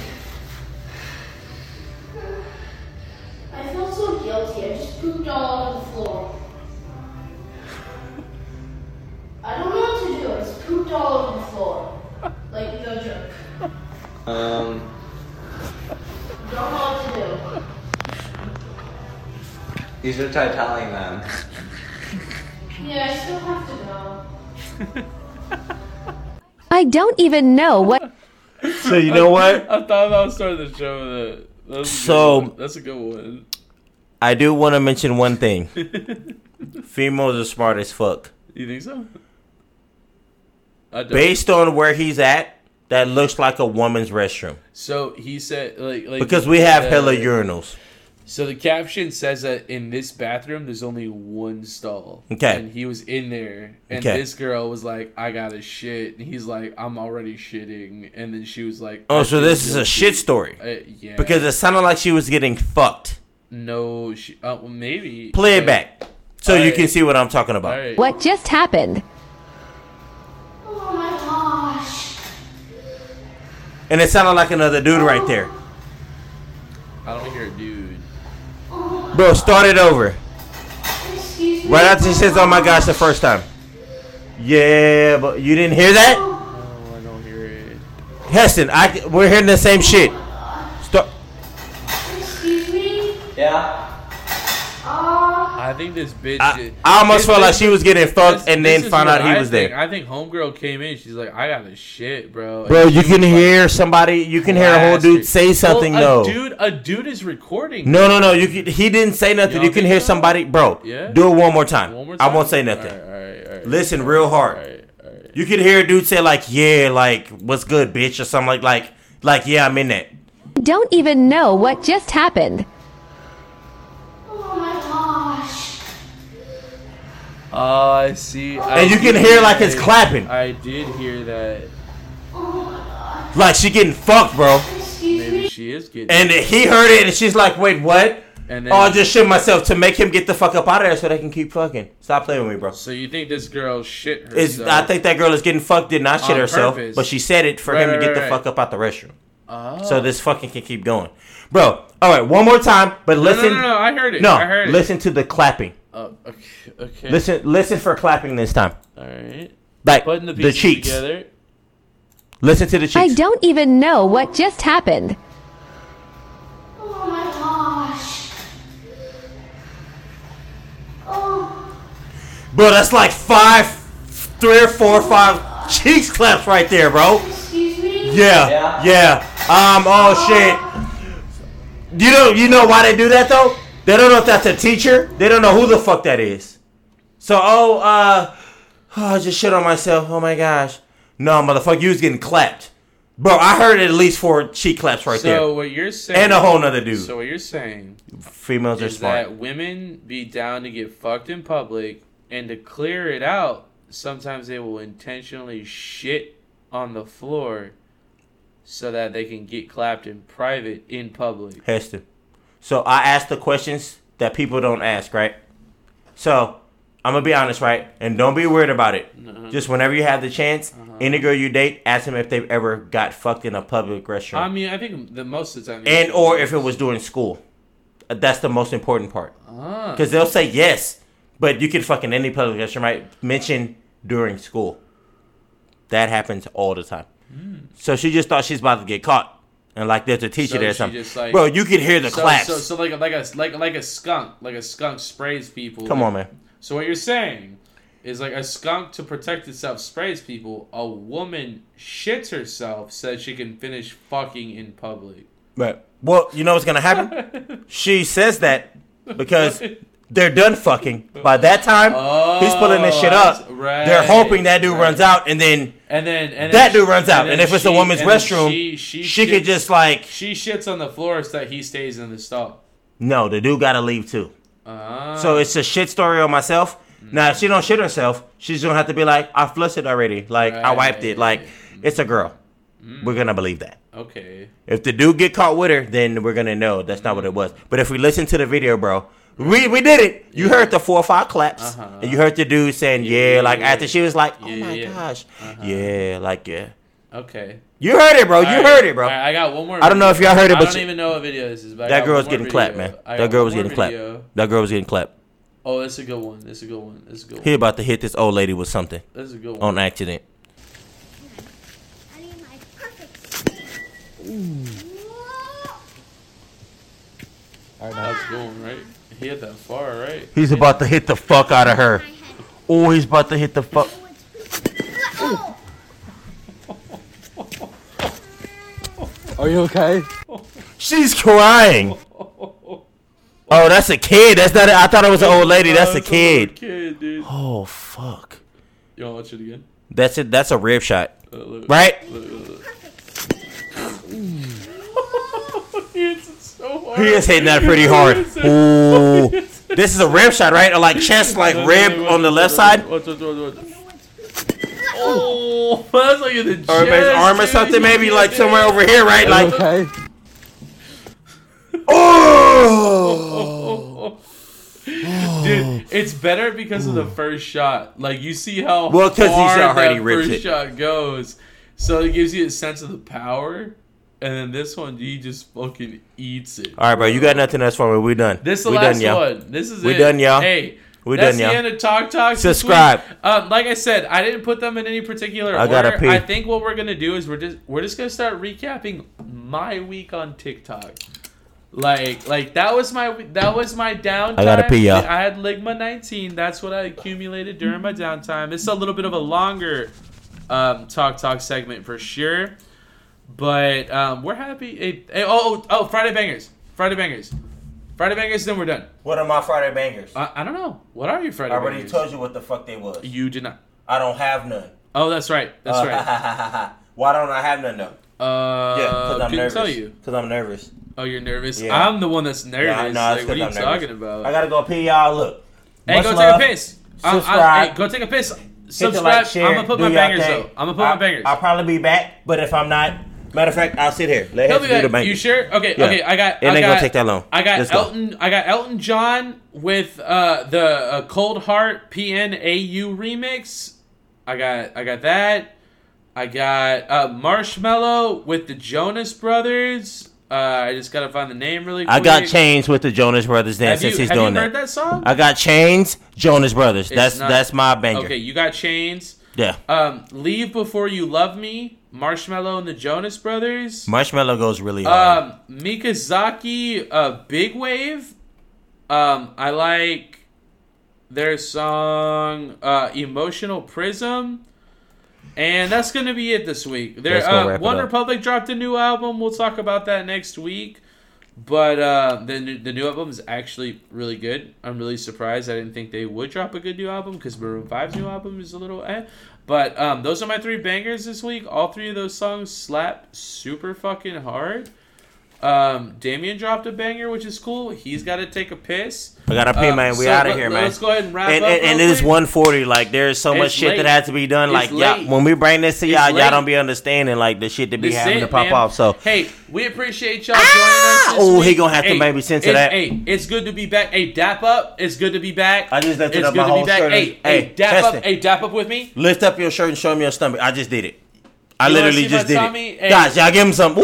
I feel so guilty. I just pooped all over the floor. I don't know what to do. I just pooped all over the floor. Like, no joke. Um. You should try telling them. Yeah, I still have to go. I don't even know what. So you know what? I thought about starting the show with it. That's a good So- one. that's a good one. I do want to mention one thing. Females are smart as fuck. You think so? I don't. Based on where he's at, that looks like a woman's restroom. So he said, like, like Because we have uh, hella urinals. So the caption says that in this bathroom, there's only one stall. Okay. And he was in there, and Okay. this girl was like, "I got to shit," and he's like, "I'm already shitting," and then she was like, Oh, so this is a guilty." shit story. Uh, yeah. Because it sounded like she was getting fucked. no, she, uh, well, maybe Play it back so you Alright. can see what I'm talking about. Alright. What just happened? Oh my gosh. And it sounded like another dude right there. I don't hear a dude. Bro, start it over. Right after she says, "Oh my gosh," the first time. Yeah, but you didn't hear that, Oh, I don't hear it. Heston. I we're hearing the same shit. Start. Excuse me? Yeah. I think this bitch. I, I almost felt like she was getting fucked and then this found out he I was think. there. I think homegirl came in. She's like, I got the shit, bro. Bro, And you can was like, hear somebody. You can hear a whole dude say something. Well, a no, dude, a dude is recording. no, no, no. You can, he didn't say nothing. don't You can hear so? somebody, bro. Yeah? Do it one more time. One more I won't say nothing. All right, all right. Listen real hard. You can hear a dude say like, "Yeah, like what's good, bitch," or something like like like yeah, I'm in that. Don't even know what just happened. Oh my gosh. Oh, I see. I And you can hear, like, it's clapping. I did hear that. Like she getting fucked, bro. Maybe she is getting. And he heard it, and she's like, "Wait, what?" And then- oh, I just shit myself to make him get the fuck up out of there so they can keep fucking. Stop playing with me, bro. So you think this girl shit herself? It's, I think that girl is getting fucked, did not shit herself, purpose. but she said it for Right, him to right, get right, the fuck up out the restroom. Oh. So this fucking can keep going, bro. All right, one more time, but no, listen. no, no, I heard it. No, I heard it. listen to the clapping. Oh, okay. okay. Listen, listen for clapping this time. All right. Like Putting the the, pieces cheeks. together. Listen to the cheeks. I don't even know what just happened. Oh my gosh. Oh. Bro, that's like five, three or four, or five cheeks claps right there, bro. Excuse me? Yeah, yeah. Um. Oh shit. You know, you know why they do that though? They don't know if that's a teacher. They don't know who the fuck that is. So, oh, uh, oh, I just shit on myself. Oh my gosh. No, motherfucker, you was getting clapped, bro. I heard at least four cheek claps right so there. what you're saying? And a whole nother dude. So what you're saying Females are is smart. that women be down to get fucked in public, and to clear it out, sometimes they will intentionally shit on the floor, so that they can get clapped in private in public. Heston. So I ask the questions that people don't ask, right? So I'm gonna be honest, right? And don't be weird about it. Uh-huh. Just whenever you have the chance, any girl you date, ask them if they've ever got fucked in a public restroom, I mean, I think the most of the time. and or if it was during school. That's the most important part. Ah. Because they'll say yes, but you can fuck in any public restroom, right? Mention during school. That happens all the time. So she just thought she's about to get caught. And like there's a teacher So there or something. like- Bro, you can hear the so, claps. So, so like a, like a like like a skunk, like a skunk sprays people. Come on, man. So what you're saying is like a skunk to protect itself sprays people. A woman shits herself so that she can finish fucking in public. Right. Well, you know what's gonna happen? she says that because they're done fucking. By that time, he's pulling this shit up. Oh, right, they're hoping that dude runs out, and then And then and then that she- dude runs out. then And, if it's a woman's restroom, she, she, she, could just like she shits on the floor so that he stays in the stall. no. The dude gotta leave too. Ah. So it's a shit story on myself. Now, if she don't shit herself, she's gonna have to be like, I flushed it already. Like I wiped it. Like it's a girl. We're gonna believe that. Okay. If the dude get caught with her, then we're gonna know that's not what it was. But if we listen to the video, bro, we we did it. You heard the four or five claps, Uh-huh. and you heard the dude saying, "Yeah,", like after she was like, "Oh my yeah. gosh, Uh-huh. yeah," like yeah. Okay. You heard it, bro. You Alright, heard it, bro. alright, I got one more. I don't know if y'all heard it, but I don't she- even know what video this is. But that girl one was getting more clapped, man. That girl was more getting clapped. That girl was getting clapped. Oh, that's a good one. That's a good one. That's a good one. He about to hit this old lady with something That's a good one. on accident. Alright, that's going right. He hit that far, right? He's about to hit the fuck out of her. Oh, he's about to hit the fuck. Are you okay? She's crying. Oh, that's a kid. That's not. A, I thought it was an old lady. That's a kid. Kid, dude. Oh fuck. You wanna watch it again? That's it. That's a rib shot, Uh, look, right? look, look, look. he so hard. He is hitting that pretty hard. He hits it. Ooh. He hits it. This is a rib shot, right? Or like chest, like Look, rib look, look, on the left side, Watch, watch, watch, watch. Oh, that's like in the or maybe chest, arm or dude. something, maybe like somewhere over here, right? Like, okay? oh. Dude, it's better because of the first shot. Like you see how Well, 'cause he's hard already that first it. shot goes, so it gives you a sense of the power. And then this one he just fucking eats it. All right, bro. You got nothing else for me. We done. This is the we last done, one. This is it. we it. done, y'all. Hey, we that's done, the y'all. end of Talk Talk. Subscribe. Um, like I said, I didn't put them in any particular I order. pee. I think what we're gonna do is we're just we're just gonna start recapping my week on TikTok. Like, like that was my that was my downtime. I gotta pee, y'all. I had Ligma 19. That's what I accumulated during my downtime. It's a little bit of a longer um, talk talk segment for sure, but um, we're happy. Hey, hey, oh, oh, oh, Friday bangers, Friday bangers, Friday bangers. Then we're done. What are my Friday bangers? I, I don't know. What are your Friday I already bangers? told you what the fuck they was. You did not. I don't have none. Oh, that's right. That's Uh, right. Why don't I have none though? Uh, yeah, because I'm nervous. tell you. Because I'm nervous. Oh, you're nervous. Yeah. I'm the one that's nervous. Yeah, no, like, what are you I'm nervous. talking about? I gotta go pee, y'all. Look. Hey, Much go love. take a piss. I- I- Subscribe. hey, go take a piss. Hit Subscribe. like, share, I'm gonna put my bangers thing. though. I'm gonna put I- my bangers. I'll probably be back, but if I'm not, matter of fact, I'll sit here. Let He'll be do the bangers. You sure? Okay, Yeah. okay. I got. It I ain't got, gonna take that long. I got Let's go. Elton. I got Elton John with uh, the uh, Cold Heart PNAU remix. I got. I got that. I got uh, Marshmello with the Jonas Brothers. Uh, I just gotta find the name really quick. I got chains with the Jonas Brothers then Have since you- he's have you doing heard that song? I got chains, Jonas Brothers. It's that's not- that's my banger. Okay, you got Chains. Yeah. Um, Leave Before You Love Me, Marshmello and the Jonas Brothers. Marshmello goes really hard. Um, Mikazaki, uh, Big Wave. Um, I like their song, uh, Emotional Prism. And that's gonna be it this week. There, uh, One. Republic dropped a new album. We'll talk about that next week. But uh, the new, the new album is actually really good. I'm really surprised. I didn't think they would drop a good new album because Maroon 5's new album is a little eh. But um, those are my three bangers this week. All three of those songs slap super fucking hard. Um, Damien dropped a banger, which is cool. He's got to take a piss. I gotta pee, Um, man. We so out of here, man. Let's go ahead and wrap and, up. and, and it is one forty. Like there's so much shit late. that has to be done. It's Like yeah, when we bring this to y'all, y'all don't be understanding like the shit that be This having it, to pop man. off. So hey, we appreciate y'all joining us. Oh, he gonna have to Hey, maybe censor it's- that. Hey, it's good to be back. Hey, dap up. It's good to be back. I just lifted it's up good my to whole be back. shirt. Hey, Hey, hey, dap up. Hey, dap up with me. lift up your shirt and show me your stomach. I just did it. I You literally just did it. Hey. Guys, y'all give him some. Woo!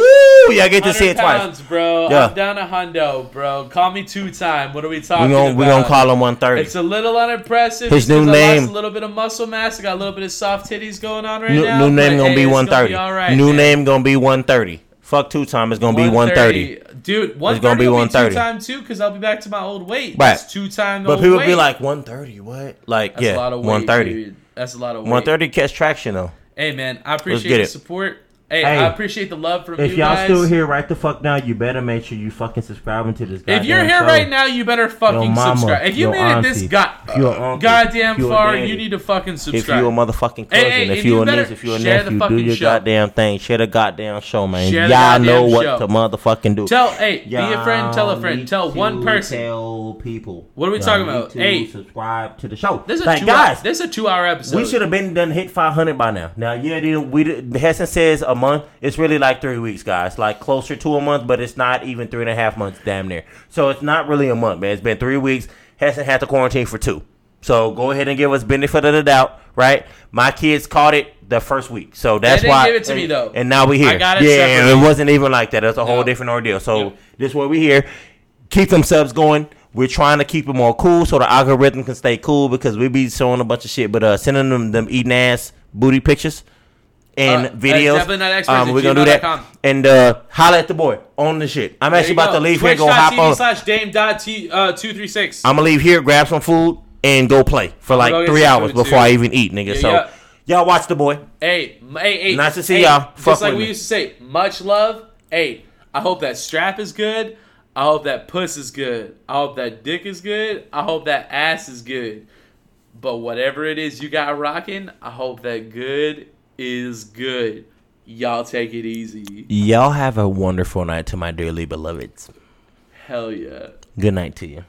Y'all get to see 100 it twice. pounds, bro. Yeah. I'm down a hundo, bro. Call me two time. What are we talking We gonna about? we gonna call him 130. It's a little unimpressive. His new name- a little bit of muscle mass. I got a little bit of soft titties going on right New, now. new name gonna hey, be 130. Gonna be all right, new man. name gonna be 130. Fuck two time. It's gonna be 130. Dude, 130 It's gonna be will 130. two time too, because I'll be back to my old weight. Right. That's two time. But people weight. be like 130. What? Like That's yeah, a lot of weight, 130. dude. That's a lot of weight. 130 catch traction though. Hey man, I appreciate the support. Hey, Hey, I appreciate the love from you. If you y'all guys. still here right the fuck now, you better make sure you fucking subscribing to this. If you're here show. right now, you better fucking mama, subscribe. If you made it this auntie, god- if you're an uh, uncle, goddamn far, daddy, you need to fucking subscribe. If you a motherfucking cousin, hey, if you you a niece, if you a nephew, do your show. goddamn thing. Share the goddamn show, man. Share Y'all know what show. to motherfucking do. Tell, hey, be a friend, tell a friend, tell one person. Tell people. What are we Y'all talking about? Hey. subscribe to the show. This is a like two guys. hour, this is a two hour episode. We should have been done hit 500 by now. Now, yeah, we Heston says a month. It's really like three weeks, guys. Like closer to a month, but it's not even three and a half months, damn near. So it's not really a month, man. It's been three weeks. Hasn't had to quarantine for two. So go ahead and give us benefit of the doubt, right? My kids caught it the first week, so that's why. give it to and, me, though. And now we here. I got it yeah, separately. it wasn't even like that. It's a whole No. different ordeal. So this is what we here. Keep them subs going. We're trying to keep it more cool so the algorithm can stay cool because we be showing a bunch of shit, but uh, sending them them eating ass booty pictures and Uh, videos. definitely not um, we're gonna do that and uh, holla at the boy on the shit. I'm There actually about go. to leave here, go hop Twitch.tv on. slash dame dot t uh two three six. I'm gonna leave here, grab some food, and go play for like gonna go get three hours before too. I even eat, nigga. Yeah, so yeah. y'all watch the boy. Hey, hey, hey. Nice to see hey, y'all. Fuck Just like we me. used to say, much love. Hey, I hope that strap is good. I hope that puss is good. I hope that dick is good. I hope that ass is good. But whatever it is you got rocking, I hope that good is good. Y'all take it easy. Y'all have a wonderful night to my dearly beloveds. Hell yeah. Good night to you.